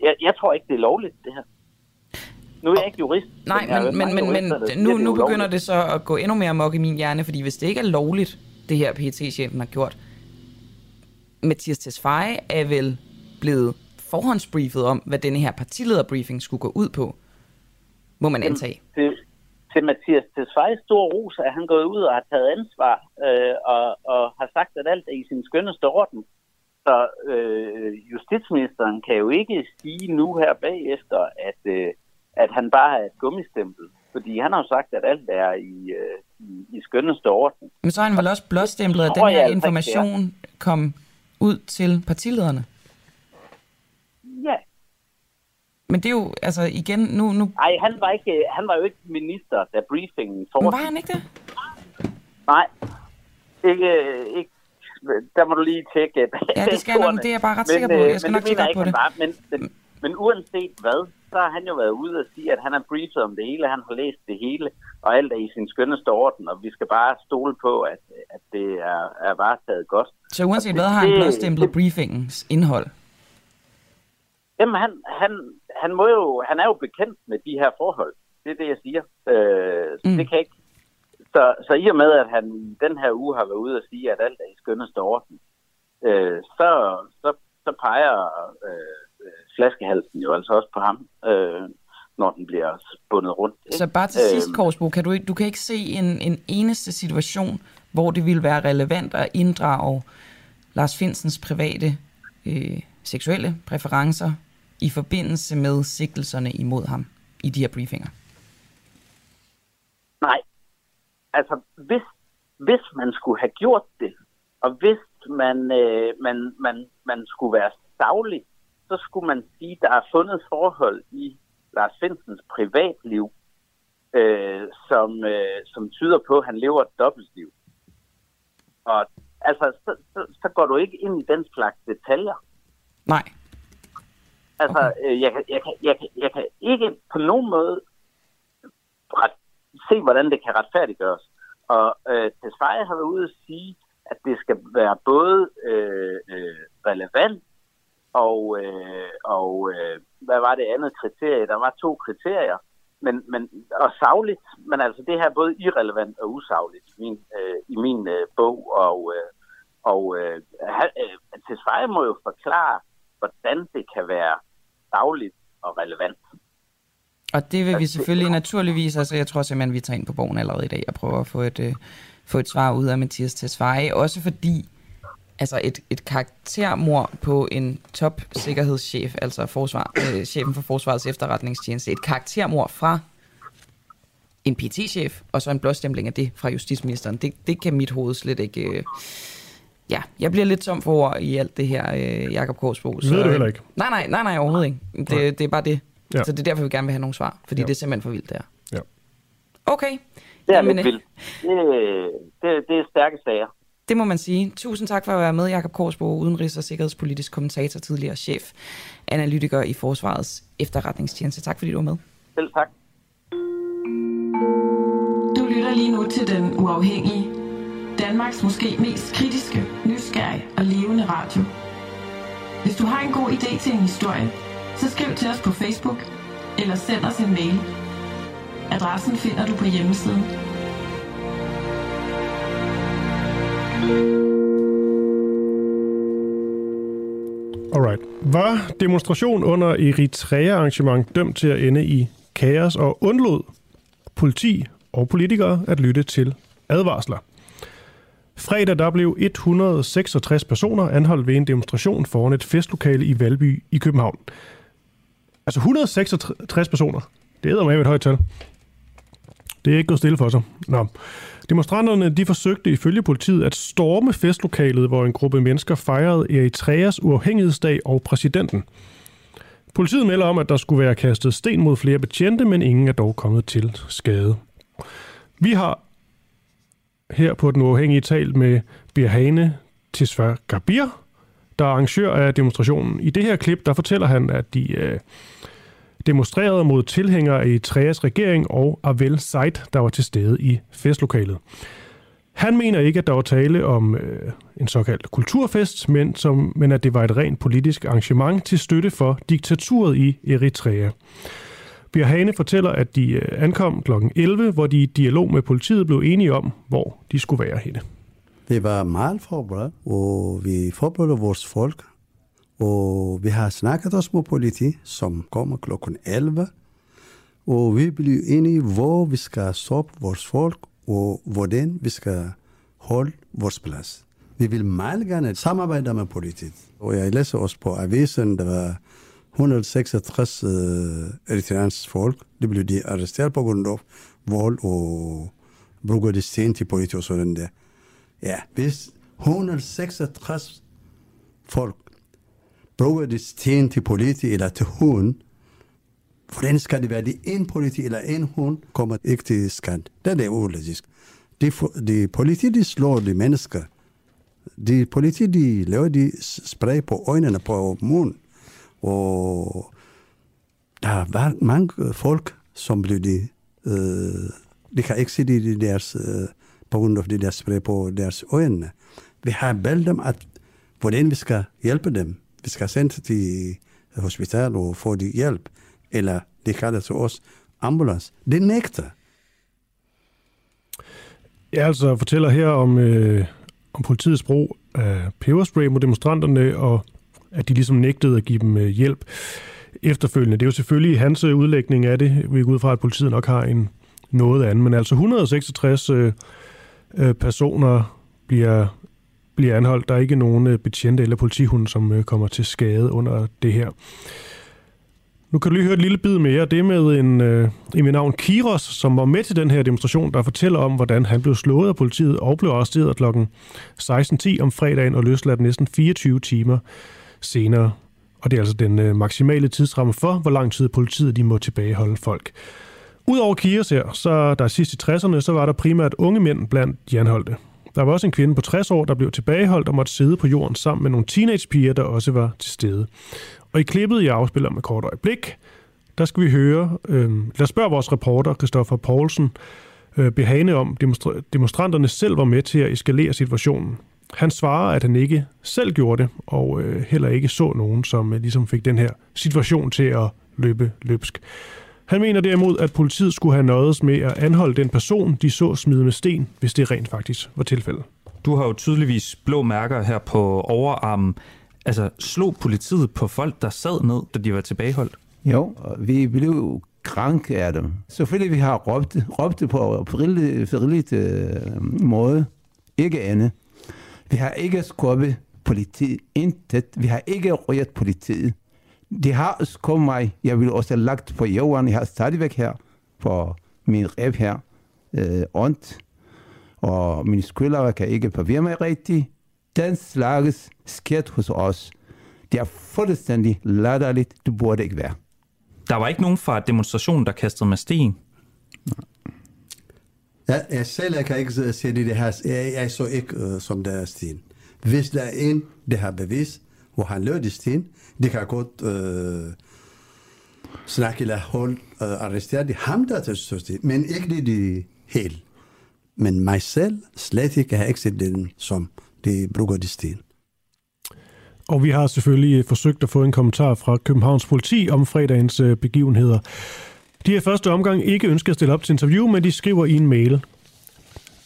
jeg, jeg tror ikke, det er lovligt, det her. Nu er jeg ikke jurist. Nej, men, men, men, men nu, nu begynder det så at gå endnu mere mok i min hjerne, fordi hvis det ikke er lovligt, det her PET-chefen har gjort, Mathias Tesfaye er vel blevet forhåndsbriefet om, hvad denne her partilederbriefing skulle gå ud på, må man antage. Til, til Mathias Tesfaye stor ros, at han gået ud og har taget ansvar øh, og, og har sagt, at alt er i sin skønneste orden. Så øh, justitsministeren kan jo ikke sige nu her bagefter, at, øh, at han bare er et gummistempel. Fordi han har jo sagt, at alt er i, øh, i, i skønneste orden. Men så har han vel også blåstemplet, at den her altså information kom ud til partilederne? Ja. Men det er jo, altså igen, nu... nu... Nej, han var, ikke, han var jo ikke minister, da briefingen foregik. var han ikke det? Nej, ikke, ikke der må du lige tjekke. Ja, det skal jeg det er jeg bare ret sikker på. Jeg skal nok tjekke på det. Var, men, men, men uanset hvad, så har han jo været ude og sige, at han har briefet om det hele, han har læst det hele, og alt er i sin skønneste orden, og vi skal bare stole på, at, at det er, er varetaget godt. Så uanset det, hvad har han blåstemplet briefingens indhold? Jamen, han, han, han, må jo, han er jo bekendt med de her forhold. Det er det, jeg siger. Øh, mm. Det kan ikke så, så i og med, at han i den her uge har været ude og sige, at alt er i skønneste orden, øh, så, så, så peger øh, flaskehalsen jo altså også på ham, øh, når den bliver bundet rundt. Ikke? Så bare til sidst, øh, Korsbo, kan du, du kan ikke se en, en eneste situation, hvor det ville være relevant at inddrage Lars Finsens private øh, seksuelle præferencer i forbindelse med sigtelserne imod ham i de her briefinger? Nej, altså, hvis, hvis man skulle have gjort det, og hvis man, øh, man, man, man skulle være savlig, så skulle man sige, at der er fundet forhold i Lars Finsens privatliv, øh, som, øh, som tyder på, at han lever et dobbeltliv. Og altså, så, så, så går du ikke ind i den slags detaljer. Nej. Altså, okay. øh, jeg, kan, jeg, kan, jeg, kan, jeg kan ikke på nogen måde ret, se, hvordan det kan retfærdiggøres. Og øh, Tesfaye har været ude at sige, at det skal være både øh, øh, relevant og, øh, og øh, hvad var det andet kriterie? Der var to kriterier, men, men, og savligt, men altså det her er både irrelevant og usagligt i min, øh, i min øh, bog, og, øh, og øh, øh, Tesfaye må jo forklare, hvordan det kan være savligt og relevant. Og det vil vi selvfølgelig naturligvis, altså jeg tror simpelthen, vi tager ind på bogen allerede i dag og prøver at få et, øh, få et svar ud af Mathias Tesfaye. Også fordi altså et, et karaktermor på en top sikkerhedschef, altså forsvar, øh, chefen for Forsvarets efterretningstjeneste, et karaktermor fra en PT-chef, og så en blåstempling af det fra justitsministeren. Det, det kan mit hoved slet ikke... Øh, ja, jeg bliver lidt tom for ord i alt det her, øh, Jakob Korsbo. Så, ved du heller ikke. Nej, nej, nej, nej, overhovedet ikke. Det, nej. det er bare det. Ja. Så det er derfor, vi gerne vil have nogle svar, fordi ja. det er simpelthen for vildt, det her. Ja. Okay. Det er Jamen, lidt vildt. Det, det, det er stærke sager. Det må man sige. Tusind tak for at være med, Jakob Korsbo, udenrigs- og sikkerhedspolitisk kommentator, tidligere chef, analytiker i Forsvarets efterretningstjeneste. Tak fordi du var med. Selv tak. Du lytter lige nu til Den Uafhængige. Danmarks måske mest kritiske, nysgerrige og levende radio. Hvis du har en god idé til en historie, så skriv til os på Facebook eller send os en mail. Adressen finder du på hjemmesiden. Alright. Var demonstration under Eritrea-arrangement dømt til at ende i kaos og undlod politi og politikere at lytte til advarsler? Fredag der blev 166 personer anholdt ved en demonstration foran et festlokale i Valby i København. Altså 166 personer. Det er med et højt tal. Det er ikke gået stille for sig. Nå. Demonstranterne de forsøgte ifølge politiet at storme festlokalet, hvor en gruppe mennesker fejrede Eritreas uafhængighedsdag og præsidenten. Politiet melder om, at der skulle være kastet sten mod flere betjente, men ingen er dog kommet til skade. Vi har her på den uafhængige tal med Birhane Tisvar Gabir, der er arrangør af demonstrationen. I det her klip, der fortæller han, at de øh, demonstrerede mod tilhængere i Eritreas regering og Avel Said, der var til stede i festlokalet. Han mener ikke, at der var tale om øh, en såkaldt kulturfest, men, som, men at det var et rent politisk arrangement til støtte for diktaturet i Eritrea. Birhane fortæller, at de øh, ankom kl. 11, hvor de i dialog med politiet blev enige om, hvor de skulle være henne. Vi var meget forberedt, og vi forberedte vores folk og vi har snakket også med politi, som kommer klokken 11. Og vi blev enige, hvor vi skal stoppe vores folk, og hvordan vi skal holde vores plads. Vi vil meget gerne samarbejde med politiet. Og jeg læser også på avisen, der var 166 uh, eritreanske folk. Det blev de arresteret på grund af vold og bruger de sten til politi og sådan der. Ja, hvis 166 folk bruger det sten til politi eller til hund, hvordan skal det være, det en politi eller en hund kommer ikke til skand? Det er ulogisk. De, de politi, de slår de mennesker. De politi, de laver de spray på øjnene, på munden. Og der var mange folk, som blev de, øh, de kan ikke se det deres, øh, på grund af det der spray på deres øjne. Vi har bedt dem, at hvordan vi skal hjælpe dem vi skal sende til hospital og få de hjælp, eller de kalder til os ambulance. Det nægter. Jeg altså fortæller her om, øh, om politiets brug af peberspray mod demonstranterne, og at de ligesom nægtede at give dem øh, hjælp efterfølgende. Det er jo selvfølgelig hans øh, udlægning af det. Vi går ud fra, at politiet nok har en noget andet. Men altså 166 øh, øh, personer bliver bliver anholdt. Der er ikke nogen øh, betjente eller politihunde, som øh, kommer til skade under det her. Nu kan du lige høre et lille bid mere. Det er med en øh, i mit navn Kiros, som var med til den her demonstration, der fortæller om, hvordan han blev slået af politiet og blev arresteret kl. 16.10 om fredagen og løsladt næsten 24 timer senere. Og det er altså den øh, maksimale tidsramme for, hvor lang tid politiet de må tilbageholde folk. Udover Kias her, så der sidst i 60'erne, så var der primært unge mænd blandt de anholdte. Der var også en kvinde på 60 år, der blev tilbageholdt og måtte sidde på jorden sammen med nogle teenagepiger, der også var til stede. Og i klippet, jeg afspiller med kort øjeblik, der skal vi høre, øh, lad spørge vores reporter, Christoffer Poulsen, øh, behane om, demonstra- demonstranterne selv var med til at eskalere situationen. Han svarer, at han ikke selv gjorde det, og øh, heller ikke så nogen, som øh, ligesom fik den her situation til at løbe løbsk. Han mener derimod, at politiet skulle have nøjes med at anholde den person, de så smide med sten, hvis det rent faktisk var tilfældet. Du har jo tydeligvis blå mærker her på overarmen. Altså, slog politiet på folk, der sad ned, da de var tilbageholdt? Jo, vi blev krank af dem. Selvfølgelig vi har råbt, råbt på frilligt øh, måde. Ikke andet. Vi har ikke skubbet politiet. Intet. Vi har ikke røget politiet de har kommet mig. Jeg vil også have lagt på jorden. Jeg har stadigvæk her på min reb her øh, ondt. Og min skuldre kan ikke forvirre mig rigtigt. Den slags sket hos os. Det er fuldstændig latterligt. Du burde ikke være. Der var ikke nogen fra demonstrationen, der kastede med sten? Jeg, jeg selv jeg kan ikke se det, det her. Jeg, jeg så ikke, uh, som der er sten. Hvis der er en, der har bevis, hvor han lød i sten, de kan godt øh, snakke eller holde øh, arrestere de ham, der til sten, men ikke det de helt. Men mig selv slet ikke har ikke set den, som de bruger de sten. Og vi har selvfølgelig øh, forsøgt at få en kommentar fra Københavns politi om fredagens øh, begivenheder. De har første omgang ikke ønsket at stille op til interview, men de skriver i en mail.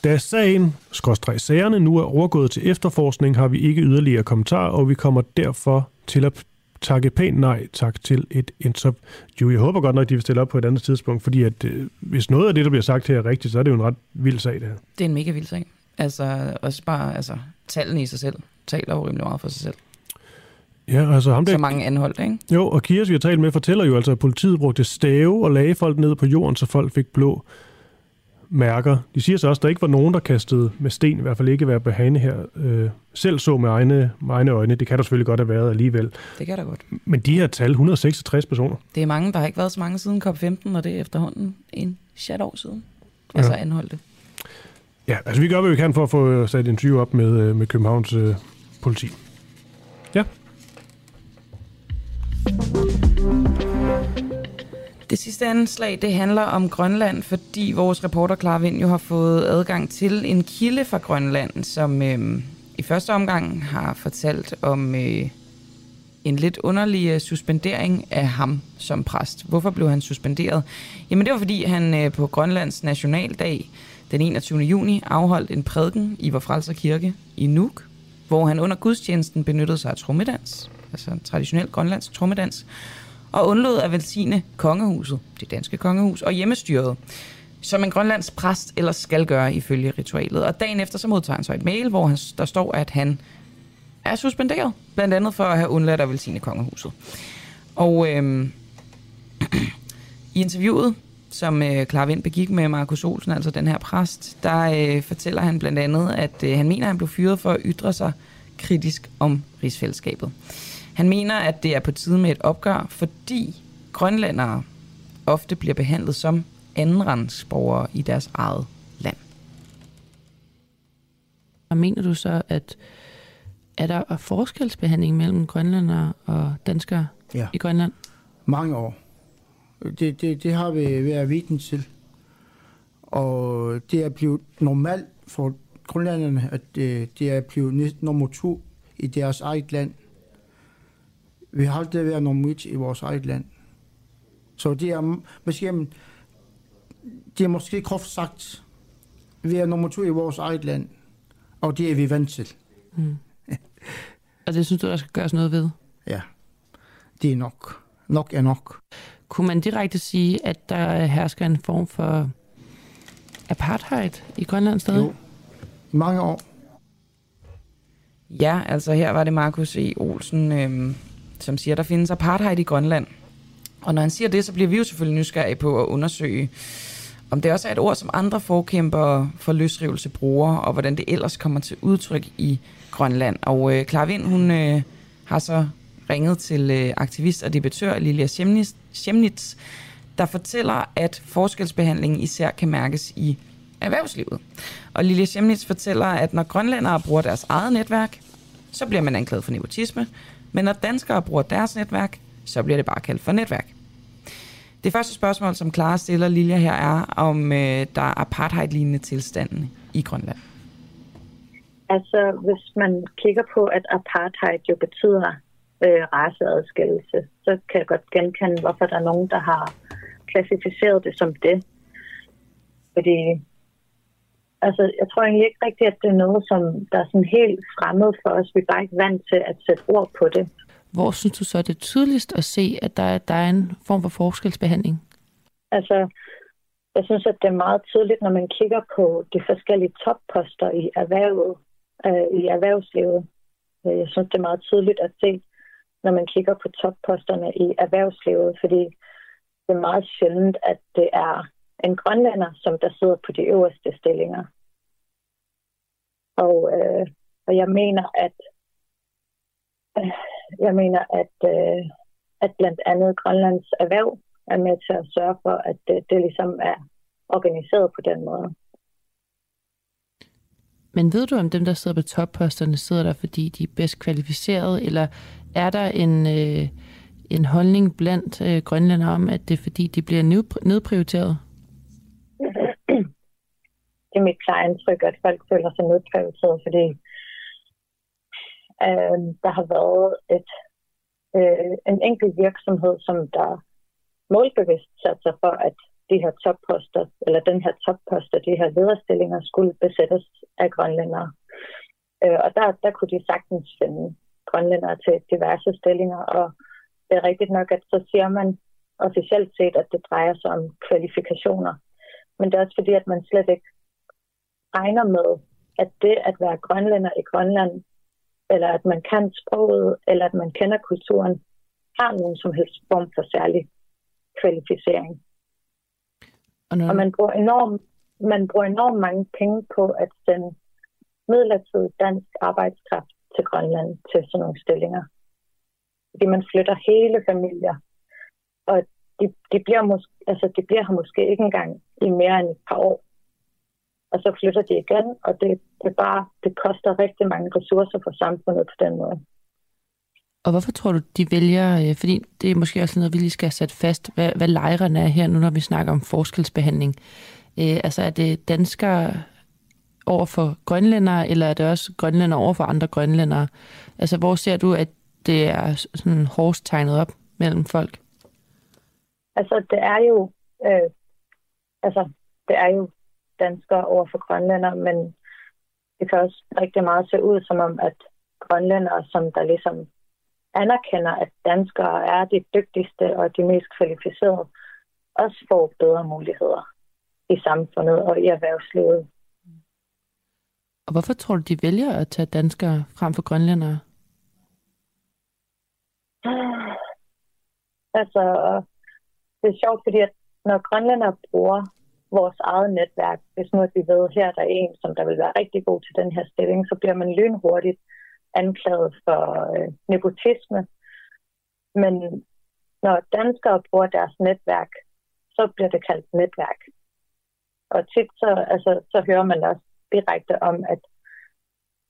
Da sagen, skorstræk sagerne, nu er overgået til efterforskning, har vi ikke yderligere kommentarer, og vi kommer derfor til at takke pænt nej tak til et interview. Jeg håber godt nok, at de vil stille op på et andet tidspunkt, fordi at, øh, hvis noget af det, der bliver sagt her er rigtigt, så er det jo en ret vild sag, det her. Det er en mega vild sag. Altså, også bare, altså, tallene i sig selv taler jo rimelig meget for sig selv. Ja, altså ham der... Så mange anholdt, ikke? Jo, og Kias, vi har talt med, fortæller jo altså, at politiet brugte stave og lagde folk ned på jorden, så folk fik blå mærker. De siger så også, at der ikke var nogen, der kastede med sten, i hvert fald ikke være behane her. Øh, selv så med egne, med egne øjne. Det kan der selvfølgelig godt have været alligevel. Det kan der godt. Men de her tal, 166 personer. Det er mange, der har ikke været så mange siden COP15, og det er efterhånden en chat år siden. Altså ja. anholdte. Ja, altså vi gør, hvad vi kan for at få sat en interview op med, øh, med Københavns øh, politi. Ja. Det sidste anslag, det handler om Grønland, fordi vores reporter Clara Vind jo har fået adgang til en kilde fra Grønland, som øh, i første omgang har fortalt om øh, en lidt underlig øh, suspendering af ham som præst. Hvorfor blev han suspenderet? Jamen det var fordi han øh, på Grønlands nationaldag den 21. juni afholdt en prædiken i Vorfrelser Kirke i Nuuk, hvor han under gudstjenesten benyttede sig af trommedans, altså en traditionel grønlandsk trommedans, og undlod at velsigne kongehuset, det danske kongehus, og hjemmestyret, som en grønlands præst ellers skal gøre ifølge ritualet. Og dagen efter så modtager han så et mail, hvor han, der står, at han er suspenderet, blandt andet for at have undladt at velsigne kongehuset. Og øhm, i interviewet, som øh, Clara Vind begik med Markus Olsen, altså den her præst, der øh, fortæller han blandt andet, at øh, han mener, at han blev fyret for at ytre sig kritisk om rigsfællesskabet. Han mener, at det er på tide med et opgør, fordi grønlændere ofte bliver behandlet som andenrandsborgere i deres eget land. Og mener du så, at er der forskelsbehandling mellem grønlændere og danskere Ja. i Grønland? Mange år. Det, det, det har vi været viden til. Og det er blevet normalt for grønlænderne, at det, det er blevet nummer to i deres eget land. Vi har aldrig været nummer et i vores eget land. Så det er måske, det er måske groft sagt, vi er nummer to i vores eget land, og det er vi vant til. Mm. og det synes du, der skal gøres noget ved? Ja, det er nok. Nok er nok. Kunne man direkte sige, at der hersker en form for apartheid i Grønland stadig? Jo. I mange år. Ja, altså her var det Markus E. Olsen, øhm, som siger, at der findes apartheid i Grønland. Og når han siger det, så bliver vi jo selvfølgelig nysgerrige på at undersøge, om det også er et ord, som andre forkæmper for løsrivelse bruger, og hvordan det ellers kommer til udtryk i Grønland. Og øh, Clara Vind, hun øh, har så ringet til øh, aktivist og debattør Lilja Schemnitz, der fortæller, at forskelsbehandlingen især kan mærkes i erhvervslivet. Og Lilja Schemnitz fortæller, at når grønlændere bruger deres eget netværk, så bliver man anklaget for nepotisme, men når danskere bruger deres netværk, så bliver det bare kaldt for netværk. Det første spørgsmål, som Clara stiller Lilja her, er, om øh, der er apartheid-lignende tilstanden i Grønland. Altså, hvis man kigger på, at apartheid jo betyder øh, raceadskillelse, så kan jeg godt genkende, hvorfor der er nogen, der har klassificeret det som det. Fordi, altså, jeg tror egentlig ikke rigtigt, at det er noget, som der er sådan helt fremmed for os. Vi er bare ikke vant til at sætte ord på det. Hvor synes du så, det er tydeligst at se, at der, er- der er en form for forskelsbehandling? Altså, jeg synes, at det er meget tydeligt, når man kigger på de forskellige topposter i erhvervet, øh, i erhvervslivet. Øh, Jeg synes, det er meget tydeligt at se, når man kigger på topposterne i erhvervslivet, fordi det er meget sjældent, at det er en grønlænder, som der sidder på de øverste stillinger. Og, øh, og jeg mener, at øh, jeg mener, at, øh, at blandt andet Grønlands erhverv er med til at sørge for, at det, det ligesom er organiseret på den måde. Men ved du, om dem, der sidder på topposterne, sidder der, fordi de er bedst kvalificerede, eller er der en, øh, en holdning blandt øh, grønlændere om, at det er fordi, de bliver nedprioriteret? Det er mit klare indtryk, at folk føler sig nedprioriteret, fordi øh, der har været et, øh, en enkelt virksomhed, som der målbevidst satte sig for at de her topposter, eller den her topposter, de her lederstillinger, skulle besættes af grønlændere. Øh, og der, der kunne de sagtens finde grønlændere til diverse stillinger, og det er rigtigt nok, at så siger man officielt set, at det drejer sig om kvalifikationer. Men det er også fordi, at man slet ikke regner med, at det at være grønlænder i Grønland, eller at man kan sproget, eller at man kender kulturen, har nogen som helst form for særlig kvalificering. Og, når... og man, bruger enormt, man bruger enormt mange penge på at sende midlertidig dansk arbejdskraft til Grønland til sådan nogle stillinger. Fordi man flytter hele familier, og de, de, bliver, mås- altså, de bliver her måske ikke engang i mere end et par år. Og så flytter de igen, og det, det, bare, det koster rigtig mange ressourcer for samfundet på den måde. Og hvorfor tror du, de vælger, øh, fordi det er måske også noget, vi lige skal have sat fast, hvad, hvad lejrene er her nu, når vi snakker om forskelsbehandling. Øh, altså er det danskere over for grønlændere, eller er det også grønlændere over for andre grønlændere? Altså hvor ser du, at det er sådan hårdest tegnet op mellem folk? Altså det er jo, øh, altså det er jo danskere over for grønlændere, men det kan også rigtig meget se ud som om, at grønlændere, som der ligesom anerkender, at danskere er de dygtigste og de mest kvalificerede, også får bedre muligheder i samfundet og i erhvervslivet. Og hvorfor tror du, de vælger at tage danskere frem for grønlændere? Altså, det er sjovt, fordi at når grønlændere bruger vores eget netværk, hvis nu at vi ved, her der er en, som der vil være rigtig god til den her stilling, så bliver man lynhurtigt anklaget for øh, nepotisme. Men når danskere bruger deres netværk, så bliver det kaldt netværk. Og tit så, altså, så hører man også direkte om, at,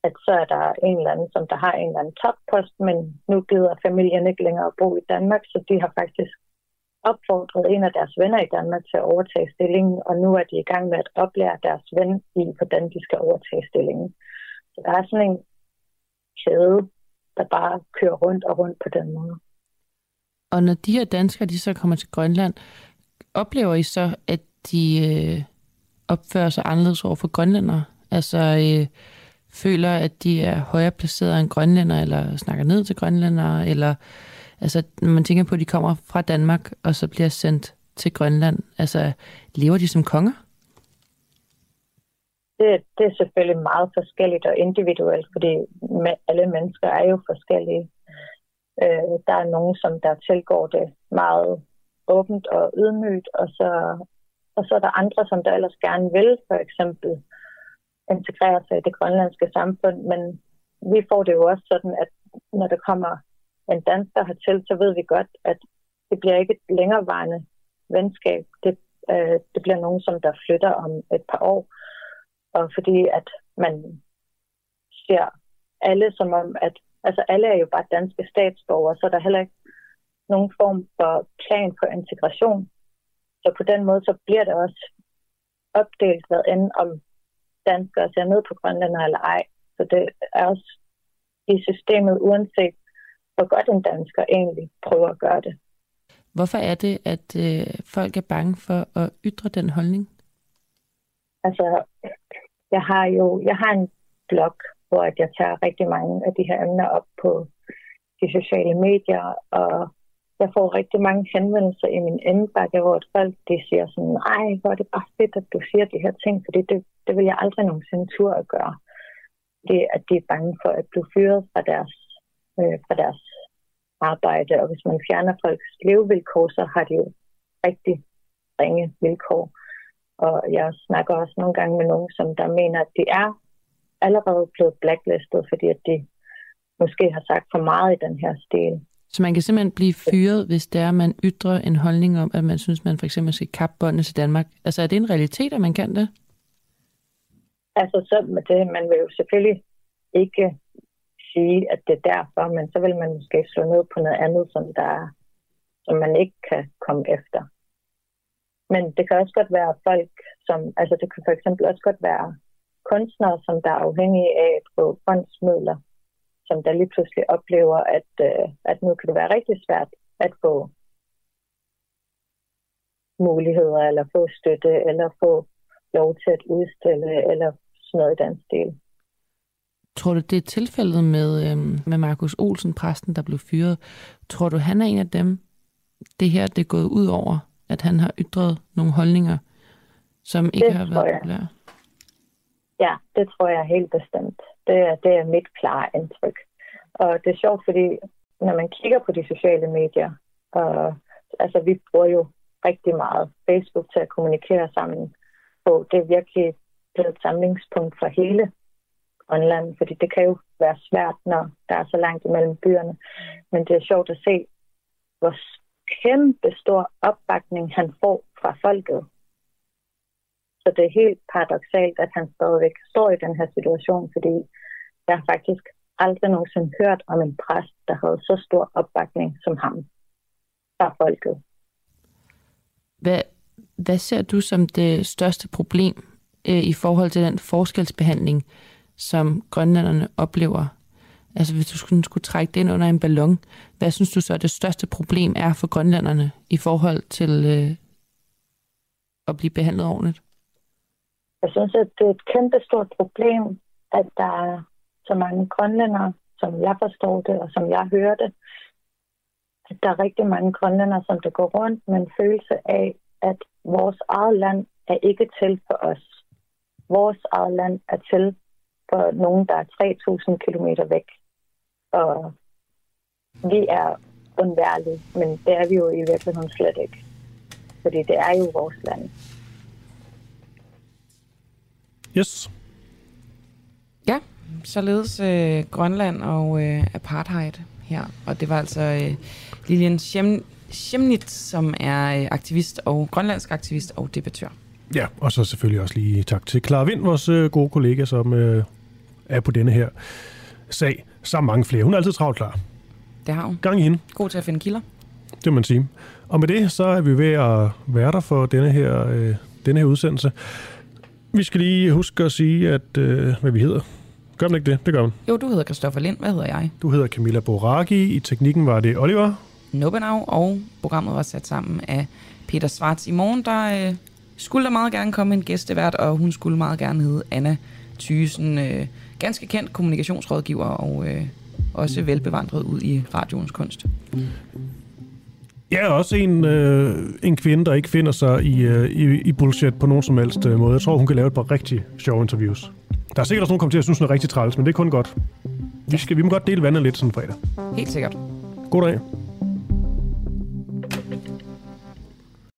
at så er der en eller anden, som der har en eller anden toppost, men nu gider familien ikke længere bo i Danmark, så de har faktisk opfordret en af deres venner i Danmark til at overtage stillingen, og nu er de i gang med at oplære deres ven i, hvordan de skal overtage stillingen. Så der er sådan en kæde, der bare kører rundt og rundt på den måde. Og når de her danskere, de så kommer til Grønland, oplever I så, at de øh, opfører sig anderledes over for grønlændere? Altså øh, føler, at de er højere placeret end grønlænder, eller snakker ned til grønlændere, eller altså, når man tænker på, at de kommer fra Danmark, og så bliver sendt til Grønland, altså lever de som konger? det, det er selvfølgelig meget forskelligt og individuelt, fordi alle mennesker er jo forskellige. Øh, der er nogen, som der tilgår det meget åbent og ydmygt, og så, og så er der andre, som der ellers gerne vil, for eksempel integrere sig i det grønlandske samfund, men vi får det jo også sådan, at når der kommer en dansker hertil, så ved vi godt, at det bliver ikke et længerevarende venskab. Det, øh, det bliver nogen, som der flytter om et par år og fordi at man ser alle som om, at altså alle er jo bare danske statsborgere, så der heller ikke nogen form for plan for integration. Så på den måde, så bliver det også opdelt, hvad end om danskere ser ned på grønlænder eller ej. Så det er også i systemet, uanset hvor godt en dansker egentlig prøver at gøre det. Hvorfor er det, at øh, folk er bange for at ytre den holdning? Altså, jeg har jo jeg har en blog, hvor jeg tager rigtig mange af de her emner op på de sociale medier, og jeg får rigtig mange henvendelser i min indbakke, hvor folk de siger sådan, ej, hvor er det bare fedt, at du siger de her ting, fordi det, det vil jeg aldrig nogensinde tur at gøre. Det at de er bange for at blive fyret fra deres, øh, fra deres arbejde, og hvis man fjerner folks levevilkår, så har de jo rigtig ringe vilkår. Og jeg snakker også nogle gange med nogen, som der mener, at de er allerede blevet blacklistet, fordi at de måske har sagt for meget i den her stil. Så man kan simpelthen blive fyret, hvis det er, at man ytrer en holdning om, at man synes, man for eksempel skal kappe båndene til Danmark. Altså er det en realitet, at man kan det? Altså så med det, man vil jo selvfølgelig ikke sige, at det er derfor, men så vil man måske slå ned på noget andet, som, der, som man ikke kan komme efter. Men det kan også godt være folk, som, altså det kan for eksempel også godt være kunstnere, som der er afhængige af at få fondsmidler, som der lige pludselig oplever, at, øh, at nu kan det være rigtig svært at få muligheder, eller få støtte, eller få lov til at udstille, eller sådan noget i den stil. Tror du, det er tilfældet med, øhm, med Markus Olsen, præsten, der blev fyret? Tror du, han er en af dem, det her det er gået ud over, at han har ytret nogle holdninger, som ikke Det har været jeg. populære? Ja, det tror jeg helt bestemt. Det er, det er mit klare indtryk. Og det er sjovt, fordi når man kigger på de sociale medier, og, altså vi bruger jo rigtig meget Facebook til at kommunikere sammen på. Det er virkelig blevet et samlingspunkt for hele Grønland, fordi det kan jo være svært, når der er så langt imellem byerne. Men det er sjovt at se, hvor kæmpe stor opbakning han får fra folket. Så det er helt paradoxalt, at han stadigvæk står i den her situation, fordi jeg har faktisk aldrig nogensinde hørt om en præst, der havde så stor opbakning som ham fra folket. Hvad, hvad ser du som det største problem øh, i forhold til den forskelsbehandling, som grønlænderne oplever? Altså hvis du skulle, skulle trække det ind under en ballon, hvad synes du så det største problem er for grønlænderne i forhold til øh, at blive behandlet ordentligt? Jeg synes, at det er et kæmpestort problem, at der er så mange grønlændere, som jeg forstår det, og som jeg hører det, at der er rigtig mange grønlændere, som der går rundt med en følelse af, at vores eget land er ikke til for os. Vores eget land er til for nogen, der er 3.000 kilometer væk. Og vi er undværlige, men det er vi jo i virkeligheden slet ikke. Fordi det er jo vores land. Yes. Ja, således øh, Grønland og øh, apartheid her. Og det var altså øh, Lilian Schem- Schemnit, som er øh, aktivist og grønlandsk aktivist og debattør. Ja, og så selvfølgelig også lige tak til Clara Vind, vores øh, gode kollega, som øh, er på denne her sag, sammen mange flere. Hun er altid travlt klar. Det har hun. Gang i hende. God til at finde kilder. Det må man sige. Og med det, så er vi ved at være der for denne her, øh, denne her udsendelse. Vi skal lige huske at sige, at, øh, hvad vi hedder. Gør man ikke det? Det gør man. Jo, du hedder Christoffer Lind. Hvad hedder jeg? Du hedder Camilla Boraki. I teknikken var det Oliver. Nobenau, og programmet var sat sammen af Peter Svarts. I morgen, der øh, skulle der meget gerne komme en gæstevært, og hun skulle meget gerne hedde Anna Thysen. Øh, ganske kendt kommunikationsrådgiver, og øh, også velbevandret ud i radioens kunst. Ja, også en, øh, en kvinde, der ikke finder sig i, øh, i, i bullshit på nogen som helst øh, måde. Jeg tror, hun kan lave et par rigtig sjove interviews. Der er sikkert også nogen, der kommer til at synes, hun er rigtig træls, men det er kun godt. Vi, skal, vi må godt dele vandet lidt sådan fredag. Helt sikkert. God dag.